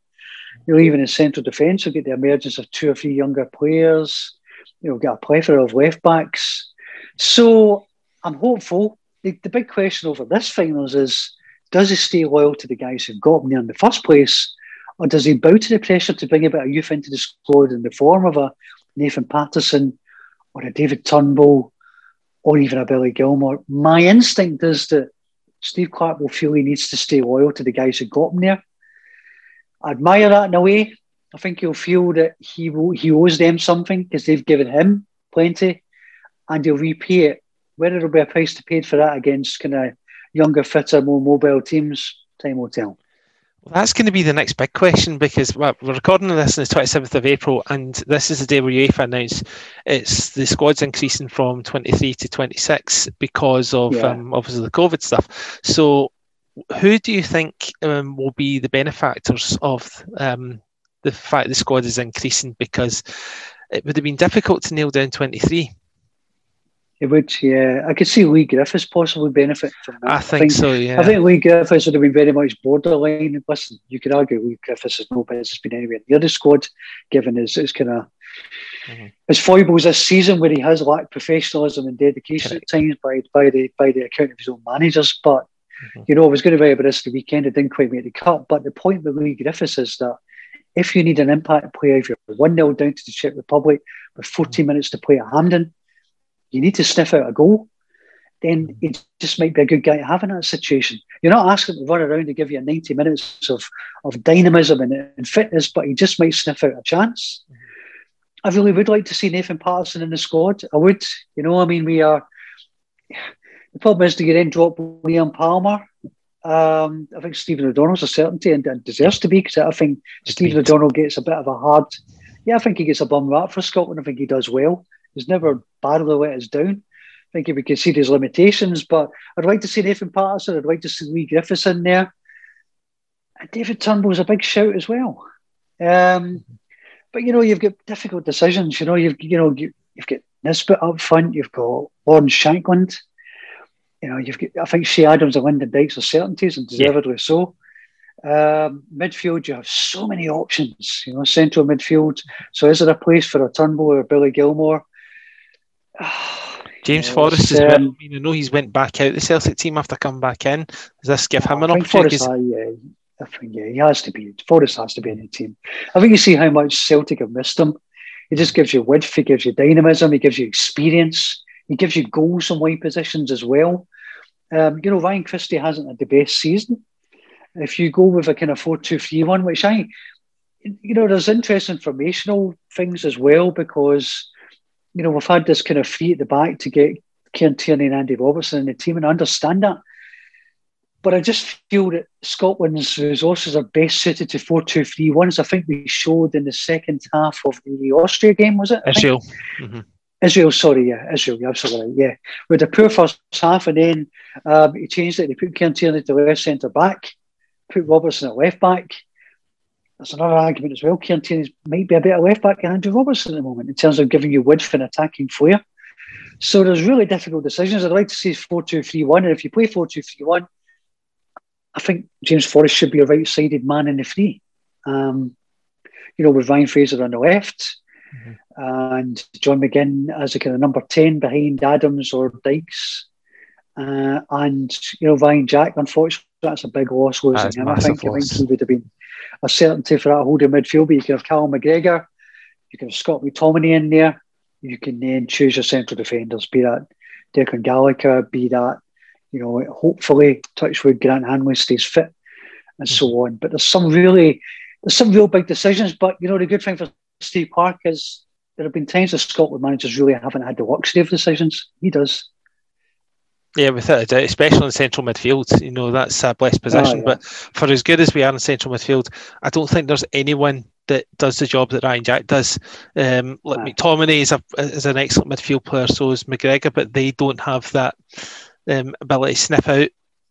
You know, even in central defence, we get the emergence of two or three younger players. You know, we've got a plethora of left backs. So I'm hopeful. The, the big question over this finals is does he stay loyal to the guys who've got him there in the first place? Or does he bow to the pressure to bring about a bit of youth into the squad in the form of a Nathan Patterson or a David Turnbull or even a Billy Gilmour, My instinct is that Steve Clarke will feel he needs to stay loyal to the guys who got him there. I admire that in a way. I think he'll feel that he will, he owes them something because they've given him plenty, and he'll repay it. Whether there'll be a price to pay for that against kind of younger, fitter, more mobile teams, time will tell. That's going to be the next big question because well, we're recording this on the 27th of April, and this is the day where UEFA announced it's the squad's increasing from 23 to 26 because of Yeah. um, obviously the COVID stuff. So, who do you think um, will be the benefactors of um, the fact the squad is increasing? Because it would have been difficult to nail down 23. It would, yeah. I could see Leigh Griffiths possibly benefit from that. I think so, yeah. I think Leigh Griffiths would have been very much borderline. Listen, you could argue Leigh Griffiths has no business being anywhere near the squad, given his, his kind of Mhm. his foibles this season, where he has lacked professionalism and dedication at times by by the by the account of his own managers. But Mhm. you know, it was going to be about this the weekend. It didn't quite make the cut. But the point with Leigh Griffiths is that if you need an impact player, if you're one 0 down to the Czech Republic with 14 minutes to play at Hampden, you need to sniff out a goal. Then it just might be a good guy to have in that situation. You're not asking him to run around to give you 90 minutes of, of dynamism and, and fitness, but he just might sniff out a chance. I really would like to see Nathan Patterson in the squad. I would. You know, I mean, we are. The problem is, do you then drop Liam Palmer? Um, I think Stephen O'Donnell's a certainty and, and deserves to be because I think Stephen. O'Donnell gets a bit of a hard. Yeah, I think he gets a bum rap for Scotland. I think he does well. He's never badly let us down. I think he would see his limitations, but I'd like to see Nathan Patterson. I'd like to see Leigh Griffiths in there. And David Turnbull's a big shout as well. Um, but you know, you've got difficult decisions. You know, you've you know you, you've got Nisbet up front. You've got Lawrence Shankland. You know, you've got I think Che Adams and Lyndon Dykes are certainties and deservedly so. Um, midfield, you have so many options. You know, central midfield. So is there a place for a Turnbull or a Billy Gilmour? *sighs* James Forrest as well. um, I mean, I know he's went back out the Celtic team after coming back in. Does this give him an I think opportunity? Forrest, I, yeah, I think yeah, he has to be. Forrest has to be in the team. I think you see how much Celtic have missed him. He just gives you width, he gives you dynamism, he gives you experience, he gives you goals from wide positions as well. Um, you know, Ryan Christie hasn't had the best season. If you go with a kind of 4 2 3 1, which I, you know, there's interesting formational things as well because, you know, we've had this kind of free at the back to get Kieran Tierney and Andy Robertson in the team, and I understand that. But I just feel that Scotland's resources are best suited to 4 2 3 1, as I think we showed in the second half of the Austria game, was it? I? Israel. Mhm. Israel, sorry, yeah, Israel, you're absolutely right, yeah. With a poor first half, and then um, he changed it. They put Kieran Tierney to the left centre back, put Robertson at left back. There's another argument as well. Kieran Tierney might be a better left back than Andrew Robertson at the moment in terms of giving you width and attacking flair. So there's really difficult decisions. I'd like to see 4 2 3 1. And if you play 4 2 3 1, I think James Forrest should be a right sided man in the three. Um, you know, with Ryan Fraser on the left and John McGinn as a kind of number 10 behind Adams or Dykes. Uh, and, you know, Ryan Jack, unfortunately, that's a big loss losing him. I think, I think he would have been a certainty for that holding midfield. But you can have Callum McGregor, you can have Scott McTominay in there, you can then choose your central defenders, be that Declan Gallagher, be that, you know, hopefully, Touchwood, Grant Hanley stays fit and so on. But there's some really, there's some real big decisions. But, you know, the good thing for Steve Clarke is there have been times the Scotland managers really haven't had the luxury of decisions. He does. Yeah, without a doubt, especially in central midfield. You know, that's a blessed position. yeah. But for as good as we are in central midfield, I don't think there's anyone that does the job that Ryan Jack does. Um, like Aye. McTominay is, a, is an excellent midfield player, so is McGregor, but they don't have that um, ability to sniff out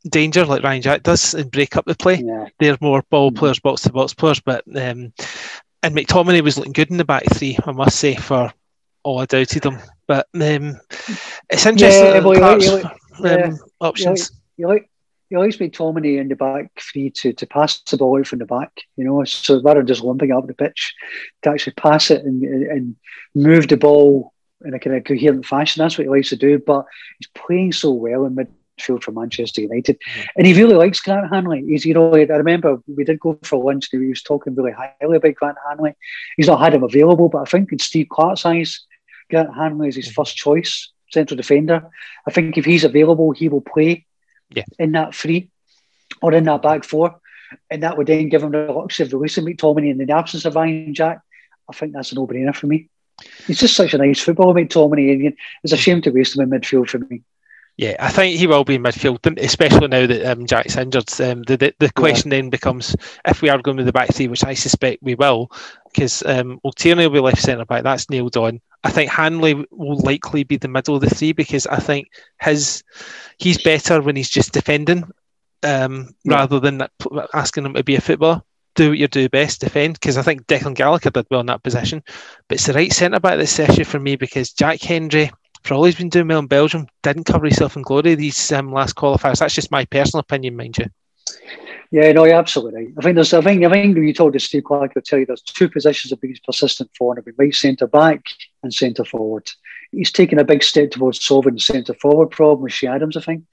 danger like Ryan Jack does and break up the play. Yeah, They're more ball Mhm. players, box to box players, but um, and McTominay was looking good in the back three, I must say, for all I doubted him. But um, it's interesting. Yeah, well, perhaps, like- you like- um, yeah. options. you like you likes McTominay in the back free to, to pass the ball out from the back, you know, so rather than just lumping up the pitch, to actually pass it and, and move the ball in a kind of coherent fashion. That's what he likes to do. But he's playing so well in midfield for Manchester United, and he really likes Grant Hanley. He's, you know, I remember we did go for lunch and he was talking really highly about Grant Hanley. He's not had him available, but I think in Steve Clarke's eyes, Grant Hanley is his first choice central defender. I think if he's available, he will play Yeah. in that three or in that back four. And that would then give him the luxury of releasing McTominay in the absence of Ryan Jack. I think that's a no brainer for me. He's just such a nice footballer, McTominay. And it's a shame to waste him in midfield for me. Yeah, I think he will be in midfield, especially now that um, Jack's injured. Um, the, the the question then becomes if we are going with the back three, which I suspect we will, because um, will be left centre back. That's nailed on. I think Hanley will likely be the middle of the three because I think his he's better when he's just defending, um, Yeah. rather than asking him to be a footballer. Do what you do best, defend. Because I think Declan Gallagher did well in that position, but it's the right centre back this issue for me because Jack Hendry for all he's been doing well in Belgium, didn't cover himself in glory these um, last qualifiers. That's just my personal opinion, mind you. Yeah, no, absolutely. I think there's, I think, I think when you told the Steve Clarke, I'll tell you there's two positions that he's persistent for, and it'll be right centre back and centre forward. He's taken a big step towards solving the centre forward problem with Che Adams, I think.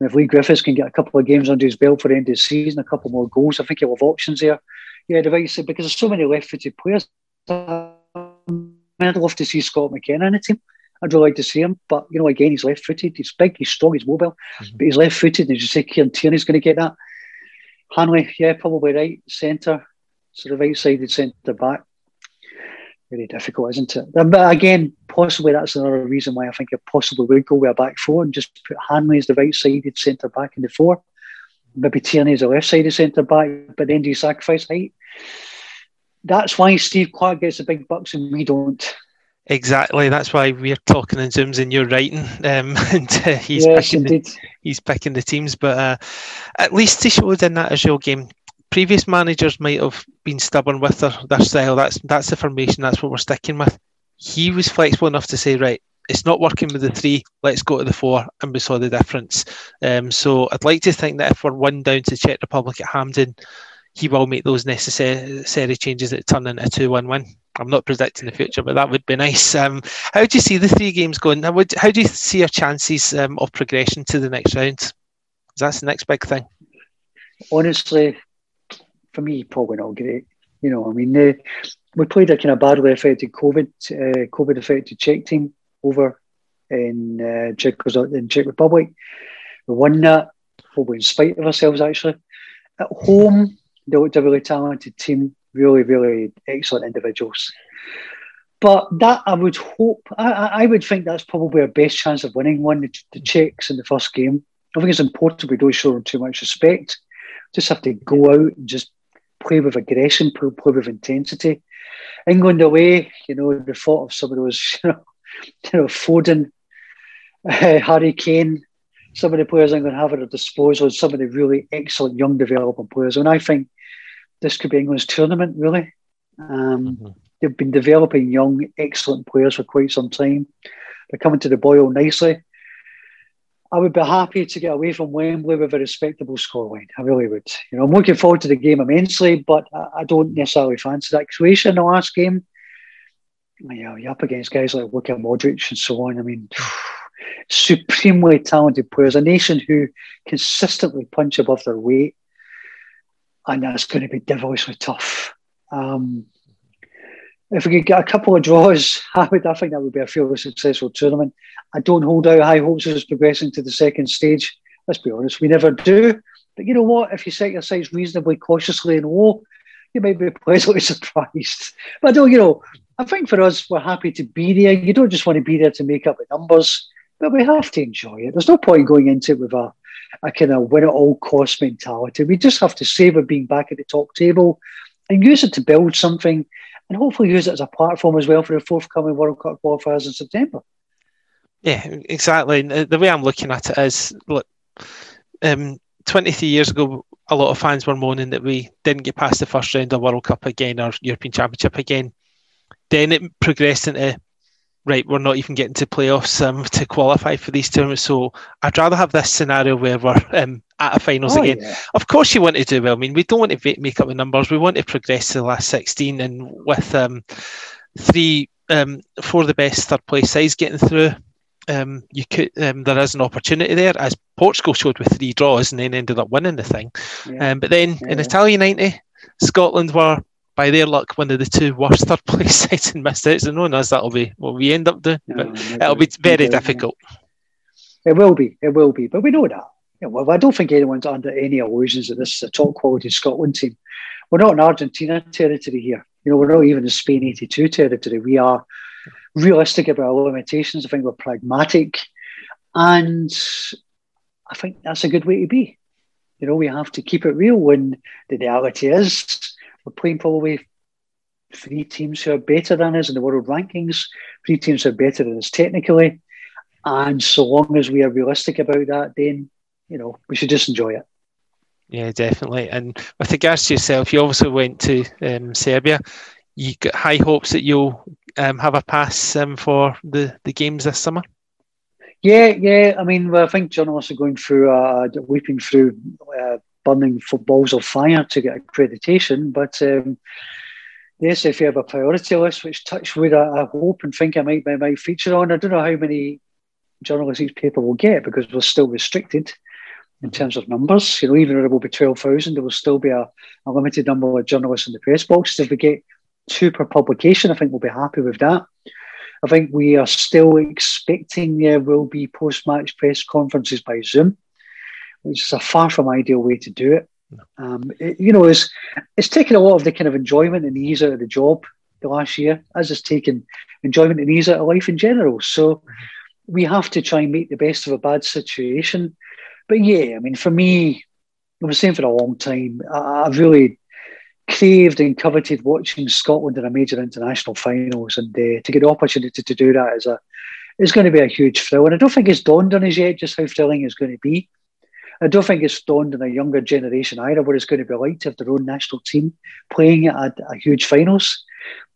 And if Leigh Griffiths can get a couple of games under his belt for the end of the season, a couple more goals, I think he'll have options there. Yeah, the right side, because there's so many left-footed players. I'd love to see Scott McKenna in the team. I'd really like to see him, but you know, again, he's left-footed. He's big, he's strong, he's mobile, Mhm. but he's left-footed. And as you say, Kieran Tierney's going to get that. Hanley, yeah, probably right centre, sort of right-sided centre back. Very difficult, isn't it? But again, possibly that's another reason why I think I possibly would go with a back four and just put Hanley as the right-sided centre back in the four. Maybe Tierney as a left-sided centre back, but then do you sacrifice height? That's why Steve Clarke gets the big bucks and we don't. Exactly. That's why we're talking in Zooms and you're writing. Um, *laughs* and uh, he's yes, picking the, he's picking the teams, but uh, at least he showed in that Israel game. Previous managers might have been stubborn with their, their style. That's that's the formation. That's what we're sticking with. He was flexible enough to say, right, it's not working with the three. Let's go to the four, and we saw the difference. Um, so I'd like to think that if we're one down to Czech Republic at Hampden, he will make those necessary changes that turn into a two-one win. I'm not predicting the future, but that would be nice. Um, how do you see the three games going? How, would, how do you see your chances um, of progression to the next round? That's the next big thing. honestly, for me, probably not great. You know, I mean, uh, we played a kind of badly affected COVID, uh, COVID affected Czech team over in uh, Czech, in Czech Republic. We won that, probably in spite of ourselves, actually. At home, they looked a really talented team, really, really excellent individuals. But that I would hope, I, I would think that's probably our best chance of winning one, the, the Czechs in the first game. I think it's important we don't show them too much respect. Just have to go out and just play with aggression, play, with intensity. England away, you know, the thought of some of those, *laughs* you know, you know Foden, uh, Harry Kane, some of the players England have at their disposal, some of the really excellent young developing players. And I think this could be England's tournament, really. Um, They've been developing young, excellent players for quite some time. They're coming to the boil nicely. I would be happy to get away from Wembley with a respectable scoreline. I really would. You know, I'm looking forward to the game immensely, but I, don't necessarily fancy that. Croatia in the last game, yeah, you're up against guys like Luka Modric and so on. I mean, *sighs* supremely talented players, a nation who consistently punch above their weight, and that's going to be devilishly tough. Um, if we could get a couple of draws, *laughs* I would. I think that would be a fairly successful tournament. I don't hold out high hopes of us progressing to the second stage. Let's be honest, we never do. But you know what? If you set your sights reasonably cautiously and low, you might be *laughs* pleasantly surprised. But I don't, you know, I think for us, we're happy to be there. You don't just want to be there to make up the numbers. but we have to enjoy it. There's no point going into it with a, a kind of win at all cost mentality. We just have to savour being back at the top table and use it to build something and hopefully use it as a platform as well for the forthcoming World Cup qualifiers in September. Yeah, exactly. The way I'm looking at it is, look, um, 23 years ago, a lot of fans were moaning that we didn't get past the first round of World Cup again or European Championship again. Then it progressed into right, we're not even getting to playoffs um, to qualify for these tournaments. So I'd rather have this scenario where we're um, at a finals Oh, again. yeah. Of course, you want to do well. I mean, we don't want to make up the numbers. We want to progress to the last 16 and with um, three, um, four of the best third place sides getting through. Um, you could um, there is an opportunity there as Portugal showed with three draws and then ended up winning the thing. Yeah. Um, but then in Yeah. Italia 90, Scotland were, by their luck, one of the two worst *laughs* third place sides and missed out. So, no knows that'll be what we end up doing. No, but no it'll be very difficult. It will be. It will be. But we know that. Well, I don't think anyone's under any illusions that this is a top quality Scotland team. We're not in Argentina territory here. You know, we're not even in Spain 82 territory. We are realistic about our limitations. I think we're pragmatic. And I think that's a good way to be. You know, we have to keep it real when the reality is we're playing probably three teams who are better than us in the world rankings, three teams who are better than us technically. And so long as we are realistic about that, then you know we should just enjoy it. Yeah, definitely. And with regards to yourself, you also went to um, Serbia. You got high hopes that you'll um, have a pass um, for the, the games this summer. Yeah, yeah. I mean, well, I think journalists are going through, uh, weeping through, uh, burning for balls of fire to get accreditation. But um, yes, if you have a priority list, which touch wood, I, I hope and think I might, I might feature on. I don't know how many journalists each paper will get because we're still restricted in terms of numbers. You know, even though it will be 12,000, there will still be a, a limited number of journalists in the press box. If we get two per publication, I think we'll be happy with that. I think we are still expecting there will be post match press conferences by Zoom, which is a far from ideal way to do it. Um, it- you know, it's, it's taken a lot of the kind of enjoyment and ease out of the job the last year, as it's taken enjoyment and ease out of life in general. So we have to try and make the best of a bad situation. But yeah, I mean, for me, I was saying for a long time, I, I've really craved and coveted watching Scotland in a major international finals, and uh, to get the opportunity to do that is a is going to be a huge thrill. And I don't think it's dawned on us yet just how thrilling it's going to be. I don't think it's dawned on a younger generation either what it's going to be like to have their own national team playing at a huge finals.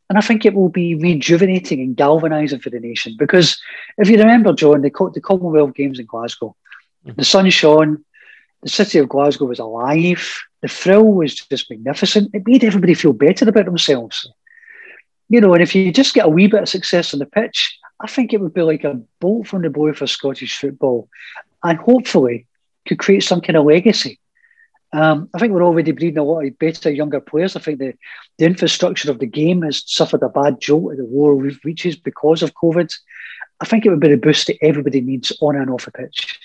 And I think it will be rejuvenating and galvanising for the nation because if you remember, John, the, the Commonwealth Games in Glasgow, mm-hmm. the sun shone, the city of Glasgow was alive, the thrill was just magnificent. It made everybody feel better about themselves. You know, and if you just get a wee bit of success on the pitch, I think it would be like a bolt from the blue for Scottish football and hopefully could create some kind of legacy. Um, I think we're already breeding a lot of better younger players. I think the, the infrastructure of the game has suffered a bad jolt at the lower re- reaches because of COVID. I think it would be the boost that everybody needs on and off the pitch.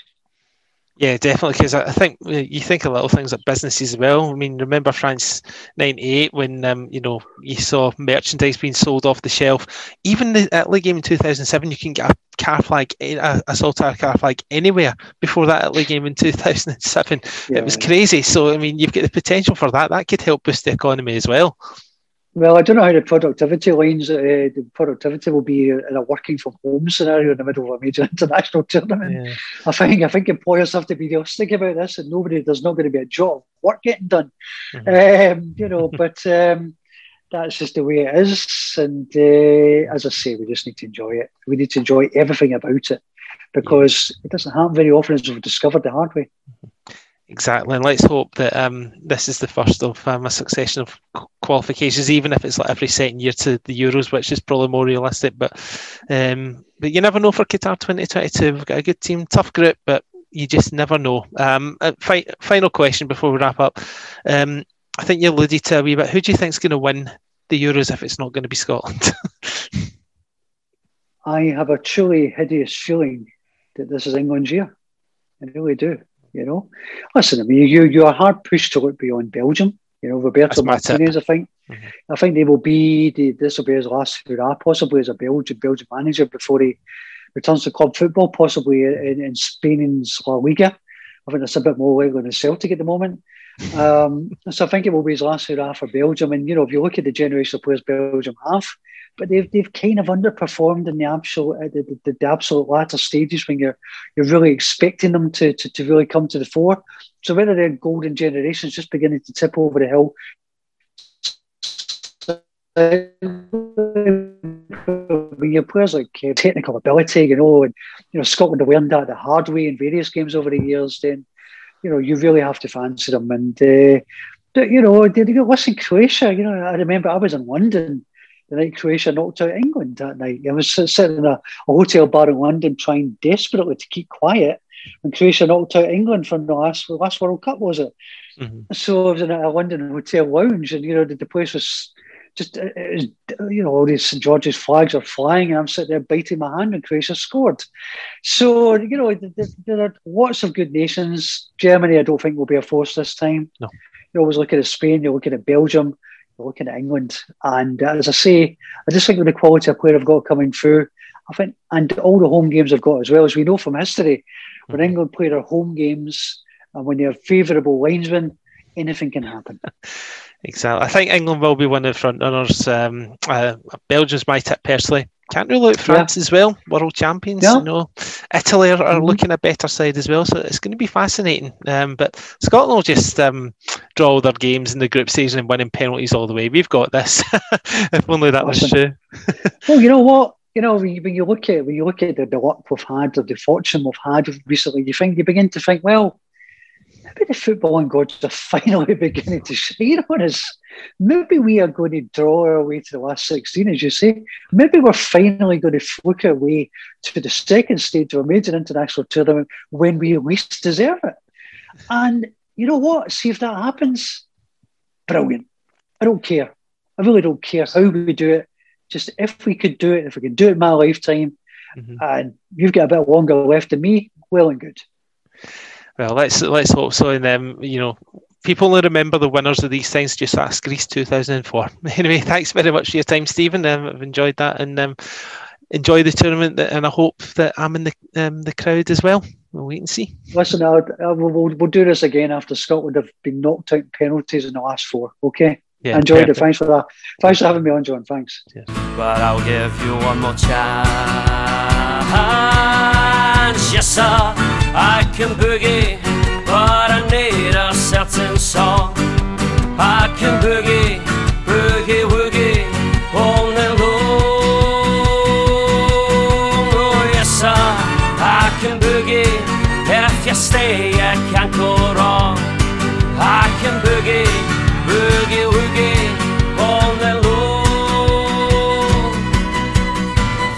Yeah, definitely. Because I think you think of little things like businesses as well. I mean, remember France '98 when um, you know you saw merchandise being sold off the shelf. Even the Italy game in 2007, you can get a car flag, a, a Saltire car flag anywhere. Before that Italy game in 2007, it was crazy. So I mean, you've got the potential for that. That could help boost the economy as well. Well, I don't know how the productivity lines, uh, the productivity will be in a working from home scenario in the middle of a major *laughs* international tournament. Yeah. I think I think employers have to be realistic about this, and nobody there's not going to be a job of work getting done. Um, you know, *laughs* but um, that's just the way it is. And uh, as I say, we just need to enjoy it. We need to enjoy everything about it because it doesn't happen very often, as we've discovered the hard way. Exactly, and let's hope that um, this is the first of um, a succession of qualifications, even if it's like every second year to the Euros, which is probably more realistic. But um, but you never know for Qatar 2022. We've got a good team, tough group, but you just never know. Um, fi- final question before we wrap up. Um, I think you alluded to a wee bit. Who do you think's going to win the Euros if it's not going to be Scotland? *laughs* I have a truly hideous feeling that this is England's year. I really do. You know, listen. I mean, you you are hard pushed to look beyond Belgium. You know, Roberto tip. Martinez. I think. Mhm. I think they will be. The, this will be his last hurrah, possibly as a Belgian Belgian manager before he returns to club football, possibly in, in Spain's La Liga. I think that's a bit more likely than Celtic at the moment. Um, so I think it will be his last hurrah for Belgium. And you know, if you look at the generation of players Belgium have, but they've they've kind of underperformed in the absolute uh, the, the, the, absolute latter stages when you're you're really expecting them to, to to really come to the fore. So whether their golden generation is just beginning to tip over the hill. When your players like uh, technical ability, you know, and you know Scotland have learned that the hard way in various games over the years, then you know you really have to fancy them. And uh, you know, listen, Croatia. You know, I remember I was in London the night Croatia knocked out England that night. I was sitting in a, a, hotel bar in London trying desperately to keep quiet when Croatia knocked out England from the last last World Cup, was it? Mm-hmm. So I was in a London hotel lounge, and you know the, the place was just was, you know all these St George's flags are flying, and I'm sitting there biting my hand, and Croatia scored. So you know there are lots of good nations. Germany, I don't think will be a force this time. No. You're always looking at Spain, you're looking at Belgium you're looking at England. And uh, as I say, I just think with the quality of player I've got coming through, I think, and all the home games I've got as well, as we know from history, when mm-hmm. England play their home games and when they have favourable linesmen, anything can happen. *laughs* Exactly. I think England will be one of the front runners. Um, uh, Belgium's my tip personally. Can't rule out France yeah. as well, world champions. Yeah. You know, Italy are, are mm-hmm. looking a better side as well, so it's going to be fascinating. Um, but Scotland will just um, draw all their games in the group stage and winning penalties all the way. We've got this. *laughs* if only that was true. *laughs* well, you know what? You know, when you, when you look at when you look at the, the luck we've had or the fortune we've had recently, you think you begin to think, well, maybe the footballing gods are finally *laughs* beginning to shine on us. Maybe we are going to draw our way to the last 16, as you say. Maybe we're finally going to fluke our way to the second stage of a major international tournament when we least deserve it. And you know what? See if that happens. Brilliant. I don't care. I really don't care how we do it. Just if we could do it, if we could do it in my lifetime, mm-hmm. and you've got a bit longer left than me, well and good. Well, let's let's hope so. And um, you know, people only remember the winners of these things. Just ask Greece 2004. *laughs* Anyway, thanks very much for your time, Stephen. Um, I've enjoyed that and um, enjoy the tournament. And I hope that I'm in the um, the crowd as well. We'll wait and see. Listen, I'll, I'll, we'll, we'll do this again after Scotland have been knocked out in penalties in the last four. Okay. Yeah, enjoyed perfect. it. Thanks for that. Thanks for having me on, John. Thanks. Cheers. But I'll give you one more chance. Yes, sir. I can boogie, but I need a certain song. I can boogie,